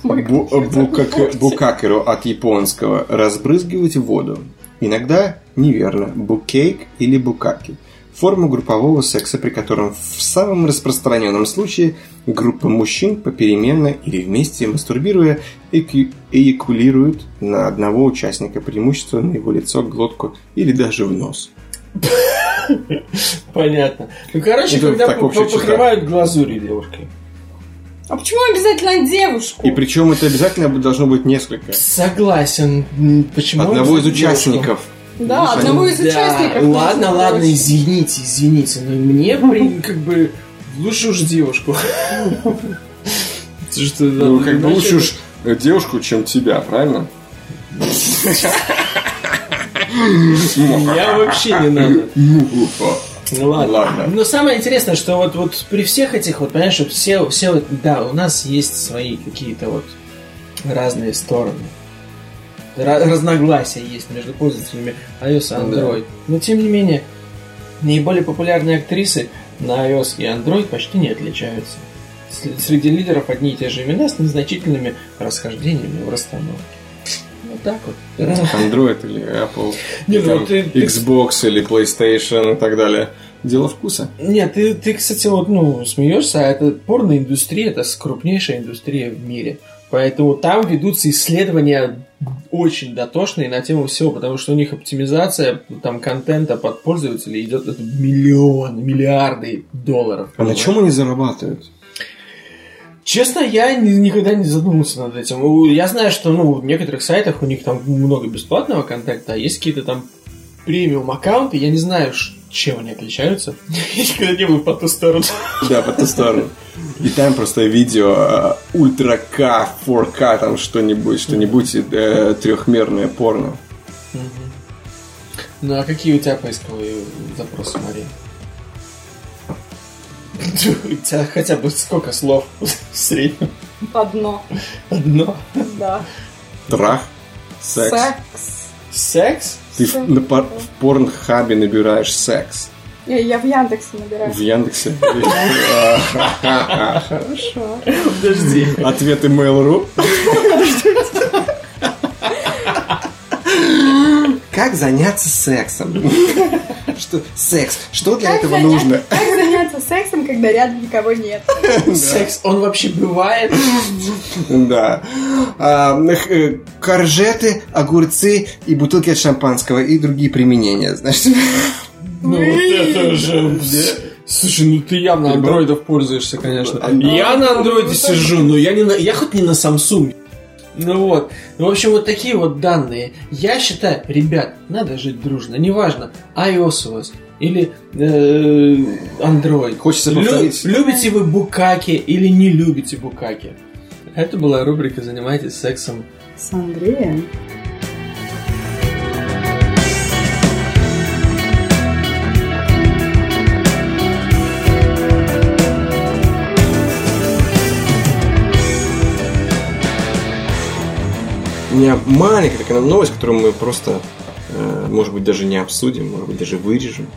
Бу- букаке- Букакеру от японского разбрызгивать воду. Иногда неверно. Букейк или букаки. Форма группового секса, при котором в самом распространенном случае группа мужчин попеременно или вместе мастурбируя эякулируют на одного участника, преимущественно на его лицо, глотку или даже в нос. Понятно. Ну, короче, когда покрывают глазурью девушкой. А почему обязательно девушку? И причем это обязательно должно быть несколько. Согласен. Почему? Одного из участников. Да, одного из Да, участников. Ладно, ладно, девочку. извините, извините, но мне [laughs] при- как бы лучше уж девушку. Что, да, Ну, как бы лучше уж девушку, чем тебя, правильно? [laughs] Я вообще не надо. Ну ладно. Ладно. Но самое интересное, что вот, вот при всех этих, вот, понимаешь, вот все, все вот, да, у нас есть свои какие-то вот разные стороны. Ра- разногласия есть между пользователями iOS и Android. Но тем не менее, наиболее популярные актрисы на iOS и Android почти не отличаются. Среди лидеров одни и те же имена с незначительными расхождениями в расстановке. Вот так вот. Android или Apple, Не, ну там, ты- ты- Xbox или PlayStation и так далее. Дело вкуса. Нет, ты, ты, кстати, вот, ну, смеешься, а это порноиндустрия, это крупнейшая индустрия в мире. Поэтому там ведутся исследования очень дотошные на тему всего, потому что у них оптимизация там контента под пользователей идет это миллионы, миллиарды долларов. А на чем они зарабатывают? Честно, я ни- никогда не задумывался над этим. Я знаю, что ну, в некоторых сайтах у них там много бесплатного контента, а есть какие-то там премиум аккаунты, я не знаю, чем они отличаются. [laughs] Не был по ту сторону. Да, по ту сторону. И там просто видео э, ультра К, 4К, там что-нибудь, что-нибудь э, трехмерное порно. Ну а какие у тебя поисковые запросы, Мария? У тебя хотя бы сколько слов в среднем? Одно. Одно. Да. Трах, секс. Секс. Секс? Ты в, на в порнхабе набираешь секс. Я, я в Яндексе набираю. В Яндексе. Хорошо. Подожди. Ответы Mail.ru. как заняться сексом? [laughs] Что секс? Что для этого нужно? Как заняться сексом, когда рядом никого нет? Секс, он вообще бывает? Да. А, э, Коржеты, огурцы и бутылки от шампанского и другие применения. Значит, Ну, вот это же... Слушай, ну ты явно андроидов пользуешься, конечно. Я на андроиде сижу, но я не на... Я хоть не на Samsung. Ну вот. Ну, в общем, вот такие вот данные. Я считаю, ребят, надо жить дружно. Неважно, iOS у вас или э, Android. Хочется Лю- повторить. любите вы букаки или не любите букаки? Это была рубрика «Занимайтесь сексом». С Андреем? У меня маленькая такая новость, которую мы просто, э, может быть, даже не обсудим, может быть, даже вырежем.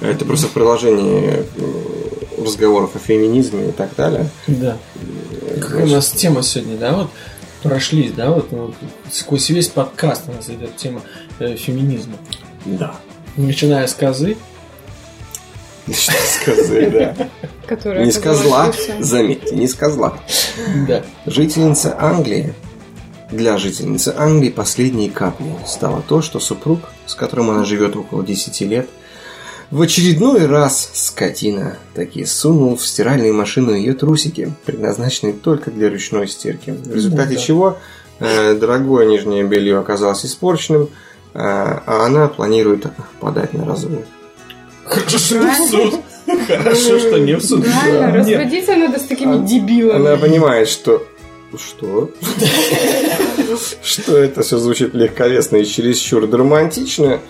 Это просто в приложении э, разговоров о феминизме и так далее. Да. Какая у нас тема сегодня, да, вот прошлись, да, вот ну, сквозь весь подкаст у нас идет тема э, феминизма. Да. Начиная с козы, Что сказать, да. Которая Не с козла, заметьте, не с козла. да. Жительница Англии. Для жительницы Англии последней каплей стало то, что супруг, с которым она живет около 10 лет, в очередной раз скотина таки сунул в стиральную машину ее трусики, предназначенные только для ручной стирки. В результате да. чего э, дорогое нижнее белье оказалось испорченным, э, а она планирует подать на развод. Хорошо, что не в суд. Хорошо, что не в суд. Разводиться надо с такими дебилами. Она понимает, что... Что? Что это все звучит легковесно и чересчур романтично.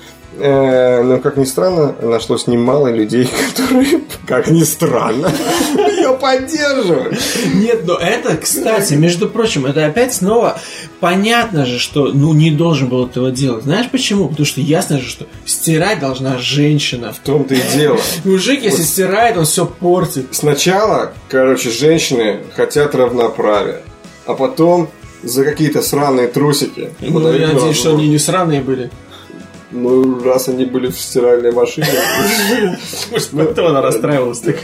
Э, Но, как ни странно, нашлось немало людей, [laughs] которые, как ни странно, [laughs] ее поддерживают. Нет, но это, кстати, между прочим, это опять снова понятно же, что ну не должен был этого делать. Знаешь почему? Потому что ясно же, что стирать должна женщина. В том-то и дело. Мужик, если стирает, он все портит. Сначала, короче, женщины хотят равноправия, а потом за какие-то сраные трусики. Ну, я на надеюсь, что они не сраные были. Ну, раз они были в стиральной машине. [laughs] Может, она расстраивалась так.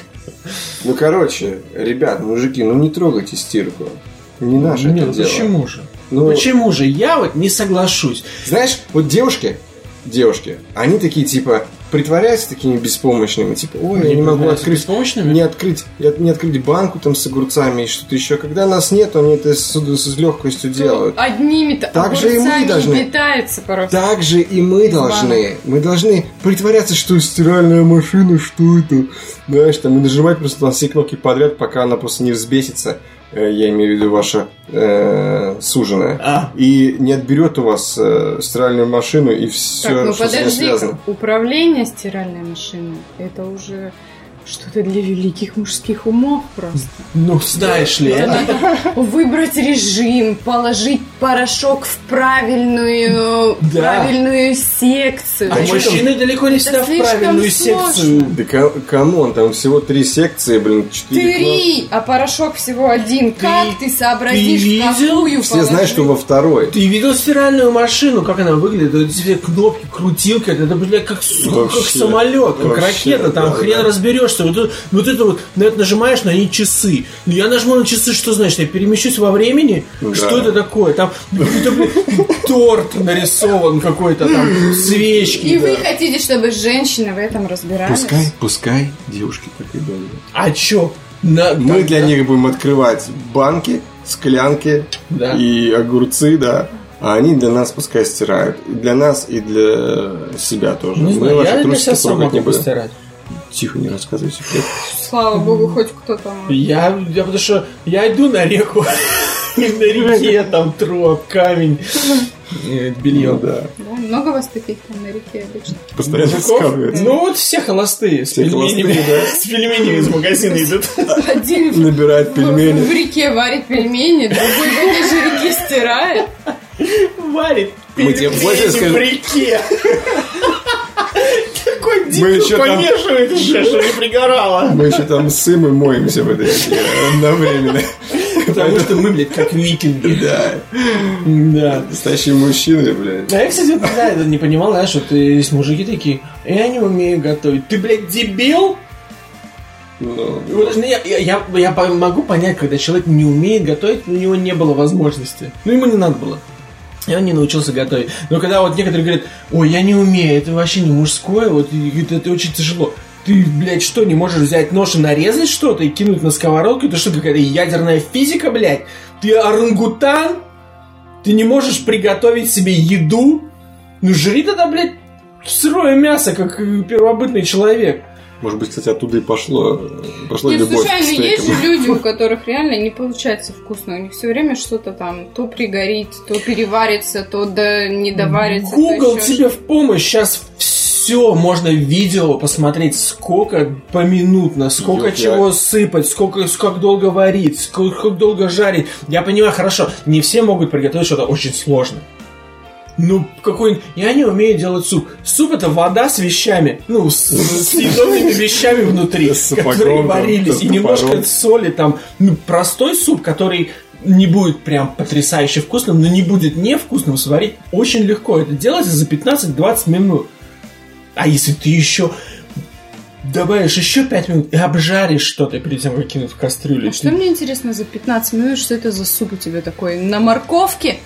Ну, короче, ребят, мужики, ну не трогайте стирку. Не наше это ну дело. почему же? Ну, Почему же? Я вот не соглашусь. Знаешь, вот девушки, девушки, они такие, типа, притворяются такими беспомощными, типа, ой, я не могу открыть, беспомощными? не открыть, не открыть банку там с огурцами и что-то еще. Когда нас нет, они это с, с легкостью делают. Одними-то Так же и мы должны. питается просто. Так же и мы должны. Мы должны притворяться, что стиральная машина, что это? Знаешь, там и нажимать просто на все кнопки подряд, пока она просто не взбесится. Э, Я имею в виду ваша э, суженая. А. И не отберет у вас э, стиральную машину и все, Так, ну что с ней подожди, связано. управление стиральной машиной это уже что-то для великих мужских умов просто. Ну, знаешь ли, это... Надо выбрать режим, положить порошок в правильную, Да. правильную секцию. А мужчины далеко не Это всегда в правильную сложно. секцию. Да co- come on, там всего три секции, блин, четыре. Три, а порошок всего один. как ты сообразишь, ты какую Все знают, что во второй. Ты видел стиральную машину, как она выглядит? Вот эти все кнопки, крутилки, это, блядь, как, как самолет, как Вообще, ракета, там да, хрен да. Разберешься. Вот, это- вот это вот, на это нажимаешь, на ней часы. Ну, Я нажму на часы, что значит? Я перемещусь во времени? Да. Что это такое? Там какой-то, блядь, торт нарисован какой-то, там свечки. И вы хотите, чтобы женщины в этом разбирались? Пускай, пускай девушки так и думают. А чё? На- Мы так, для да. них будем открывать банки, склянки Да. и огурцы, да. А они для нас пускай стирают. И для нас, и для себя тоже. Не Мы знаю, ваши я трусики трогать не будем. постирать. Тихо, не рассказывай секрет. Слава богу, хоть кто-то. Я, я потому что я иду на реку, [laughs] и на реке там тру об камень э, белье. Ну да. Да, много вас таких там на реке обычно. Постоянно Мужиков? скапливается. Ну вот все холостые, с пельменями, да. с пельменями из магазина идут. Один в, пельмени. в реке варит пельмени, другой в этой же реке стирает. Варит пельмени в реке. Мы еще там- помешивает еще, что не пригорало. Мы еще там с и моемся в этой одновременно. Потому что мы, блядь, как викинги. Да. Да. Настоящие мужчины, блядь. А я, кстати, вот никогда это не понимал, знаешь, вот есть мужики такие, я не умею готовить. Ты, блядь, дебил? Ну, Вот, ну, Я, я, я- могу понять, когда человек не умеет готовить, у него не было возможности. Ну, ему не надо было. И он не научился готовить. Но когда вот некоторые говорят, ой, я не умею, это вообще не мужское, вот это, это очень тяжело. Ты, блядь, что, не можешь взять нож и нарезать что-то и кинуть на сковородку? Это что, какая-то ядерная физика, блядь? Ты орангутан? Ты не можешь приготовить себе еду? Ну, жри тогда, блядь, сырое мясо, как э, первобытный человек. Может быть, кстати, оттуда и пошло, пошло Нет, любовь ну есть же люди, у которых реально не получается вкусно. У них все время что-то там то пригорит, то переварится, то да, не доварится. Google еще тебе в помощь. Сейчас все можно в видео посмотреть, сколько поминутно, сколько Ёп, чего я- сыпать, сколько, как долго варить, сколько, как долго жарить. Я понимаю, хорошо, не все могут приготовить что-то очень сложное. Ну, какой Я не умею делать суп. Суп это вода с вещами. Ну, с, с [laughs] вещами внутри, которые варились. И немножко соли там. Ну, простой суп, который не будет прям потрясающе вкусным, но не будет невкусным, сварить очень легко. Это делается за 15-20 минут. А если ты еще добавишь еще 5 минут и обжаришь что-то перед тем, как кинуть в кастрюлю. А что мне интересно за 15 минут, что это за суп у тебя такой? На морковке?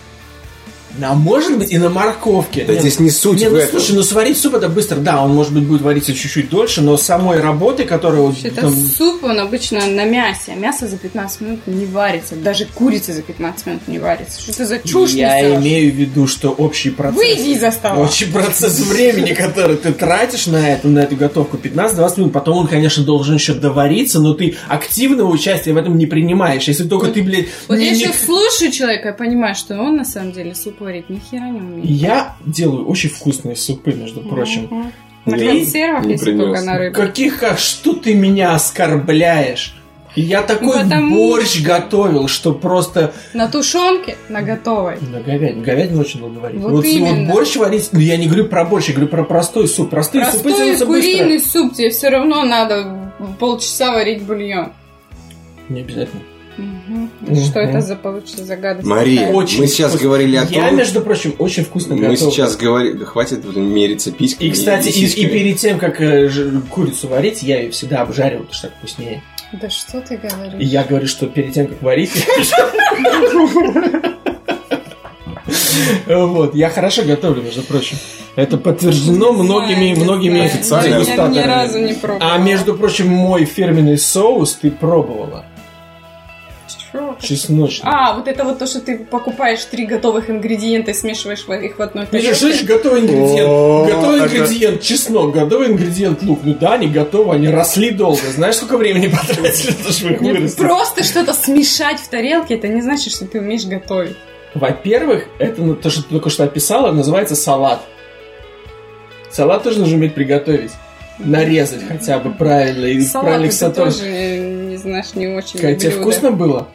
А может быть и на морковке. Да Нет, здесь не суть Не, в ну этом. слушай, ну сварить суп это быстро, да, он может быть будет вариться чуть-чуть дольше, но самой работы, которая вот Это там- суп, он обычно на мясе, мясо за 15 минут не варится. Даже курица за 15 минут не варится. Что это за чушь я несёшь? имею в виду, что общий процесс. Выйди из-за стола. Общий процесс времени, который ты тратишь на эту, на эту готовку, 15-20 минут, потом он, конечно, должен еще довариться, но ты активного участия в этом не принимаешь. Если только ты, блядь, Вот не- я не- сейчас слушаю человека, я понимаю, что он на самом деле суп варить ни хера не умеет. Я делаю очень вкусные супы, между прочим. Мгм. На консервах, если только на рыбу. Каких как, что ты меня оскорбляешь? Я такой Потому- борщ готовил, что просто... На тушенке, на готовой. На говядину. Говядину очень долго варить. Вот вот, именно. вот борщ варить, ну я не говорю про борщ, я говорю про простой суп. Простые супы Простой делаются куриный суп, тебе все равно надо полчаса варить бульон. Не обязательно. Мгм. Что это за получится за гадость? Мария? Очень мы сейчас вкусно. говорили о Я, том, между прочим, очень вкусно мы готовлю. сейчас говорили, хватит мериться письками И, кстати, и, и перед тем, как э, ж- курицу варить, я ее всегда обжариваю, потому что так вкуснее. Да что ты И говоришь? я говорю, что перед тем, как варить... [laughs] Вот, я хорошо готовлю, между прочим. Это подтверждено многими, многими знаю, официально. Я ни дегустаторами. разу не пробовала. А между прочим, мой фирменный соус ты пробовала. Чё? Чесночный. А, вот это вот то, что ты покупаешь три готовых ингредиента и смешиваешь их в одной Ты тарелке. слышишь, готовый ингредиент. О, Готовый это- ингредиент чеснок, готовый ингредиент лук. Ну да, они готовы, они росли долго. Знаешь, сколько времени [laughs] потратили, чтобы их Нет, вырастить? Просто что-то смешать в тарелке, это не значит, что ты умеешь готовить. Во-первых, это ну, то, что ты только что описала, называется салат. Салат тоже нужно уметь приготовить. Нарезать хотя бы правильно. Салат правильно это тоже, не, не знаешь, не очень тебе блюдо. вкусно было?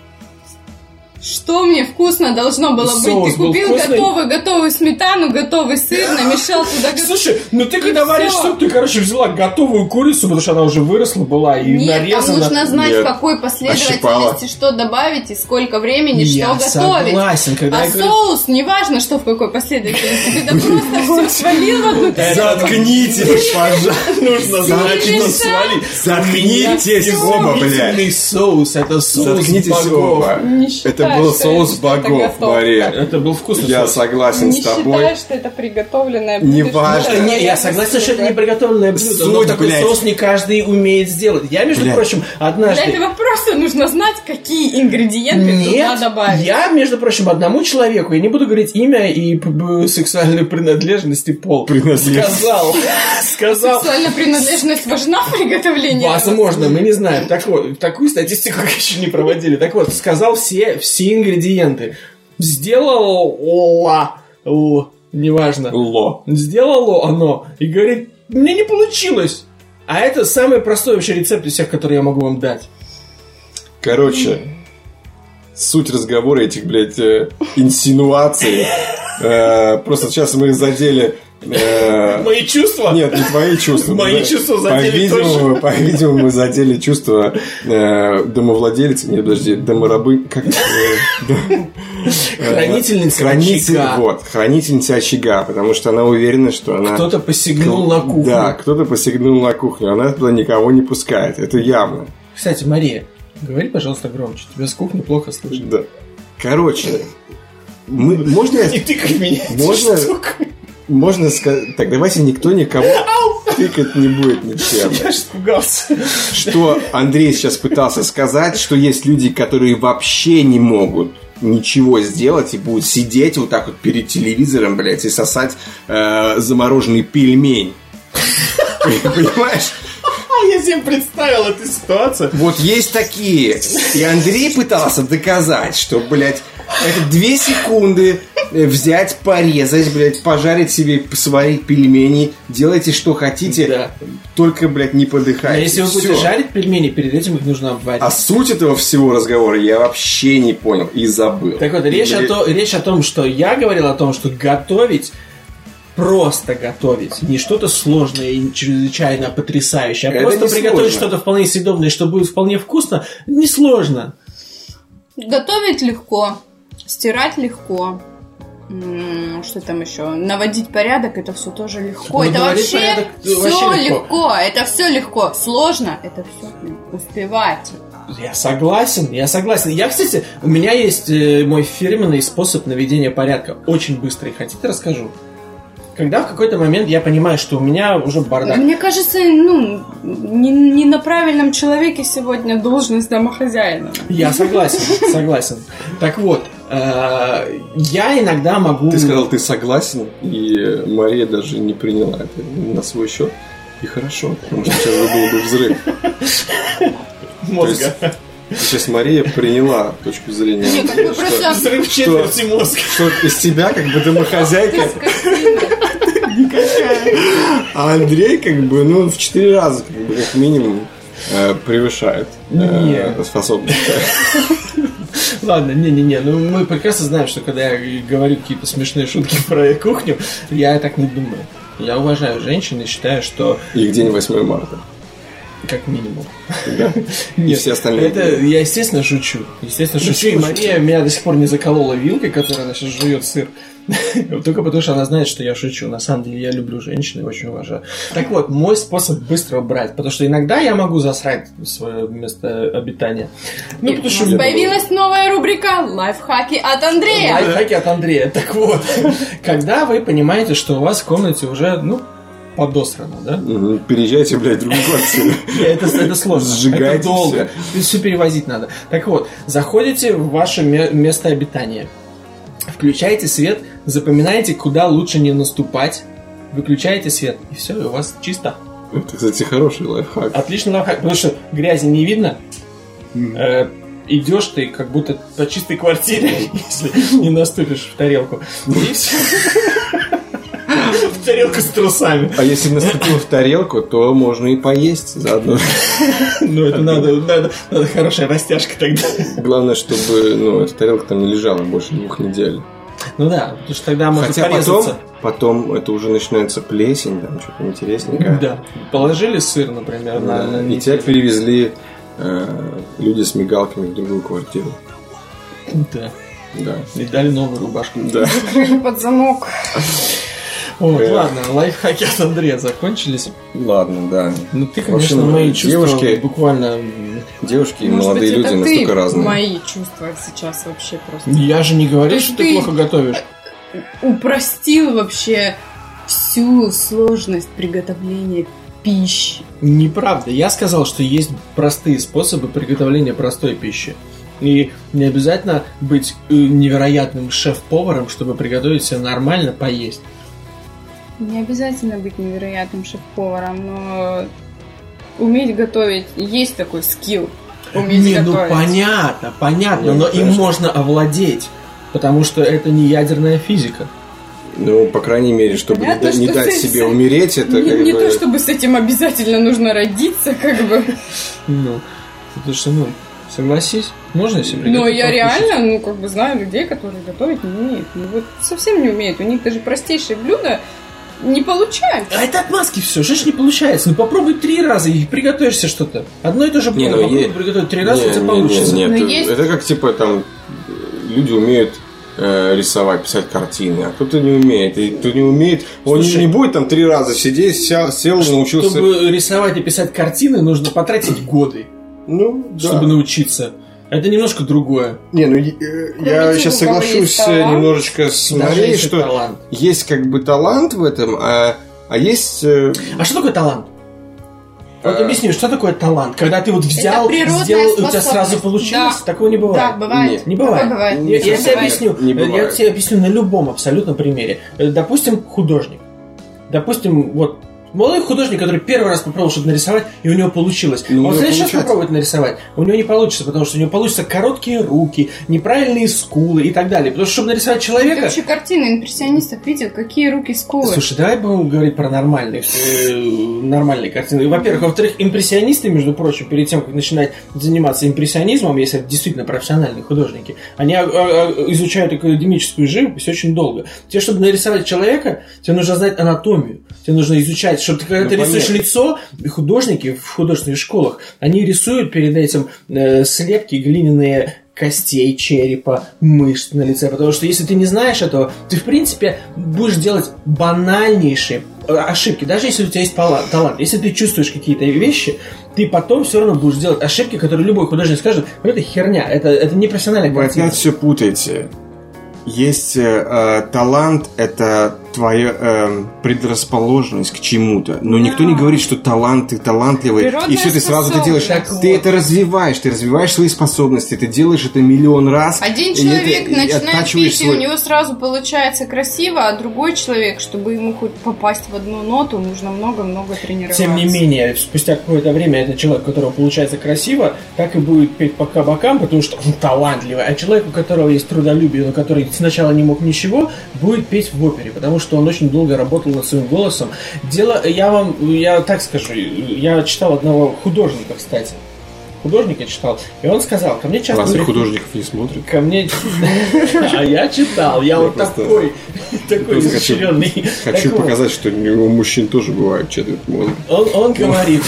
Что мне вкусно должно было быть? Соус Ты купил вкусный? готовую, готовую сметану, готовый сыр, намешал туда... Слушай, ну ты когда варишь суп, ты, короче, взяла готовую курицу, потому что она уже выросла была и Нет, нарезана. нужно знать, Нет. в какой последовательности что добавить и сколько времени Я что готовить. согласен, когда А я говорю... соус, неважно, что в какой последовательности, ты да просто все свалил в одну. Заткнитесь, пожалуйста. Нужно знать, что свалить. Заткнитесь оба, блядь. Соус, это соус Заткнитесь оба. Не Это был соус богов. Мария. Это был вкусный Я соус. согласен Не с тобой. считаю, что это приготовленное блюдо. Не важно. Не, я согласен, что это не приготовленное блюдо, но такой блядь. соус не каждый умеет сделать. Я, между Блядь. прочим, Для однажды... этого просто нужно знать, какие ингредиенты Нет, туда добавить. я, между прочим, одному человеку, я не буду говорить имя и сексуальную принадлежность и пол. Принадлежность. Сказал, [laughs] сказал, Сексуальная принадлежность важна в приготовлении? Возможно, мы не знаем. Так вот, такую статистику [laughs] еще не проводили. Так вот, сказал все, все ингредиенты. Сделал ла, л, неважно. Ло. Сделало оно и говорит, мне не получилось. А это самый простой вообще рецепт из всех, которые я могу вам дать. Короче, суть разговора этих, блядь, э, инсинуаций. э, Просто сейчас мы задели Мои чувства? Нет, не твои чувства. [laughs] Мои чувства задели По-видимому, [laughs] по-видимому, мы задели чувства э, домовладельца, нет, подожди, доморабы, как... [laughs] э. Хранительница Хранитель- очага. Вот, хранительница очага, потому что она уверена, что она... Кто-то посягнул на кухню. Да, кто-то посягнул на кухню, она туда никого не пускает, это явно. Кстати, Мария, говори, пожалуйста, громче. Тебя с кухни плохо слышно. Да. Короче, мы, можно я Не тыкай меня. Можно-. Можно сказать... Так, давайте никто никого тыкать не будет ничем. Я испугался. Что Андрей сейчас пытался сказать, что есть люди, которые вообще не могут ничего сделать и будут сидеть вот так вот перед телевизором, блядь, и сосать э, замороженный пельмень. Понимаешь? А я себе представил эту ситуацию. Вот есть такие. И Андрей пытался доказать, что, блядь, это две секунды э, взять, порезать, блядь, пожарить себе, сварить пельмени, делайте что хотите, Да. только, блядь, не А подыхайте. если вы будете Всё. жарить пельмени, перед этим их нужно обварить. А суть этого всего разговора я вообще не понял и забыл. Так вот, речь, о Блин, то- речь о том, что я говорил о том, что готовить просто готовить, не что-то сложное и чрезвычайно потрясающее, а Это просто приготовить что-то вполне съедобное, что будет вполне вкусно, несложно. Готовить легко, стирать легко. Что там еще? Наводить порядок, это все тоже легко. Ну, это вообще, порядок, все вообще легко. легко. Это все легко. Сложно, это все успевать. Я согласен, я согласен. Я, кстати, у меня есть э, мой фирменный способ наведения порядка. Очень быстрый. Хотите, расскажу? Когда в какой-то момент я понимаю, что у меня уже бардак. Мне кажется, ну, не, не на правильном человеке сегодня должность домохозяина. Я согласен, согласен. Так вот, я иногда могу... Ты сказал, ты согласен, и Мария даже не приняла это на свой счет. И хорошо, потому что сейчас был бы взрыв. мозга. Сейчас Мария приняла точку зрения Не, как бы что, просто Взрыв четверти мозга. что из тебя как бы домохозяйка, а Андрей как бы, ну, в четыре раза, как бы, как минимум, э, превышает э, Нет. способности. [laughs] Ладно, не-не-не, ну мы прекрасно знаем, что когда я говорю какие-то смешные шутки [laughs] про кухню, я так не думаю. Я уважаю женщин и считаю, что И день 8 марта. Как минимум. [laughs] И все остальные. Это я, естественно, шучу. Естественно, шучу. И Мария меня до сих пор не заколола вилкой, которая она сейчас жует сыр. [laughs] Только потому, что она знает, что я шучу. На самом деле, я люблю женщин и очень уважаю. Так вот, мой способ быстро брать. Потому что иногда я могу засрать свое место обитания. Ну, И потому у что... нас появилась новая рубрика «Лайфхаки от Андрея». Лайфхаки от Андрея. Так вот, [laughs] когда вы понимаете, что у вас в комнате уже, ну, подосрано, да? Переезжайте, блядь, в другую [laughs] квартиру. Это, это сложно. Сжигайте это долго. Все перевозить надо. Так вот, заходите в ваше ме- место обитания. Включаете свет, запоминаете, куда лучше не наступать. Выключаете свет, и все, и у вас чисто. Это, кстати, хороший лайфхак. Отличный лайфхак, потому что грязи не видно. Э, идешь ты как будто по чистой квартире, [laughs] если не наступишь в тарелку. И все. [laughs] [laughs] В тарелку с трусами. А если наступил в тарелку, то можно и поесть заодно. [laughs] Ну, это надо, надо, надо хорошая растяжка тогда. Главное, чтобы ну, эта тарелка там не лежала больше двух недель. Ну да, потому что тогда можно Хотя порезаться. потом, потом это уже начинается плесень, там что-то интересненькое. Да. Положили сыр, например, на, Да, на И тебя перевезли э, люди с мигалками в другую квартиру. Да. Да. И дали новую рубашку. Да. Закрыли [laughs] под замок. Вот, Эх. ладно, лайфхаки от Андрея закончились. Ладно, да. Ну ты, конечно, общем, мои чувства девушки- буквально... Девушки и молодые быть, люди настолько ты разные. мои чувства сейчас вообще просто Я же не говорю, То что ты ты- плохо готовишь. упростил вообще всю сложность приготовления пищи. Неправда. Я сказал, что есть простые способы приготовления простой пищи. И не обязательно быть э, невероятным шеф-поваром, чтобы приготовить себе нормально поесть. Не обязательно быть невероятным шеф-поваром, но уметь готовить, есть такой скилл. Уметь Не, ну готовить. понятно, понятно, Ну, но им конечно. можно овладеть. Потому что это не ядерная физика. Ну, по крайней мере, чтобы не, Понятно, не что дать с- себе умереть, это не, как не бы... то, чтобы с этим обязательно нужно родиться, как бы. Ну, потому что, ну, согласись, можно себе Но я реально, ну, как бы знаю людей, которые готовить не умеют. Ну, вот совсем не умеют. У них даже простейшие блюда Не получается. А это отмазки все, что ж не получается? Ну попробуй три раза и приготовишься что-то. Одно и то же Не, блюдо, ну, попробуй е- приготовить три раза, Не, у тебя не, получится. не, Нет, Но есть- это как типа там люди умеют э, рисовать, писать картины, а кто-то не умеет. И кто не умеет, он Слушай, не будет там три раза сидеть, сел, сел научился. Чтобы рисовать и писать картины, нужно потратить годы, Ну, да. чтобы научиться. Это немножко другое. Не, ну э, я сейчас соглашусь немножечко с Марией, что талант. есть как бы талант в этом, а, а есть... э, А что такое талант? Вот Э, объясни, что такое талант? Когда ты вот взял, сделал, и у тебя сразу получилось? Да. Такого не бывает. Да, бывает. Нет. Не бывает. Такое бывает. Я, я тебе объясню. Не Я бывает. тебе объясню на любом абсолютно примере. Допустим, художник. Допустим, вот молодой художник, который первый раз попробовал что-то нарисовать, и у него получилось. Ну, Он в него следующий раз получается. попробует нарисовать, у него не получится, потому что у него получатся короткие руки, неправильные скулы и так далее. Потому что, чтобы нарисовать Ты человека... вообще картины импрессионистов видел? Какие руки скулы? Слушай, давай будем говорить про нормальные, э, нормальные картины. Во-первых. Во-вторых, импрессионисты, между прочим, перед тем, как начинать заниматься импрессионизмом, если это действительно профессиональные художники, они а, а, изучают академическую живопись очень долго. Тебе, чтобы нарисовать человека, тебе нужно знать анатомию. Тебе нужно изучать, чтобы ты, когда Ну, ты рисуешь понятно. лицо, художники в художественных школах, они рисуют перед этим э, слепки глиняные костей, черепа, мышц на лице. Потому что если ты не знаешь этого, ты, в принципе, будешь делать банальнейшие э, ошибки. Даже если у тебя есть талант. Если ты чувствуешь какие-то вещи, ты потом все равно будешь делать ошибки, которые любой художник скажет, ну это херня, это, это не профессиональная Вы картина. опять все путаете. Есть э, э, талант, это твоя э, предрасположенность к чему-то. Но никто не говорит, что талант, ты талантливый, Природная и все, ты сразу это делаешь. Так ты вот. это развиваешь, ты развиваешь свои способности, ты делаешь это миллион раз. Один и человек это- начинает оттачиваешь петь, и свой- у него сразу получается красиво, а другой человек, чтобы ему хоть попасть в одну ноту, нужно много-много тренироваться. Тем не менее, спустя какое-то время этот человек, у которого получается красиво, так и будет петь по кабакам, потому что он талантливый. А человек, у которого есть трудолюбие, но который сначала не мог ничего, будет петь в опере, потому что он очень долго работал над своим голосом. Дело, я вам, я так скажу, я читал одного художника, кстати. Художника читал, и он сказал, ко мне часто... Разве художников не смотрят? Ко мне... [laughs] А я читал, я вот такой, [laughs] такой изощренный. Хочу [laughs] показать, что у мужчин тоже бывает четверть мозга. Он, он говорит,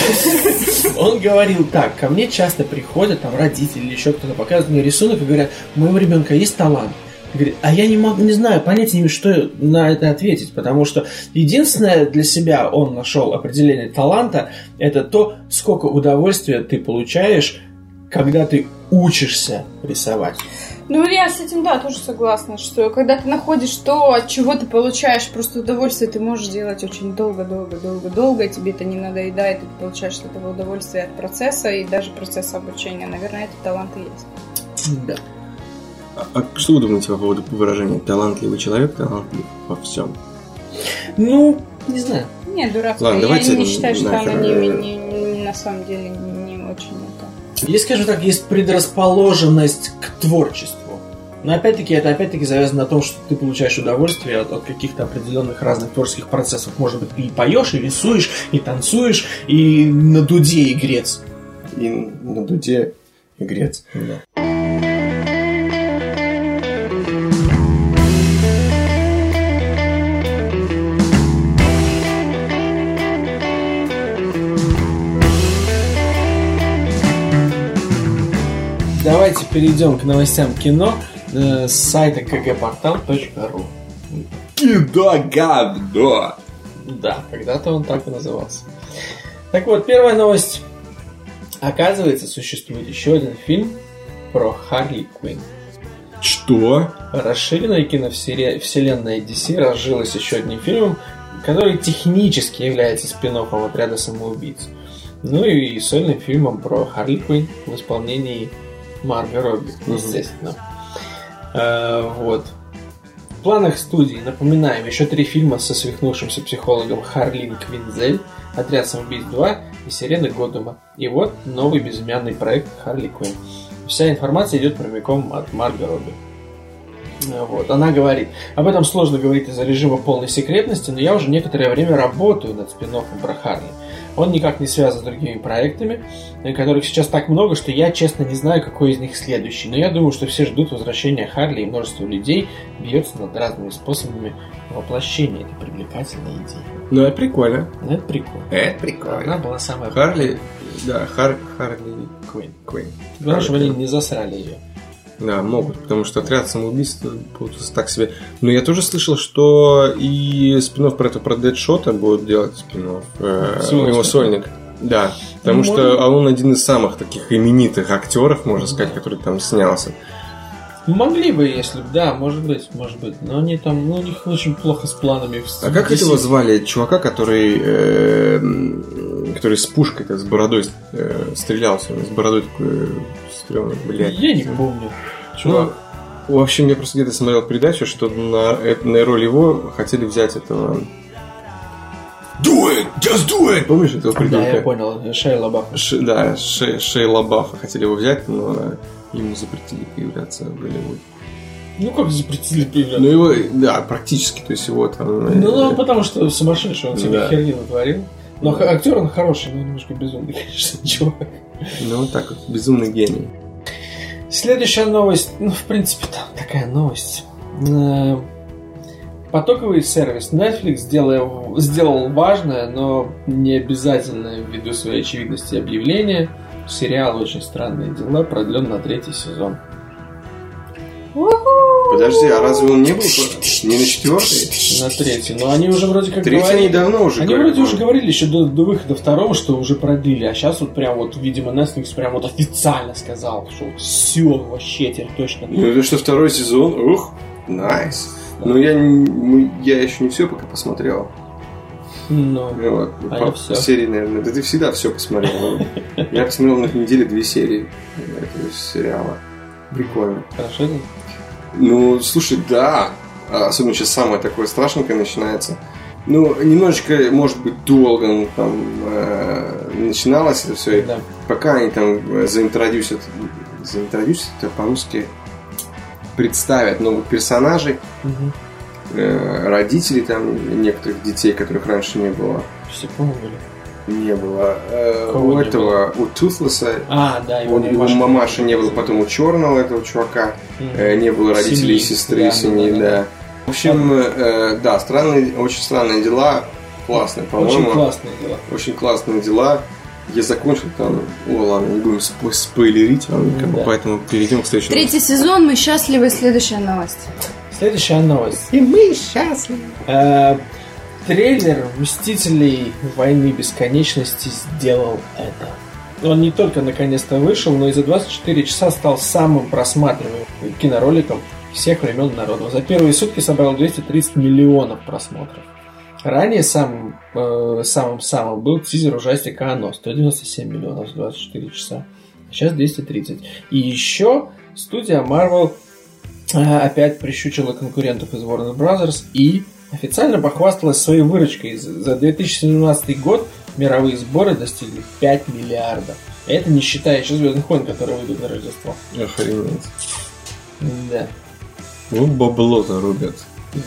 он говорил так, ко мне часто приходят там родители или еще кто-то показывают мне рисунок и говорят, у моего ребенка есть талант. Говорит, а я не могу, не знаю, понятия не имею, что на это ответить, потому что единственное для себя он нашел определение таланта, это то, сколько удовольствия ты получаешь, когда ты учишься рисовать. Ну, я с этим, да, тоже согласна, что когда ты находишь то, от чего ты получаешь просто удовольствие, ты можешь делать очень долго-долго-долго-долго, тебе это не надоедает, и ты получаешь от этого удовольствие от процесса и даже процесса обучения. Наверное, это талант и есть. Да. А, а что вы думаете по поводу выражения «талантливый человек талантлив во всем»? Ну, не знаю. Не, дурацкая. Ладно, я давайте не считаю, что нахер, она не, не- не- на самом деле не очень это. Есть, скажем так, есть предрасположенность к творчеству. Но опять-таки, это опять-таки завязано на том, что ты получаешь удовольствие от, от каких-то определенных разных творческих процессов. Может быть, ты и поешь, и рисуешь, и танцуешь, и на дуде игрец. И на дуде игрец. Давайте перейдем к новостям кино э, с сайта kgportal.ru. Кида говно! Да, когда-то он так и назывался. Так вот, первая новость. Оказывается, существует еще один фильм про Харли Квинн. Что? Расширенная киновселенная DC разжилась еще одним фильмом, который технически является спин отряда самоубийц. Ну и сольным фильмом про Харли Квинн в исполнении Марго Робби, естественно. Э, вот. В планах студии, напоминаем, еще три фильма со свихнувшимся психологом Харлин Квинзель, Отряд самоубийц 2 и Сирены Годума. И вот новый безымянный проект Харли Квинн. Вся информация идет прямиком от Марго Робби. Э, Вот. Она говорит, об этом сложно говорить из-за режима полной секретности, но я уже некоторое время работаю над спин про Харли. Он никак не связан с другими проектами, которых сейчас так много, что я честно не знаю, какой из них следующий. Но я думаю, что все ждут возвращения Харли, и множество людей бьется над разными способами воплощение этой привлекательной идеи. Ну, это прикольно. Ну, Это прикольно. Это прикольно. Она была самая Харли, да, Хар, Харли Квин. Квин. Главное, чтобы они не засрали ее. Да, могут, потому что отряд самоубийств получился так себе. Но я тоже слышал, что и спин про это про Дэдшота будут делать спин э, его сольник. Да, потому Ну, что может. а он один из самых таких именитых актеров, можно сказать, который там снялся. Могли бы, если бы, да, может быть, может быть. Но они там, ну, у них очень плохо с планами. А как этого звали чувака, который, э, который с пушкой, с бородой э, стрелялся, с бородой такой стрёмный, блядь. Я не помню. Чувак. В общем, я просто где-то смотрел передачу, что на, э- на роль его хотели взять этого... Do it! Just do it! Помнишь этого Да, придурка? я понял. Шея Лабаф. Ш- да, Ше- Шейла Баффа хотели его взять, но ему запретили появляться в Голливуде. Ну, как запретили появляться? Ну, его, да, практически, то есть его там... э, Ну, ну, потому что сумасшедший, он себе Да. херню натворил. Но Да. актер он хороший, но немножко безумный, [laughs] конечно, чувак. ну, вот так вот, безумный гений. Следующая новость, ну, в принципе, там такая новость. Э, Потоковый сервис Netflix сделал, сделал важное, но не обязательное ввиду своей очевидности объявление. Сериал «Очень странные дела» продлен на третий сезон. Подожди, а разве он не был не на четвертый? На третий. Но они уже вроде как Третий говорили- они давно уже Они говорят, вроде уже говорили еще до, до выхода второго, что уже продлили, а сейчас вот прям вот, видимо, Netflix прям вот официально сказал, что все, вообще теперь точно. Ну, это что, второй сезон? Ух, найс. Ну, я, не- мы- я еще не все пока посмотрел. Ну, Ну, вот, А по я всё. серии, наверное. Да ты всегда все посмотрел. Я посмотрел на неделе две серии этого сериала. Прикольно. хорошо. это? Ну, слушай, да. А Особенно сейчас самое такое страшненькое начинается. Ну, немножечко, может быть, долго ну, там э, начиналось это все. Да. Пока они там э, заинтродюсят, заинтродюсят это по-русски, представят новых персонажей, Мгм. Э, родителей там некоторых детей, которых раньше не было. Все помогли. Не было. Э, Кого у не этого, у Туфлеса, А, да, у, его мамаши не было, потом у черного этого чувака э, не было родителей и Семьи. сестры, Да, семьи, да, да. В общем, э, да, странные, очень странные дела, классные, по-моему. Очень классные дела. Очень классные дела. Я закончил там. О, ладно, не будем спо- спойлерить как бы, Да. поэтому перейдем к следующему. Третий сезон, мы счастливы. Следующая новость. Следующая новость. И мы счастливы. Э, трейлер Мстителей Войны Бесконечности сделал это. Он не только наконец-то вышел, но и за 24 часа стал самым просматриваемым кинороликом всех времен народов. За первые сутки собрал 230 миллионов просмотров. Ранее самым э, самым-самым был тизер ужастика «Оно» 197 миллионов за 24 часа. Сейчас 230. И еще студия Marvel опять прищучила конкурентов из Warner Brothers и официально похвасталась своей выручкой. За 2017 год мировые сборы достигли 5 миллиардов. Это не считая еще Звездных войн, которые выйдут на Рождество. Охренеть. Да. Вот бабло-то рубят.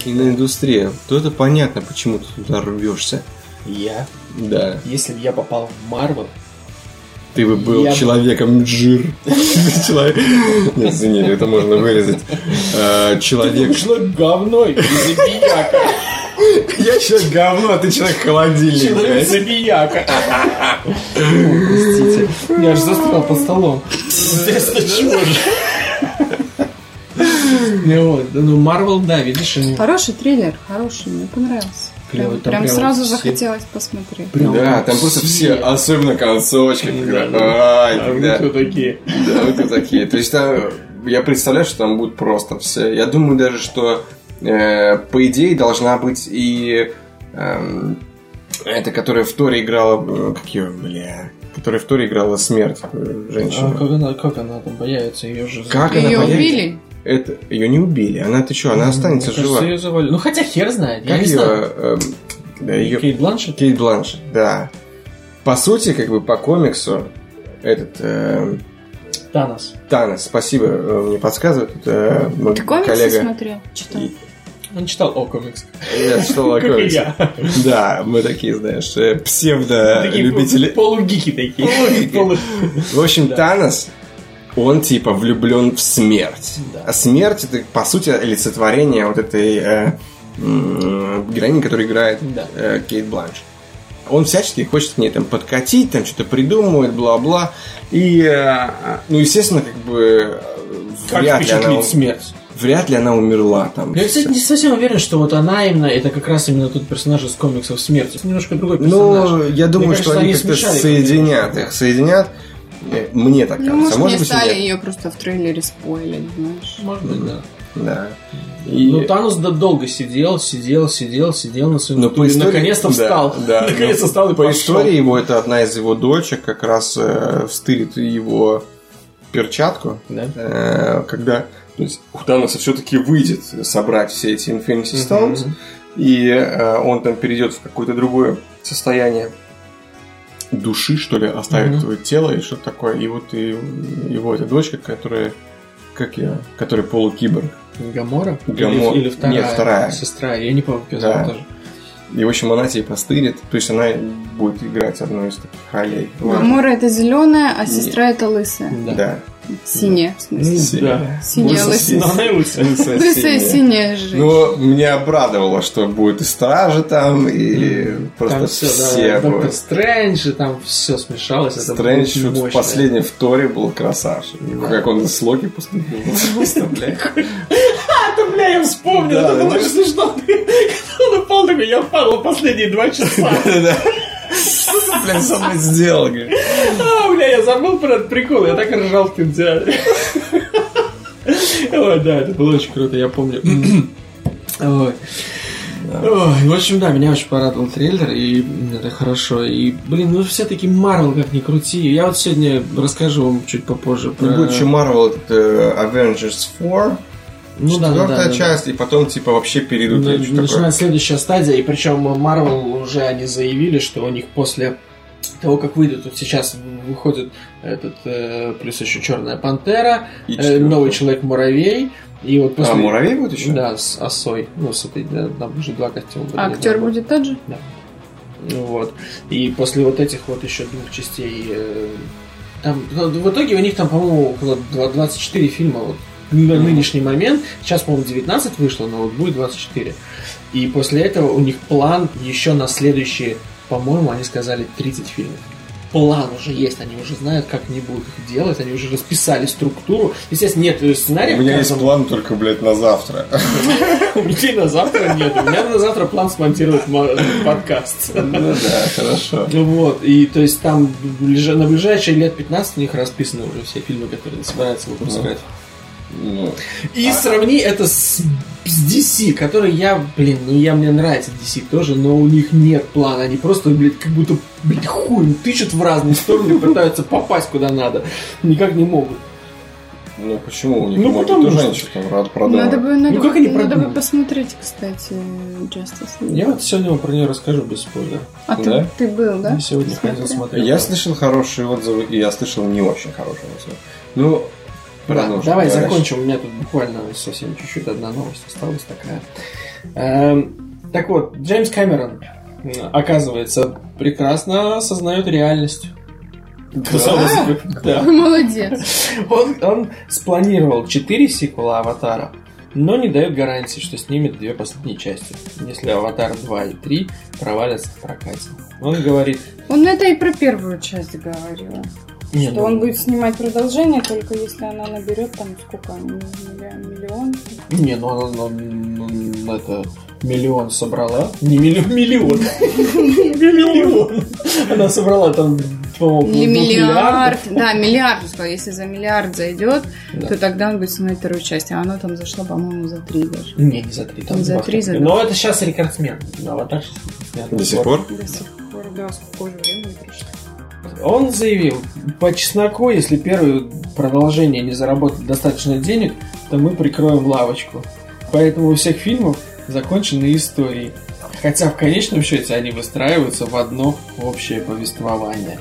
Киноиндустрия. То это понятно, почему ты туда рвешься. Я, Да. если бы я попал в Marvel, Ты бы был Я человеком джир. [laughs] Человек- Нет, извини, это можно вырезать. Ты Человек... человек говно и забияка. Я человек говно, а ты человек холодильник. Человек блядь. забияка. Простите. Я же застрял под столом. Интересно, чего же? Ну вот, ну Марвел, да, видишь, они Хороший трейлер, хороший, мне понравился. Клёвый, Прям, там прям прям сразу все- захотелось посмотреть. Прям Да, там просто все, особенно концовочка, когда... Ай, А вы когда... кто такие? Да, вот и такие. То есть там, я представляю, что там будет просто все. Я думаю даже, что э, по идее должна быть и эм, эта, которая в Торе играла, э, как ее, бля, которая в Торе играла смерть э, А женщина. как она, как она там появится? Ее же... Как она Ее появится? убили? Это ее не убили. Она ты что, она останется Мне кажется, жива. её завалили. Ну хотя хер знает, я Как не ее? знаю. эм, да, ее Кейт Бланшет? Кейт Бланшет, да. По сути, как бы по комиксу этот эм, Танос. Танос, спасибо, э, мне подсказывает это мой Ты комиксы коллега. смотрел? Читал? И- Он читал о комикс. Я читал о я. Да, мы такие, знаешь, э, псевдо-любители. полугики такие. В общем. Танос, он типа влюблен в смерть. Да. А смерть это, по сути, олицетворение вот этой э, м, героиня, которая играет Да. э, Кейт Бланш. Он всячески хочет к ней там подкатить, там что-то придумывает, бла-бла. И, э, ну, естественно, как бы э, Как вряд ли, она, смерть? вряд ли она умерла там. Я, кстати, не совсем уверен, что вот она именно, это как раз именно тот персонаж из комиксов смерти. Это немножко другой персонаж. Ну, я думаю, Мне что кажется, они они как-то соединят их, соединят. Э, Мне так Ну, кажется. может, А может не быть, стали нет. ее просто в трейлере спойлить, знаешь. Может быть, да. Да. И- Ну, Танос да- долго сидел, сидел, сидел, сидел на своем Но по стуле. истории- Наконец-то да, встал. да. [laughs] Наконец-то Но встал и По пошел. истории его, это одна из его дочек как раз э, встырит его перчатку, Да. э, когда то есть, у Таноса все-таки выйдет собрать все эти Infinity Stones, Мгм. и э, он там перейдет в какое-то другое состояние души, что ли, оставит Мгм. твое тело и что-то такое. И вот и его эта дочка, которая, как я, которая полукиборг. Гамора? Гамор- Или, или вторая? Нет, вторая. Сестра. Я не помню, Да. тоже. И, в общем, она типа стырит, то есть она будет играть одну из таких ролей. Гамора это зеленая, а сестра это лысая. Да. Да. Синяя, в Ну, смысле. Синяя. да. Синяя Лысая, лысая. синяя. жизнь. Ну, меня обрадовало, что будет и стражи там, и просто все, Доктор. Стрэндж, и там все смешалось. это Стрэндж в последнем в Торе был красавчик. Как он с Локи поступил. [laughs] Просто, бля. [laughs] Это, бля, я вспомнил, это очень смешно. [laughs] Он упал такой, я впал последние два часа. Да. Что ты, блядь, со мной сделал? Бля, я забыл про этот прикол, я так ржал в кинотеатре. Ой, да, это было очень круто, я помню. Ой. Ой, в общем, да, меня очень порадовал трейлер, и это хорошо. И, блин, ну все-таки Марвел как ни крути. Я вот сегодня расскажу вам чуть попозже про... Ну, будет еще Marvel этот, э, Avengers 4, Ну да, да, да, четвертая да, часть, и потом, типа, вообще перейдут На- или что такое. Начинается следующая стадия, и причем Marvel уже они заявили, что у них после того, как выйдет, вот сейчас выходит этот, э, плюс еще Черная Пантера, И э, новый Человек-муравей, и вот после... А, муравей будет еще? Да, с осой, ну, с этой, да, там уже два костюма. А актер будет тот же? Ну Вот. И после вот этих вот еще двух частей, э, там, ну, в итоге у них там, по-моему, около два- 24 фильма вот на нынешний момент. Сейчас, по-моему, 19 вышло, но вот будет 24. И после этого у них план еще на следующие, по-моему, они сказали 30 фильмов. План уже есть, они уже знают, как они будут их делать, они уже расписали структуру. Естественно, нет э, сценария. У меня есть план только, блядь, на завтра. [laughs] У меня на завтра нет. У меня на завтра план смонтировать мо- подкаст. Ну да, хорошо. Ну Вот, и то есть там на ближайшие лет 15 у них расписаны уже все фильмы, которые собираются выпускать. Ну, И сравни это с, с DC, который я, блин, ну я мне нравится DC тоже, но у них нет плана, они просто, блядь, как будто, блядь, хуй тычут в разные стороны и [laughs] пытаются попасть куда надо. Никак не могут. Ну почему? У них, Ну, может, тоже что- они что-то там рад продавать. Надо бы, надо, Ну, как бы- они надо бы посмотреть, кстати, Justice League. Я вот сегодня вам про нее расскажу без спойлера. А ты, Да? ты был, да? Я сегодня Смотрел? ходил смотреть. Я слышал хорошие отзывы, и я слышал не очень хорошие отзывы. Ну, Да, давай Говоришь. закончим. У меня тут буквально совсем чуть-чуть одна новость осталась такая. Эм, так вот, Джеймс Кэмерон, оказывается, прекрасно осознает реальность. Да. Ой, [laughs] Молодец. Он, он спланировал 4 сиквела Аватара, но не дает гарантии, что снимет две последние части, если Аватар 2 и 3 провалятся в прокате. Он говорит, Он это и про первую часть говорил. Не, Что ну, он будет снимать продолжение, только если она наберет там сколько, миллион? Не, ну она ну, ну, это миллион собрала. Не миллион, [laughs] миллион. Миллион. Она собрала там, Или миллиард. Да, миллиард. Если за миллиард зайдет, Да. то тогда он будет снимать вторую часть. А оно там зашло, по-моему, за три даже. Не, не за три, там за три, за. Но это сейчас рекордсмен. Аватар сейчас рекордсмен. До сих пор? До сих пор, да, сколько уже времени. Он заявил, по чесноку, если первое продолжение не заработает достаточно денег, то мы прикроем лавочку. Поэтому у всех фильмов законченные истории. Хотя в конечном счете они выстраиваются в одно общее повествование.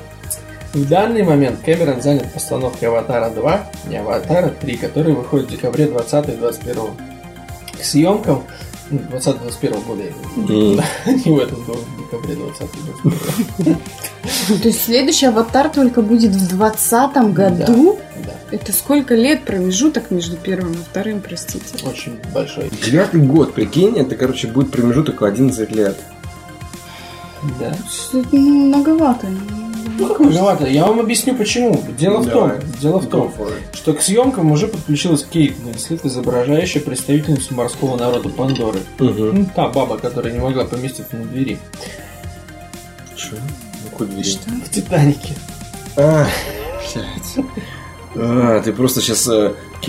В данный момент Кэмерон занят постановкой «Аватара 2» и «Аватара 3», который выходит в декабре 20 и 21. К съемкам 20-21 года, я имею в виду. Не в этом году, в декабре 20 [laughs] То есть следующий аватар только будет в 20 году? Да, Это сколько лет промежуток между первым и вторым, простите? очень большой. Девятый год, прикинь, это, короче, будет промежуток в 11 лет. Да. Ну, многовато. Ну, как многовато? Я вам объясню почему. Дело в том, Давай. дело в том, что к съемкам уже подключилась Кейт Уинслет, изображающая представительницу морского народа Пандоры. Ну, та баба, которая не могла поместиться на двери. Чё? На какой двери? В Титанике. А, [laughs] блядь. А, ты просто сейчас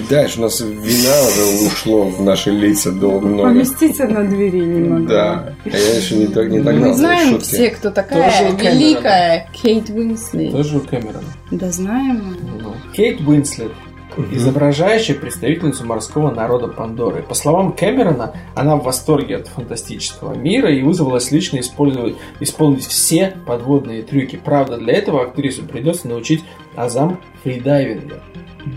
кидаешь, у нас вина уже ушло в наши лица до много. Поместиться на двери не могу. Да, а я еще не, так, не догнал Мы знаем шутки. все, кто такая Тоже великая Кейт Уинслет. Тоже у Кэмерона. Да знаем. Кейт Уинслет, изображающая представительницу морского народа Пандоры. По словам Кэмерона, она в восторге от фантастического мира и вызвалась лично использовать, исполнить все подводные трюки. Правда, для этого актрису придется научить азам фридайвинга.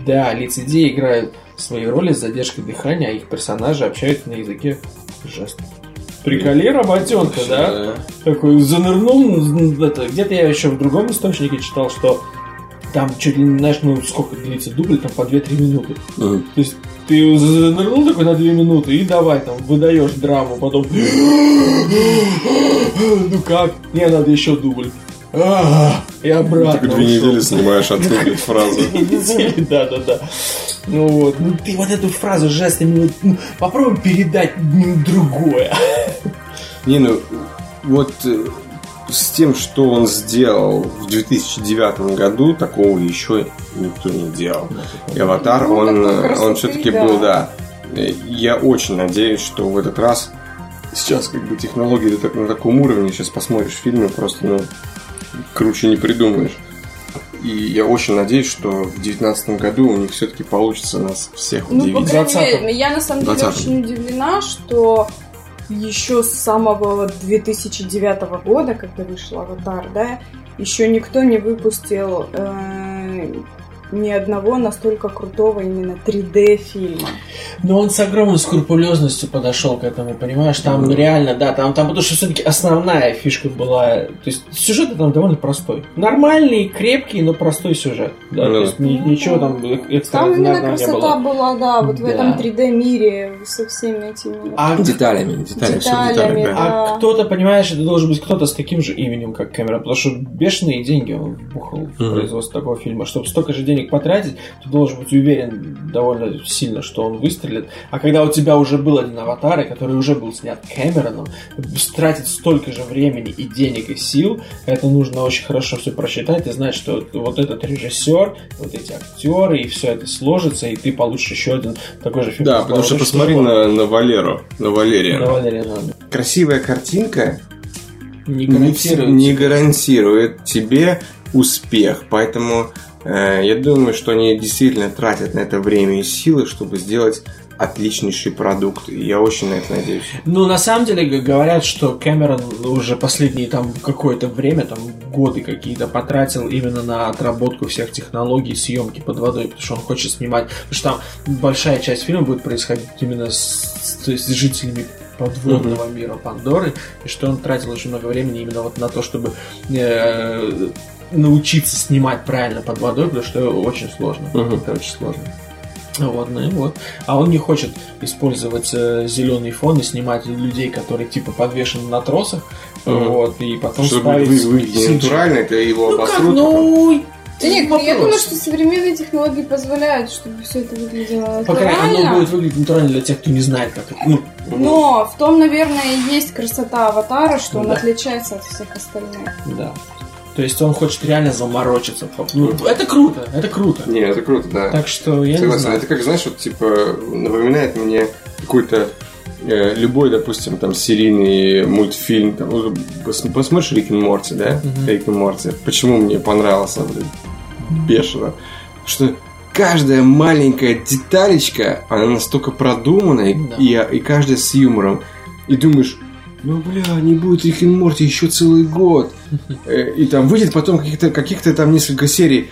Да, лицедеи играют свои роли с задержкой дыхания, а их персонажи общаются на языке жестов. Приколи работенка, да? Такой занырнул, это, где-то я еще в другом источнике читал, что там чуть ли не, знаешь, ну сколько длится дубль, там по 2-3 минуты. Мгм. То есть ты занырнул такой на 2 минуты и давай там выдаешь драму, потом [gasps] ну как? Не, надо еще дубль. А, И обратно. Ты две ушел. недели снимаешь отсутствие фразу. Да, да, да. Ну вот, ну ты вот эту фразу жестами вот, ну, попробуй передать ну, другое. Не, ну, вот э, с тем, что он сделал в 2009 году, такого еще никто не делал. И «Аватар», Ну, он, э, он красоты, все-таки да. был, да. Я очень надеюсь, что в этот раз сейчас как бы технологии на таком уровне, сейчас посмотришь фильмы, просто, ну, круче не придумаешь. И я очень надеюсь, что в 2019 году у них все-таки получится нас всех Ну, по удивить. крайней 20-м. мере, я на самом деле 20-м. очень удивлена, что еще с самого 2009 года, когда вышел «Аватар», да, еще никто не выпустил э, ни одного настолько крутого именно 3D-фильма. Но он с огромной скрупулезностью подошел к этому, понимаешь? Там Ну. реально, да, там, там потому что все-таки основная фишка была. То есть сюжет там довольно простой. Нормальный, крепкий, но простой сюжет. Да, Ну то есть ни- ничего там Там именно экстраординарного не красота было. была, да, вот в Да. этом 3D-мире со всеми этими... А, Деталями, деталями, все в Деталями, деталях, да. да. а кто-то, понимаешь, это должен быть кто-то с таким же именем, как Кэмерон, потому что бешеные деньги он вбухал в Мгм. производство такого фильма. Чтобы столько же денег потратить, ты должен быть уверен довольно сильно, что он выстрелит. А когда у тебя уже был один аватар, и который уже был снят Кэмероном, тратить столько же времени и денег и сил, это нужно очень хорошо все просчитать и знать, что вот этот режиссер, вот эти актеры, и все это сложится, и ты получишь еще один такой же фильм. Да, потому что посмотри на, на Валеру, на Валерия. На Валерия Ивановича. Красивая картинка Не гарантирует. не гарантирует тебе успех. Поэтому я думаю, что они действительно тратят на это время и силы, чтобы сделать отличнейший продукт. И я очень на это надеюсь. Ну, на самом деле, говорят, что Кэмерон уже последние там какое-то время, там годы какие-то потратил именно на отработку всех технологий съемки под водой, потому что он хочет снимать, потому что там большая часть фильма будет происходить именно с, с- то есть с жителями подводного мира Пандоры, и что он тратил очень много времени именно вот на то, чтобы э, научиться снимать правильно под водой, потому что очень сложно. Мгм. Это очень сложно. Вот, ну и вот. А он не хочет использовать зеленый фон и снимать людей, которые типа подвешены на тросах, Мгм. вот, и потом Чтобы ставить вы, выглядеть CGI. натурально, это его Ну как, ну... Да нет, вопрос. я думаю, что современные технологии позволяют, чтобы все это выглядело По крайней мере, оно будет выглядеть натурально для тех, кто не знает, как это. Ну, Но в том, наверное, и есть красота аватара, что он Да. отличается от всех остальных. да. То есть он хочет реально заморочиться. Ну, это круто, это круто. Не, это круто, да. Так что я не Согласен. знаю. Это как, знаешь, вот типа напоминает мне какой-то э, любой, допустим, там серийный мультфильм, там, пос- посмотришь Рик и Морти, да? Мгм. Рик и Морти. Почему мне понравился, блин, бешено? Что каждая маленькая деталечка, она настолько продуманная, Да. и, и каждая с юмором. И думаешь, ну, бля, не будет Рик и Морти еще целый год. Э, И там выйдет потом каких-то каких там несколько серий.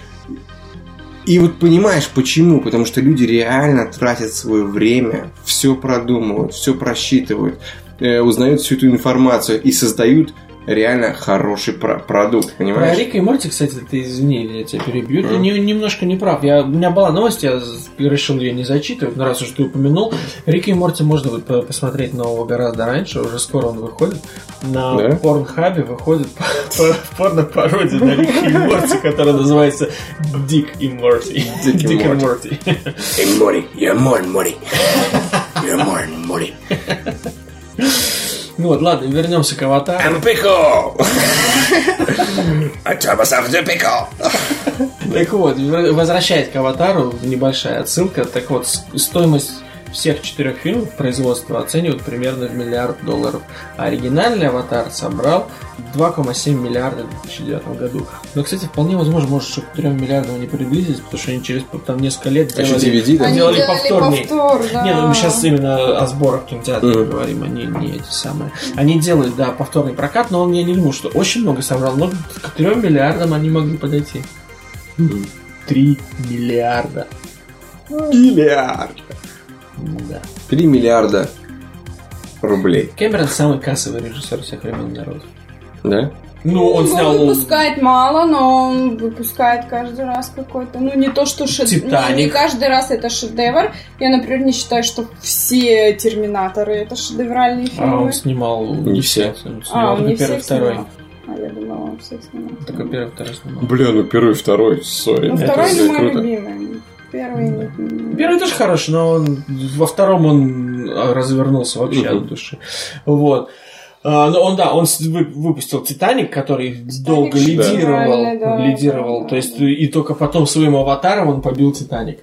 И вот понимаешь, почему? Потому что люди реально тратят свое время, все продумывают, все просчитывают, э, узнают всю эту информацию и создают реально хороший про- продукт, Про понимаешь? Рика и Морти, кстати, ты извини, я тебя перебью. Ты не- немножко не прав. Я, у меня была новость, я решил ее не зачитывать, но раз уж ты упомянул, Рика и Морти можно будет по- посмотреть нового гораздо раньше, уже скоро он выходит. На Да? Порнхабе выходит [laughs] по- порно-пародия на Рика и Морти, которая называется Дик и Морти. Дик и Морти. Морти. Hey, Morty, you're more Morty. [laughs] You're more Morty. Ну вот, ладно, вернемся к аватару. To pickle. [laughs] Так вот, возвращаясь к аватару, небольшая отсылка. Так вот, стоимость всех четырех фильмов производства оценивают примерно в миллиард долларов. А оригинальный аватар собрал 2,7 миллиарда в 2009 году. Но, кстати, вполне возможно, может, что к 3 миллиардам они приблизились, потому что они через там несколько лет А делали, DVD, да? Они делали делали повторный. повтор, да. Не, ну мы сейчас именно о сборах кинотеатра Мгм. говорим, они не эти самые. Они делали, да, повторный прокат, но он я не думаю, что очень много собрал, но к 3 миллиардам они могли подойти. 3 миллиарда. Миллиард. Да. 3 миллиарда рублей, Кэмерон самый кассовый режиссер всех времен народов. да? Ну, он Он снял... выпускает мало, но он выпускает каждый раз какой-то. Ну, не то, что шедевр. «Титаник». Не, каждый раз это шедевр. Я, например, не считаю, что все терминаторы это шедевральные А фильмы. он снимал... Не все. Он А, снимал он только не первый, всех второй. снимал. А я думала, он всех снимал. Только первый, второй снимал. Бля, ну первый, второй, сори. Ну, это второй не мой круто. любимый. Первый Первый тоже хороший, но он, во втором он а, развернулся вообще от души. Вот. А, но он, да, он выпустил Титаник, который долго лидировал, да, лидировал, да, то есть и только потом своим аватаром он побил Титаник.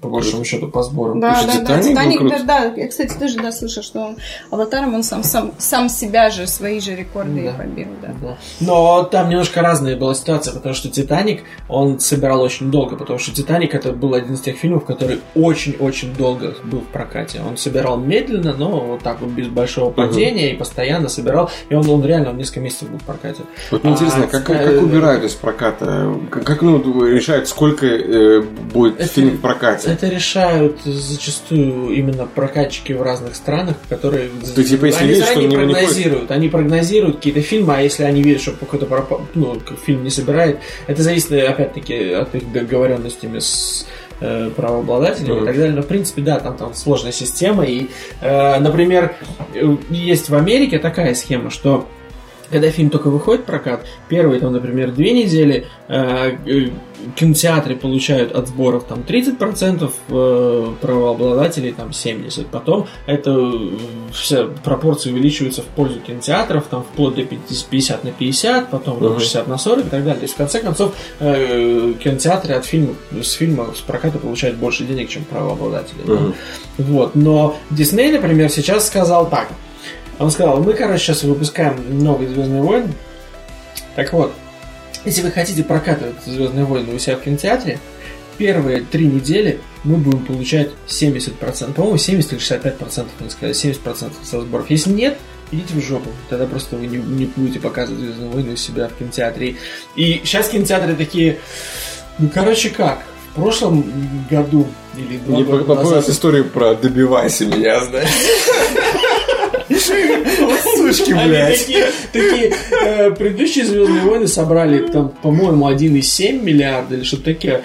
По большому счету, по сборам. Да, Слушай, да, да. «Титаник» был Титаник, крут. да, да. Я, кстати, тоже да, слышал, что он аватаром он сам, сам, сам себя же, свои же рекорды Да. побил, да. Да. Но там немножко разная была ситуация, потому что Титаник, он собирал очень долго, потому что Титаник это был один из тех фильмов, который очень-очень долго был в прокате. Он собирал медленно, но вот так вот без большого падения и постоянно собирал, и он, он реально несколько месяцев был в прокате. Вот мне А, интересно, как, как, э, убирают из проката? Как, как, ну, решают, сколько э, будет Это- фильм в прокате? Это решают зачастую именно прокатчики в разных странах, которые То есть, типа, если они что заранее него не прогнозируют. Они прогнозируют какие-то фильмы, а если они видят, что какой-то пропа- ну, фильм не собирает, это зависит опять-таки от их договоренностями с э, правообладателями Мгм. и так далее. Но в принципе, да, там, там сложная система. И, э, например, э, есть в Америке такая схема, что когда фильм только выходит в прокат, первые, там, например, две недели э, э, кинотеатры получают от сборов там 30%, э, правообладателей там 70%. Потом это э, вся пропорция увеличивается в пользу кинотеатров, там вплоть до 50 50 на 50, потом Мгм. 60 на 40 и так далее. То есть, в конце концов, э, кинотеатры от фильма, с фильма, с проката получают больше денег, чем правообладатели. да. Мгм. Вот. Но Дисней, например, сейчас сказал так. Он сказал, мы, короче, сейчас выпускаем новые Звездные войны. Так вот, если вы хотите прокатывать Звездные войны у себя в кинотеатре, первые три недели мы будем получать 70%. По-моему, 70 или 65% они сказали, 70% со сборов. Если нет, идите в жопу. Тогда просто вы не, не будете показывать Звездные войны у себя в кинотеатре. И сейчас кинотеатры такие, ну, короче, как? В прошлом году или два Не года назад историю про «добивайся меня», знаешь? [laughs] Сучки, Они блядь. такие, такие э, предыдущие Звездные войны собрали, там, по-моему, 1,7 миллиарда или что-то такое.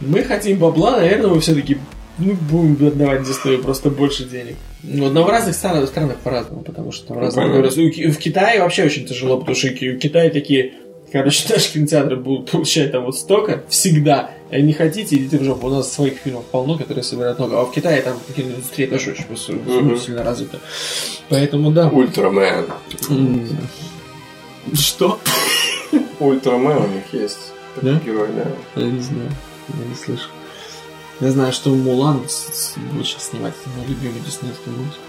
Мы хотим бабла, наверное, мы все-таки ну, будем отдавать Диснею просто больше денег. Ну, но в разных странах, странах по-разному, потому что там разные понятно. вирусы. У Ки- В Китае вообще очень тяжело, потому что в Китае такие, короче, [laughs] наши кинотеатры будут получать там вот столько всегда. А не хотите, идите в жопу. У нас своих фильмов полно, которые собирают много. А в Китае там киноиндустрия тоже очень Мгм. сильно развита. Поэтому да. Ультрамен. Что? Ультрамен у них есть. Да? Герой, да. Я не знаю. Я не слышал. Я знаю, что Мулан будет сейчас снимать мой любимый диснейский мультик.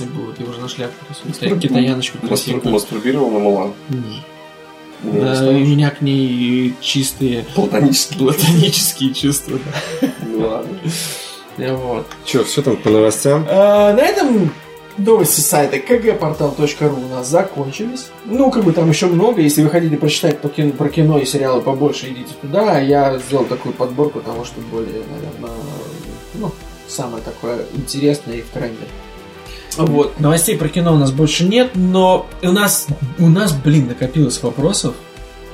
И будет его же на шляпку рисуют. Китаяночку красивую. Мастурбировал на Мулан. Не. Да, у меня к ней чистые Платонический. платонические чувства. да. Ну ладно. Вот. Че, все там по новостям? А, На этом новости сайта kgportal.ru у нас закончились. Ну, как бы там еще много. Если вы хотите прочитать по кино, про кино и сериалы побольше, идите туда. Я сделал такую подборку того, что более, наверное, ну, самое такое интересное и в тренде. Вот. Новостей про кино у нас больше нет, но у нас, у нас, блин, накопилось вопросов.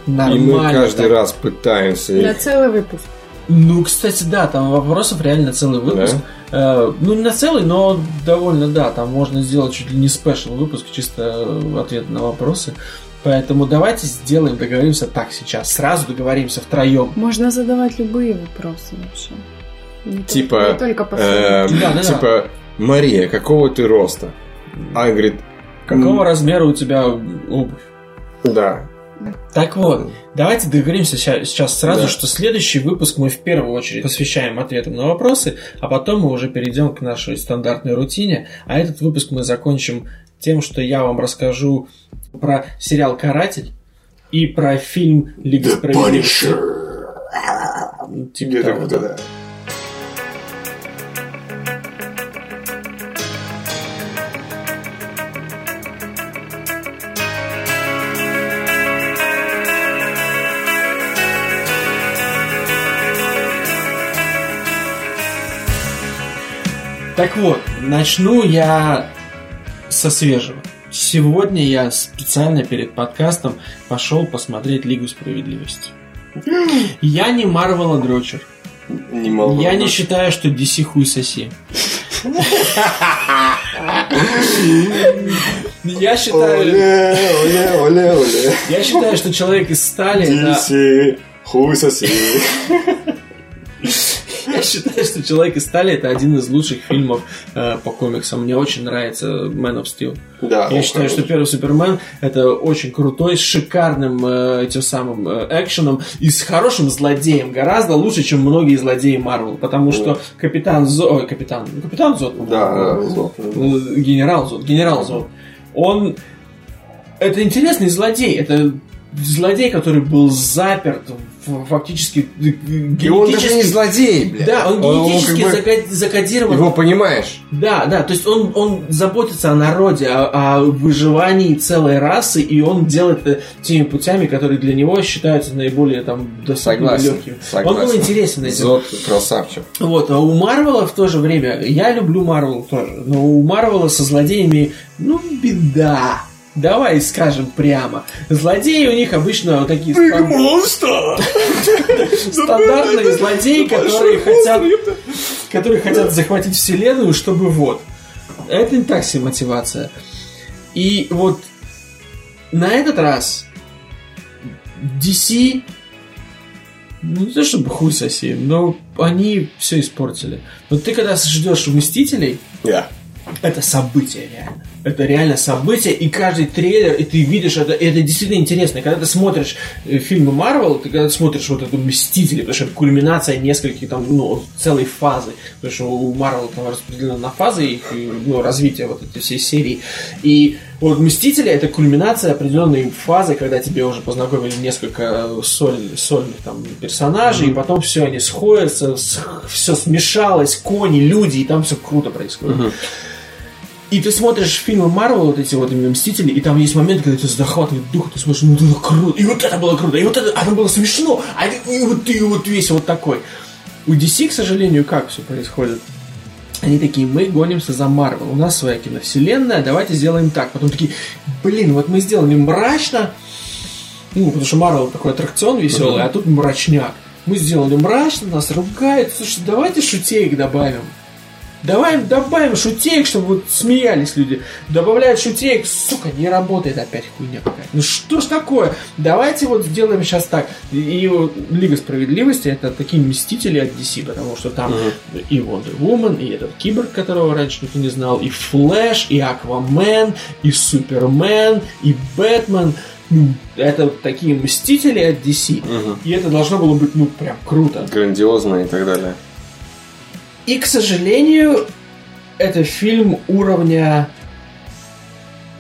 Нормально. И мы каждый так. раз пытаемся... На целый выпуск. Ну, кстати, да, там вопросов реально целый выпуск. Да? Э, ну, не на целый, но довольно, да, там можно сделать чуть ли не спешл выпуск, чисто ответ на вопросы. Поэтому давайте сделаем, договоримся так сейчас. Сразу договоримся втроем. Можно задавать любые вопросы вообще. Не типа, только, не только э, да, да, типа, да. Мария, какого ты роста? А говорит, какого размера у тебя обувь? Да. Так вот, давайте договоримся сейчас сразу, да. что следующий выпуск мы в первую очередь посвящаем ответам на вопросы, а потом мы уже перейдем к нашей стандартной рутине. А этот выпуск мы закончим тем, что я вам расскажу про сериал «Каратель» и про фильм «Лига справедливости». Типа того, да. Так вот, начну я со свежего. Сегодня я специально перед подкастом пошел посмотреть Лигу справедливости. [gasps] Я не Марвела Дрочер. Не Marvel Я не считаю, что DC хуй соси. [laughs] Я считаю... Оле, оле, оле, оле. Я считаю, что человек из стали... DC, хуй соси. [laughs] Я считаю, что «Человек из стали» — это один из лучших фильмов э, по комиксам. Мне очень нравится Man of Steel. Да, Я считаю, что первый Супермен — это очень крутой, с шикарным э, этим самым э, экшеном и с хорошим злодеем. Гораздо лучше, чем многие злодеи Марвел. Потому что Капитан Зод... Ой, Капитан... Ну, Капитан Зод, Да, Зод. Э, генерал Зод. Генерал Зод. Он... Это интересный злодей. Это злодей, который был заперт фактически генетически... И он даже не злодей, блядь. Да, он генетически он, как бы, закодирован. Его понимаешь. Да, да, то есть он, он заботится о народе, о, о выживании целой расы, и он делает это теми путями, которые для него считаются наиболее там достаточно легкими. Согласен. Он был интересен этим. Зод красавчик. Вот, а у Марвела в то же время, я люблю Марвел тоже, но у Марвела со злодеями, ну, беда. Давай скажем прямо. Злодеи у них обычно вот такие... [laughs] Стандартные злодеи, которые хотят... Которые хотят захватить вселенную, чтобы вот. Это не так себе мотивация. И вот на этот раз DC ну, не то чтобы хуй соси, но они все испортили. Но ты когда ждешь Мстителей, yeah. это событие реально это реально событие, и каждый трейлер, и ты видишь, это, это действительно интересно. И когда ты смотришь э, фильмы Марвел, ты когда ты смотришь вот эту Мстители, потому что это кульминация нескольких там, ну, целой фазы, потому что у Марвел там распределено на фазы их, ну, развития вот этой всей серии. И вот Мстители это кульминация определенной фазы, когда тебе уже познакомили несколько соль, сольных там персонажей, mm-hmm. и потом все они сходятся, все смешалось, кони, люди, и там все круто происходит. Mm-hmm. И ты смотришь фильмы Марвел, вот эти вот именно Мстители, и там есть момент, когда тебя захватывает дух, ты смотришь, ну это круто, и вот это было круто, и вот это, а было смешно, а и вот ты вот весь вот такой. У DC, к сожалению, как все происходит? Они такие, мы гонимся за Марвел, у нас своя киновселенная, давайте сделаем так. Потом такие, блин, вот мы сделали мрачно, ну, потому что Марвел такой аттракцион веселый, mm-hmm. а тут мрачняк. Мы сделали мрачно, нас ругают, слушай, давайте шутеек добавим. Давай добавим шутеек, чтобы вот смеялись люди. Добавляют шутеек, сука, не работает опять хуйня какая. Ну что ж такое? Давайте вот сделаем сейчас так. И, и вот Лига Справедливости это такие мстители от DC, потому что там uh-huh. и Wonder Woman, и этот Киборг, которого раньше никто не знал, и Флэш, и Аквамен, и Супермен, и Бэтмен. Ну, это такие мстители от DC. Uh-huh. И это должно было быть, ну, прям круто. Грандиозно и так далее. И, к сожалению, это фильм уровня...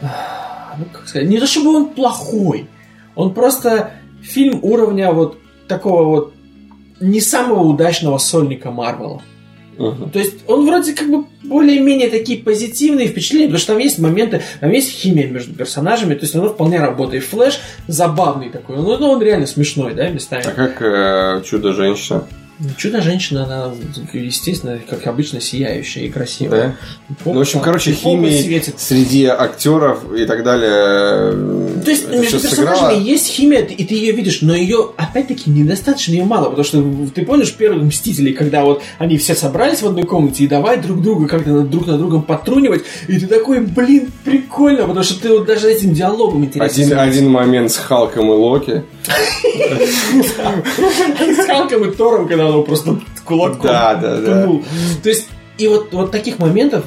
Ну, как сказать, не то чтобы он плохой, он просто фильм уровня вот такого вот не самого удачного сольника Марвела. То есть он вроде как бы более-менее такие позитивные впечатления, потому что там есть моменты, там есть химия между персонажами, то есть оно вполне работает. Флэш забавный такой, ну, ну он реально смешной, да, местами. А как э, Чудо-женщина? Ну, Чудо-женщина, она, естественно, как обычно, сияющая и красивая. Да? Ну, в общем, короче, химия светит. среди актеров и так далее. э, То есть между персонажами сыграло. есть химия, и ты ее видишь, но ее, опять-таки, недостаточно, ее мало, потому что ты помнишь первых Мстителей, когда вот они все собрались в одной комнате и давай друг друга как-то друг на другом подтрунивать, и ты такой, блин, прикольно, потому что ты вот даже этим диалогом Один, интересен. один момент с Халком и Локи. [laughs] С Халком и Тором, когда его просто кулаком Да, да, да. То есть, и вот, вот таких моментов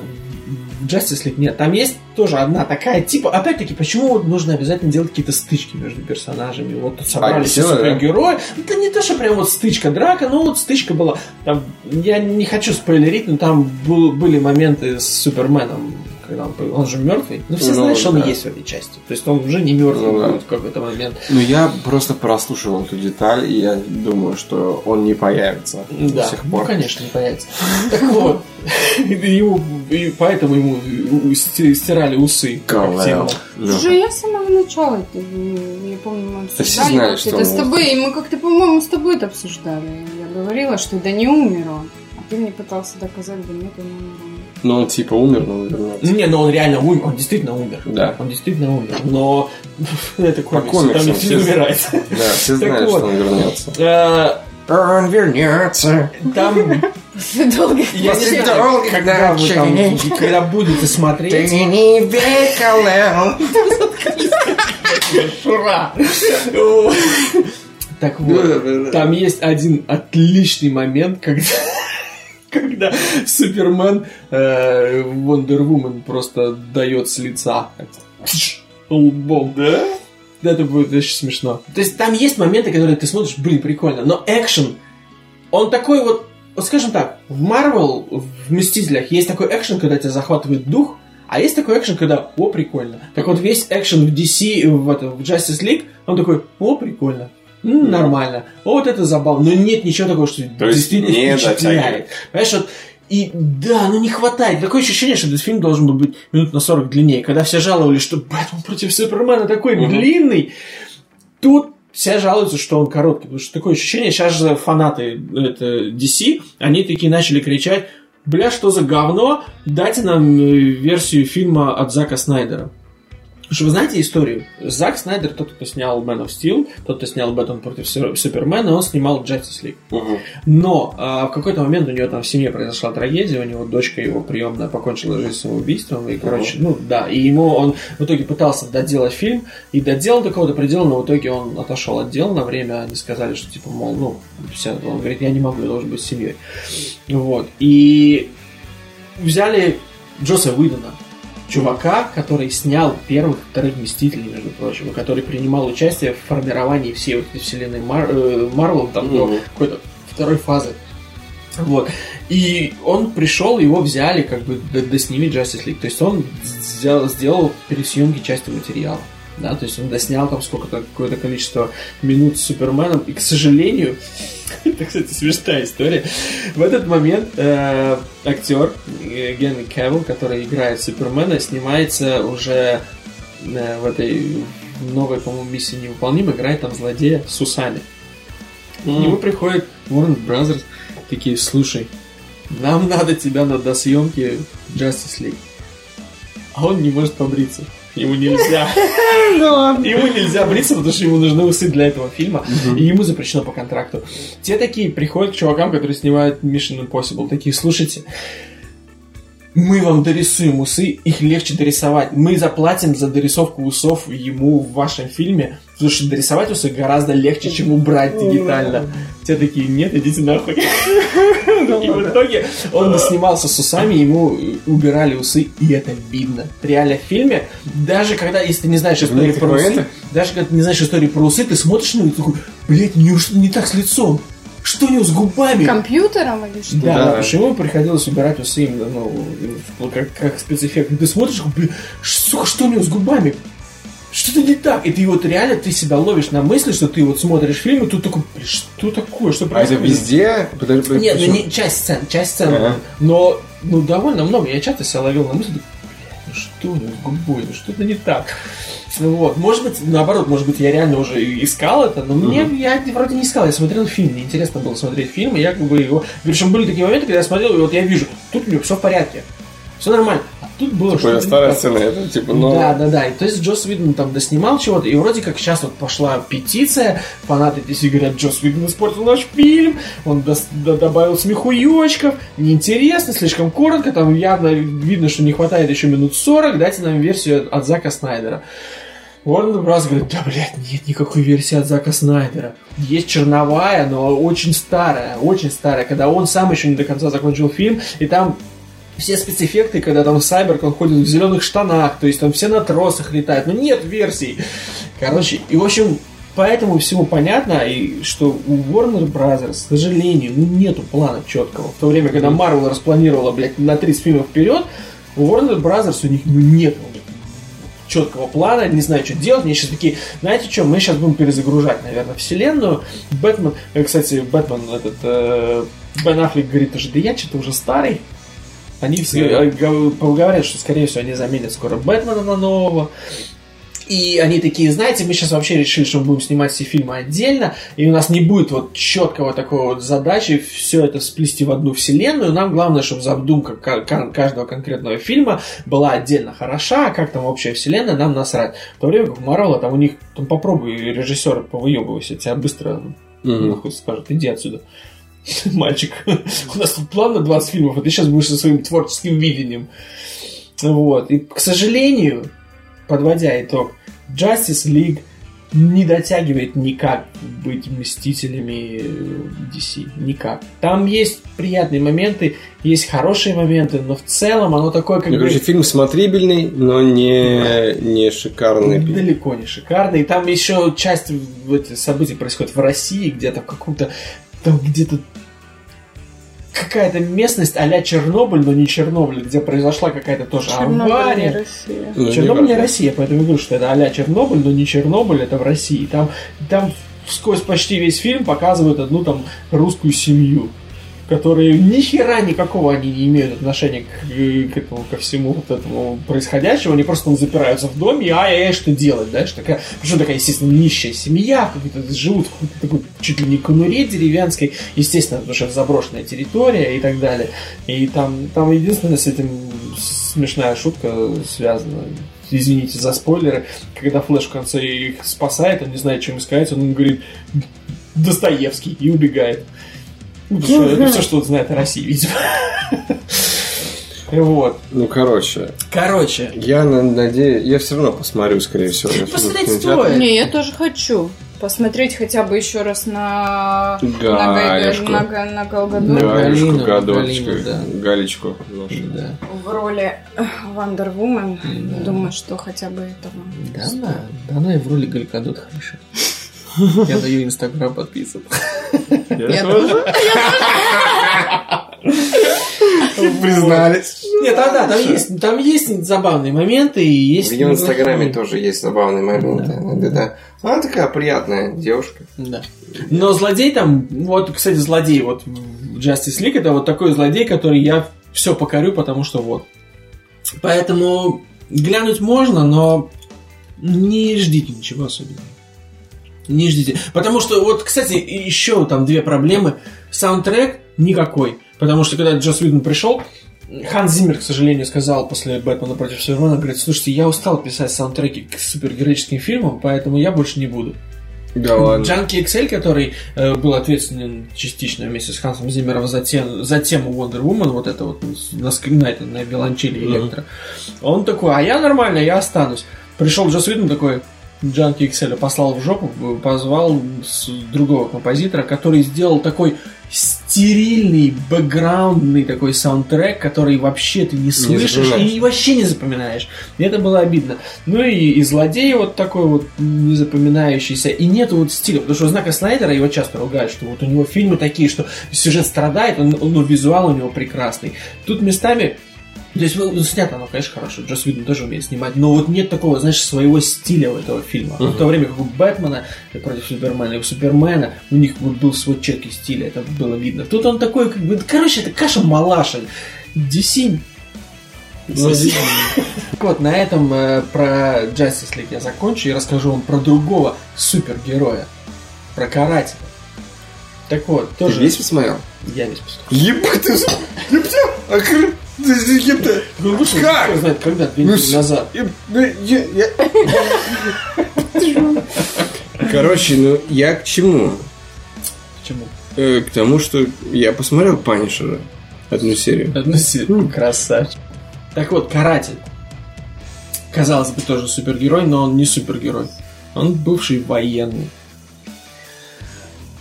в Justice League нет. Там есть тоже одна такая, типа, опять-таки, почему вот нужно обязательно делать какие-то стычки между персонажами? Вот тут собрались все делали, да? супергерои. Ну, Это не то, что прям вот стычка, драка, но вот стычка была. Там, я не хочу спойлерить, но там был- были моменты с Суперменом, когда он, он же мертвый. Ну, все Ну, знают, что он да. есть в этой части. То есть он уже не мертвый Ну, да. в какой-то момент. Ну, я просто прослушал эту деталь, и я думаю, что он не появится до Да, сих ну, пор. конечно, не появится. Так вот, ему- и поэтому ему стирали усы. Слушай, я с самого начала, это, я помню, мы обсуждали это он с тобой, и мы как-то, по-моему, с тобой это обсуждали. Я говорила, что да не умер он. А ты мне пытался доказать, да нет, он не умер. Ну, он типа умер, но вернется. Не, но он реально умер, он действительно умер. Да. Он действительно умер, но [laughs] это комиксы, комиксам там все умирает. Да, все знают, что он вернется. Э, Он вернется. Там, [laughs] Долго. я не После знаю, долгих когда вы там, когда будете смотреть, не векалел. Шура! Так вот, там есть один отличный момент, когда, когда Супермен э, Wonder Woman просто дает с лица лбом. Да? Это будет очень смешно. То есть там есть моменты, которые ты смотришь, блин, прикольно, но экшен, он такой вот, вот скажем так, в Марвел, в Мстителях есть такой экшен, когда тебя захватывает дух, а есть такой экшен, когда, о, прикольно. Так вот, весь экшен в DC, в, это, в Justice League, он такой, о, прикольно. М, нормально. Вот это забавно. Но нет ничего такого, что То действительно не впечатляет. Понимаешь, вот и да, ну не хватает. Такое ощущение, что этот фильм должен был быть минут на 40 длиннее. Когда все жаловались, что Бэтмен против Супермена такой Мгм. длинный, тут все жалуются, что он короткий. Потому что такое ощущение, сейчас же фанаты это, DC, они такие начали кричать, бля, что за говно, дайте нам э, версию фильма от Зака Снайдера. Что вы знаете историю? Зак Снайдер, тот, кто снял Man of Steel, тот, кто снял Бэтмен против Су- Супермена, он снимал Justice League. Мгм. Но а, в какой-то момент у него там в семье произошла трагедия, у него дочка его приемная покончила жизнь самоубийством, и, короче, ну да, и ему он в итоге пытался доделать фильм, и доделал до какого-то предела, но в итоге он отошел от дела на время, они сказали, что типа, мол, ну, все, он говорит, я не могу, я должен быть с семьей. Вот, и взяли Джоса Уидона, чувака, который снял первых, вторых Мстителей, между прочим, который принимал участие в формировании всей вот этой вселенной Мар- э, Марвел, там, до Мгм. какой-то второй фазы. Вот. И он пришел, его взяли, как бы, д- доснимить Justice League. То есть он сделал, сделал пересъемки части материала. Да, то есть он доснял там сколько-то, какое-то количество минут с Суперменом. И, к сожалению, [laughs] это, кстати, смешная история. В этот момент э, актер э, Генри Кевилл, который играет Супермена, снимается уже э, в этой новой, по-моему, миссии невыполнима, играет там злодея с усами. К нему приходит Warner Brothers, такие, слушай, нам [laughs] надо тебя на досъемке Justice League. А он не может побриться. Ему нельзя. [laughs] Ему нельзя бриться, потому что ему нужны усы для этого фильма. И ему запрещено по контракту. Те такие приходят к чувакам, которые снимают Mission Impossible. Такие, слушайте, мы вам дорисуем усы, их легче дорисовать. Мы заплатим за дорисовку усов ему в вашем фильме, потому что дорисовать усы гораздо легче, чем убрать дигитально. Те такие, нет, идите нахуй. И в итоге он снимался с усами, ему убирали усы, и это видно. Реально в фильме, даже когда, если ты не знаешь историю про усы, даже когда ты не знаешь историю про усы, ты смотришь на него и такой, блядь, неужто не так с лицом? Что у него с губами? Компьютером или что? Да, Да. потому что ему приходилось убирать усы именно, ну, как, как спецэффект. Ты смотришь, блин, сука, что у него с губами? что-то не так. И ты вот реально, ты себя ловишь на мысли, что ты вот смотришь фильм, и тут такой, «Блин, что такое, что А это происходит? везде? Подожди, подожди, Нет, ну не часть сцен, часть сцен. Ага. Но ну, довольно много. Я часто себя ловил на мысли, «Блядь, ну что у него с губой, ну что-то не так. Ну Вот. Может быть, наоборот, может быть, я реально уже искал это, но мне я вроде не искал. Я смотрел фильм, мне интересно было смотреть фильм, и я как бы его. Причем были такие моменты, когда я смотрел, и вот я вижу, тут у него все в порядке. Все нормально. Тут было Типа, что-то старая сцена, это типа, ну... Да, да, да. И то есть Джос Уидон там доснимал чего-то, и вроде как сейчас вот пошла петиция, фанаты DC говорят, Джос Уидон испортил наш фильм, он дос- д- добавил смехуёчков, неинтересно, слишком коротко, там явно видно, что не хватает еще минут 40, дайте нам версию от Зака Снайдера. Уорнер Брас говорит, да, блядь, нет никакой версии от Зака Снайдера. Есть черновая, но очень старая, очень старая, когда он сам еще не до конца закончил фильм, и там все спецэффекты, когда там Сайберг, он ходит в зеленых штанах, то есть там все на тросах летают, но нет версий. Короче, и в общем, поэтому всему понятно, и что у Warner Brothers, к сожалению, ну нету плана четкого. В то время, когда Marvel распланировала, блядь, на 30 фильмов вперед, у Warner Brothers у них ну, нет четкого плана, не знаю, что делать. Мне сейчас такие, знаете что, мы сейчас будем перезагружать, наверное, вселенную. Бэтмен, э, кстати, Бэтмен этот, э, Бен Аффлек говорит уже, да я что-то уже старый. Они все э, гов- говорят, что, скорее всего, они заменят скоро Бэтмена на нового. И они такие, знаете, мы сейчас вообще решили, что мы будем снимать все фильмы отдельно, и у нас не будет вот четкого такого вот задачи все это сплести в одну вселенную. Нам главное, чтобы задумка ка- ка- каждого конкретного фильма была отдельно хороша, а как там общая вселенная, нам насрать. В то время как в Марвела, там у них, там попробуй режиссер повыебывайся, тебя быстро Мгм. нахуй скажут, иди отсюда. [laughs] Мальчик, у нас тут план на 20 фильмов, а ты сейчас будешь со своим творческим видением. Вот. И, к сожалению, подводя итог, Justice League не дотягивает никак быть мстителями э, DC. Никак. Там есть приятные моменты, есть хорошие моменты, но в целом оно такое, как Ну, бы... короче, фильм смотрибельный, но не, не шикарный. Далеко не шикарный. И там еще часть событий происходит в России, где-то в каком-то там где-то какая-то местность а-ля Чернобыль, но не Чернобыль, где произошла какая-то тоже Чернобыль не авария. Россия. Ну, Чернобыль не. Россия, поэтому я говорю, что это а-ля Чернобыль, но не Чернобыль, это в России. Там, там сквозь почти весь фильм показывают одну там русскую семью, которые ни хера никакого они не имеют отношения к, к этому, ко всему вот этому происходящему. Они просто там запираются в доме и ай-яй, что делать, да? Что такая, причем такая, естественно, нищая семья, какой-то живут в какой-то такой чуть ли не конуре деревенской, естественно, потому что это заброшенная территория и так далее. И там, там единственное с этим смешная шутка связана. Извините за спойлеры. Когда Флэш в конце их спасает, он не знает, чем искать, он говорит Достоевский и убегает. Ну, что это все, что он знает о России, видимо. [laughs] Вот. Ну, короче, Короче, я на- надеюсь... Я все равно посмотрю, скорее всего. Посмотреть стоит. Не, я тоже хочу посмотреть хотя бы еще раз на Галечку. на, на, на Гал Гадот На Галечку, Галину, да. Галечку. да. в роли Вандер Вумен. Да. Думаю, что хотя бы этого. Да, да. Да она и в роли Галькадот хороша. Я даю инстаграм подписан. Я тоже. [laughs] Признались. Нет, там, да, там есть, там есть забавные моменты и есть... В ее инстаграме тоже есть забавные моменты. Да. да. Она такая приятная девушка. Да. Но злодей там, вот, кстати, злодей вот Justice League это вот такой злодей, который я все покорю, потому что вот. Поэтому глянуть можно, но не ждите ничего особенного. Не ждите. Потому что, вот, кстати, еще там две проблемы. Саундтрек никакой. Потому что, когда Джос Уидон пришел, Ханс Зиммер, к сожалению, сказал после «Бэтмена против Супермена», говорит, слушайте, я устал писать саундтреки к супергероическим фильмам, поэтому я больше не буду. Да ладно. Джанки Excel, который э, был ответственен частично вместе с Хансом Зиммером за, тем, за тему Wonder Woman, вот это вот на, ск- на, виолончели электро, он такой, а я нормально, я останусь. Пришел Джос Уидон такой, Джанки Excel послал в жопу, позвал другого композитора, который сделал такой стерильный, бэкграундный такой саундтрек, который вообще ты не слышишь запоминаешь. и вообще не запоминаешь. И это было обидно. Ну и, и злодей вот такой вот незапоминающийся. И нету вот стиля. Потому что знака Снайдера его часто ругают, что вот у него фильмы такие, что сюжет страдает, он- но визуал у него прекрасный. Тут местами То есть, ну, снято оно, конечно, хорошо. Джос Видон тоже умеет снимать. Но вот нет такого, знаешь, своего стиля у этого фильма. В то время как у Бэтмена против Супермена и у Супермена у них вот был свой четкий стиль, это было видно. Тут он такой, как бы, короче, это каша-малаша. DC [laughs] вот, на этом э, про Justice League я закончу и расскажу вам про другого супергероя. Про карателя. Так вот, тоже... Ты весь посмотрел? Я весь посмотрел. Ебать ты... Ебать, а хр... Ебать. Ну, вышел, Как? кто знает, когда, две недели Ну, назад. Я- я- Короче, ну я к чему? Почему? Э, К тому, что я посмотрел Панишера одну серию. Одну серию. Красавчик. Так вот, каратель. Казалось бы, тоже супергерой, но он не супергерой. Он бывший военный.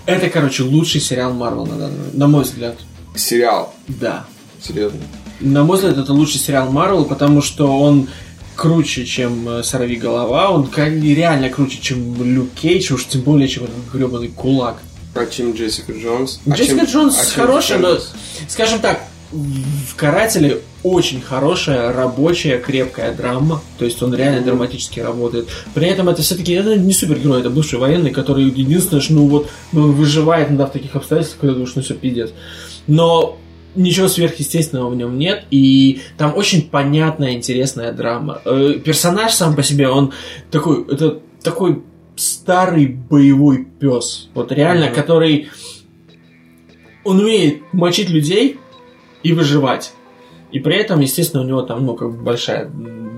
Это, короче, лучший сериал Марвел на данный момент, на мой взгляд. Сериал. Да. Серьезно. На мой взгляд, это лучший сериал Марвел, потому что он круче, чем э, «Сорви голова», он реально круче, чем Люк Кейдж, уж тем более, чем этот гребаный кулак. А чем Джессика Джонс? А Джессика чем- Джонс а хорошая, но, скажем так, в «Карателе» очень хорошая, рабочая, крепкая драма. То есть он реально драматически работает. При этом это все-таки это не супергерой, это бывший военный, который единственное, что ну вот ну, он выживает иногда в таких обстоятельствах, когда думаешь, ну все, пиздец. Но ничего сверхъестественного в нем нет, и там очень понятная, интересная драма. Э, персонаж сам по себе, он такой, это такой старый боевой пес. Вот реально, который он умеет мочить людей и выживать. И при этом, естественно, у него там, ну, как бы большая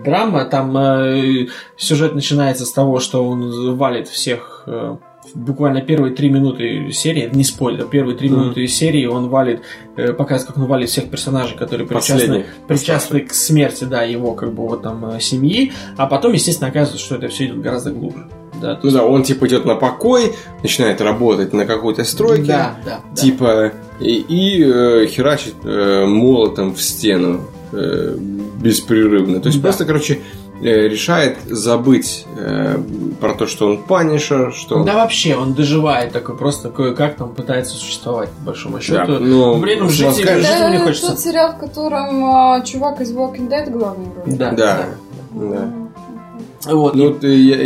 драма. Там э, сюжет начинается с того, что он валит всех э, буквально первые три минуты серии, не спойлер, первые три Мгм. минуты серии он валит, э, показывает, как он валит всех персонажей, которые причастны, причастны к смерти, да, его, как бы, вот там, э, семьи, а потом, естественно, оказывается, что это все идет гораздо глубже. Да, Ну да, он типа идет на покой, начинает работать на какой-то стройке. Да, да, да. Типа, и, и, э, херачит э, молотом в стену э, беспрерывно. То есть Да. просто, короче, решает забыть э, про то, что он панишер, что он... Да вообще, он доживает такой, просто кое-как там пытается существовать, по большому счету. Да, но При этом жить, жить ему не Это хочется. тот сериал, в котором а, чувак из Walking Dead главный роль. Да, Да, да. Вот. Ну, ты, я,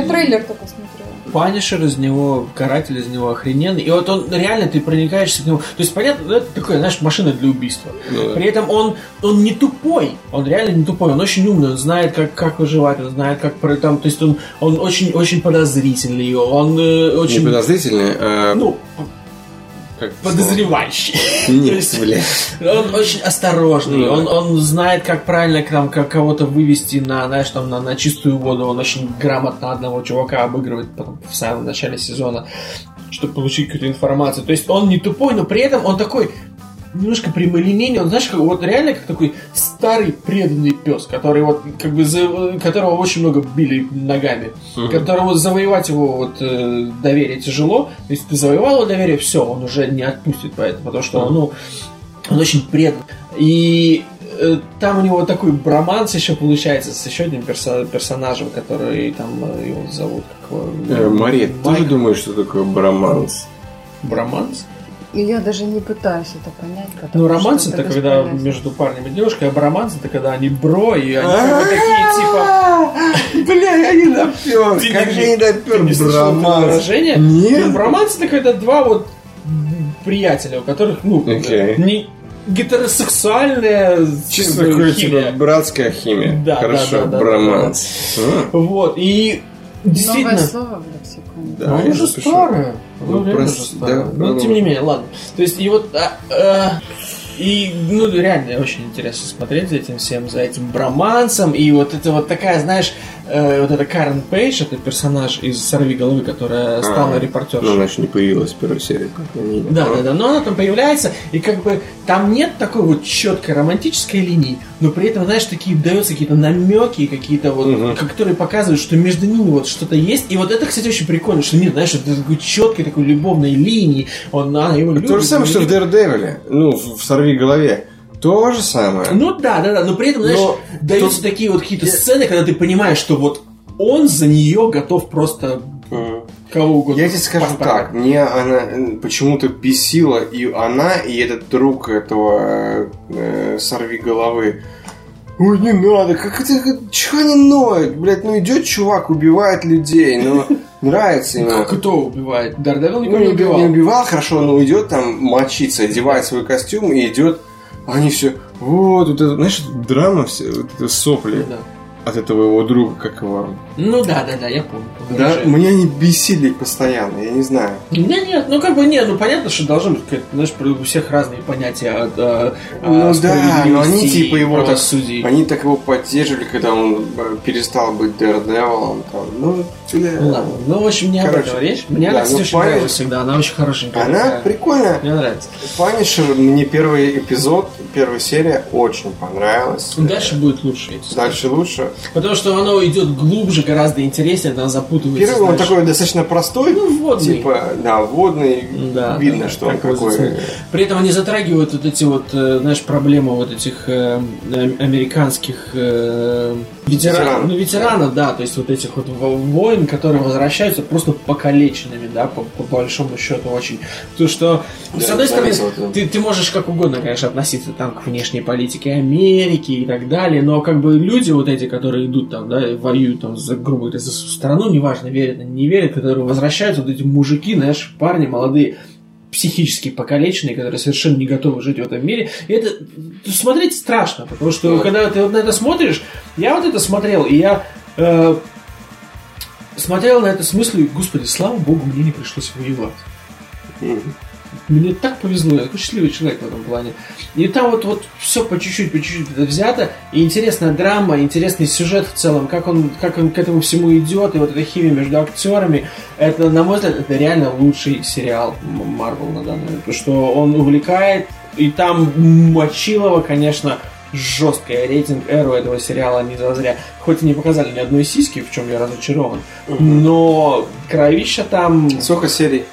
Я трейлер только смотрела. Панишер из него, каратель из него охрененный. И вот он реально, ты проникаешься к нему. То есть, понятно, это такое, знаешь, машина для убийства. Ну, да. При этом он, он не тупой. Он реально не тупой. Он очень умный. Он знает, как, как выживать. Он знает, как про- там. То есть он, он очень, очень подозрительный. Он э, не очень. подозрительный, а Ну, как подозревающий. Нет, есть-. Он очень осторожный, Ну, он, он знает, как правильно там, как кого-то вывести на, знаешь, там, на, на чистую воду. Он очень грамотно одного чувака обыгрывает потом в самом начале сезона, чтобы получить какую-то информацию. То есть он не тупой, но при этом он такой немножко прямолинейный, он, знаешь, как, вот реально как такой старый преданный пес, который вот, как бы, за- которого очень много били ногами, которому завоевать его вот э, доверие тяжело, если ты завоевал его доверие, все, он уже не отпустит поэтому, потому что он, ну, он очень предан. И э, там у него такой броманс еще получается с еще одним персо- персонажем, который там э, его зовут как его? Э, Мария, ты тоже думаешь, что такое броманс? Броманс? И я даже не пытаюсь это понять. Ну, романс это когда между парнем и девушкой, а броманс это когда они бро, и они такие типа... Бля, я не допер. Как же я не Ты не допер слышал выражения? Нет. Ну, броманс это когда два вот приятеля, у которых, ну, не гетеросексуальная Чисто как бы, такое, химия. типа, братская химия. Да, Хорошо, да, да, да, броманс. А, Вот, и действительно... Новое слово в лексиконе. Да, Ну, я оно же запишу. Ну, Ну, старое. да, Но ну. тем не менее, ладно. То есть, и вот... а, а, и, ну, реально очень интересно смотреть за этим всем, за этим бромансом. И вот это вот такая, знаешь, э, вот эта Карен Пейдж, это персонаж из «Сорви головы», которая стала А, репортершей. Ну, она еще не появилась в первой серии. Да, да, да, но она там появляется, и как бы там нет такой вот четкой романтической линии, но при этом, знаешь, такие даются какие-то намеки, какие-то вот, Мгм. которые показывают, что между ними вот что-то есть. И вот это, кстати, очень прикольно, что нет, знаешь, это такой четкой такой любовной линии. Он, она его любит. То же самое, что в. Daredevil. Ну, в «Сорви голове». То же самое. Ну да, да, да, но при этом, знаешь, Но даются такие вот какие-то сцены, когда ты понимаешь, что вот он за нее готов просто кого угодно. Я тебе скажу Паспорта. так, мне она почему-то бесила и она, и этот друг этого э, сорви головы. Ой, не надо, как это, чего не ноет? Блять, ну идет чувак, убивает людей, ну [laughs] нравится ему. Кто убивает? Дардевил Ну, никого не, не убивал. не убивал, хорошо, но идет там мочиться, одевает свой костюм и идет. Они все, вот, вот это, знаешь, драма, все, вот это сопли Да. От этого его друга, как его. Ну да, да, да, я помню. Да, Выражение. мне они бесили постоянно, я не знаю. Нет, нет, ну как бы нет, ну понятно, что должно быть, знаешь, у всех разные понятия от э, Ну э, да, но они справедливости типа его так, правосудия. они так его поддерживали, когда он э, перестал быть Daredevil'ом, там, ну, бля. Ну ладно, ну в общем, не об Короче, этом речь. Мне да, кстати, ну, очень Паниш- нравилась всегда, она очень хорошенькая. Она такая. прикольная. Мне нравится. Панишер, мне первый эпизод, первая серия очень понравилась. Дальше будет лучше. Дальше лучше. Потому что оно идет глубже, гораздо интереснее, она запутывается. Первый он такой достаточно простой, Ну, водный. типа, да, водный, Да, видно, да, что он какой. зацепил. При этом они затрагивают вот эти вот, э, знаешь, проблемы вот этих э, э, американских э, ветеранов. Ветеранов. Ну, ветеранов, да, то есть вот этих вот во- войн, которые возвращаются просто покалеченными, да, по, по большому счету очень. То, что, с Да, одной стороны, заметил ты, ты можешь как угодно, конечно, относиться там к внешней политике Америки и так далее, но как бы люди вот эти, которые идут там, да, воюют там за, грубо говоря, за страну, неважно, верят они, не верят, которые возвращаются, вот эти мужики, знаешь, парни молодые, психически покалеченные, которые совершенно не готовы жить в этом мире. И это смотреть страшно, потому что Да. когда ты вот на это смотришь, я вот это смотрел, и я э, смотрел на это с мыслью, господи, слава богу, мне не пришлось воевать. Мне так повезло, я такой счастливый человек в этом плане. И там вот, вот все по чуть-чуть, по чуть-чуть это взято. И интересная драма, интересный сюжет в целом, как он, как он к этому всему идет, и вот эта химия между актерами. Это, на мой взгляд, это реально лучший сериал Марвел на данный момент. Потому что он увлекает, и там Мочилова, конечно, жесткая рейтинг эру этого сериала не зазря. Хоть и не показали ни одной сиськи, в чем я разочарован. Но кровища там... Сколько серий?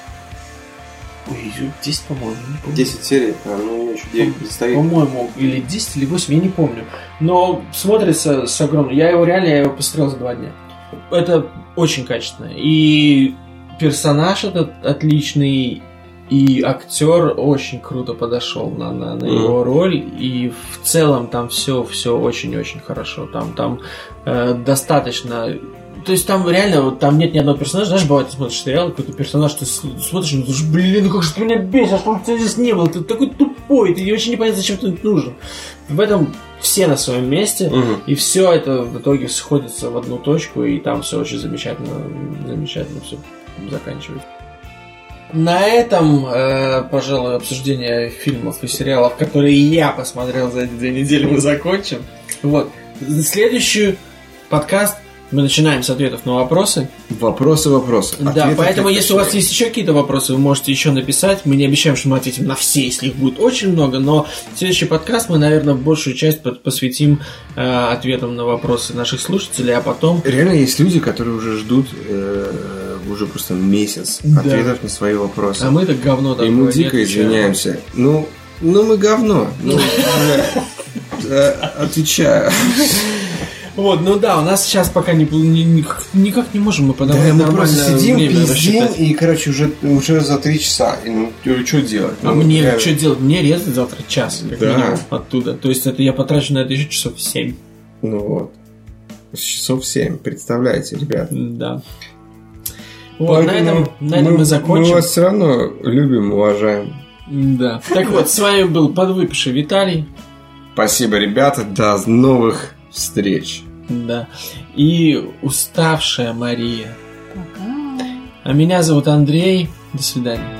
Ой, 10, по-моему, не помню. 10 серий, а, ну еще 9 предстоит. По-моему, или 10, или 8, я не помню. Но смотрится с огромным. Я его реально, я его посмотрел за два дня. Это очень качественно. И персонаж этот отличный, и актер очень круто подошел на, на, на Мгм. его роль. И в целом там все, все очень-очень хорошо. Там, там э, достаточно то есть там реально, вот там нет ни одного персонажа. Знаешь, бывает, ты смотришь сериал, какой-то персонаж, ты смотришь, ну, думаешь, блин, ну как же ты меня бесишь, что тебя здесь не было, ты такой тупой, ты вообще не понятно, зачем ты нужен. В этом все на своем месте, Мгм. и все это в итоге сходится в одну точку, и там все очень замечательно, замечательно все заканчивается. На этом, э, пожалуй, обсуждение фильмов и сериалов, которые я посмотрел за эти две недели, мы закончим. Вот. Следующий подкаст мы начинаем с ответов на вопросы. Вопросы, вопросы. да, Ответы поэтому как если у вас есть еще какие-то вопросы, вы можете еще написать. Мы не обещаем, что мы ответим на все, если их будет очень много, но следующий подкаст мы, наверное, большую часть посвятим э, ответам на вопросы наших слушателей, а потом Реально есть люди, которые уже ждут э, уже просто месяц Да. ответов на свои вопросы. а мы так говно И мы дико извиняемся. Ну, ну мы говно. Ну, [laughs] э, отвечаю. Вот, ну да, у нас сейчас пока не, ни- никак, не можем мы подавать Да, мы просто сидим, время пиздим, и, короче, уже, уже за три часа. И, ну, что делать? А Ну, мне реально. что делать? Мне резать завтра час, как Да. минимум, оттуда. То есть это я потрачу на это еще часов 7. Ну вот. Часов семь, представляете, ребят. Да. Вот, на Поэтому этом, на этом мы, закончим. Мы вас все равно любим, уважаем. Да. Так вот, с вами был подвыпивший Виталий. Спасибо, ребята. До новых встреч. Да. И уставшая Мария. Пока. А меня зовут Андрей. До свидания.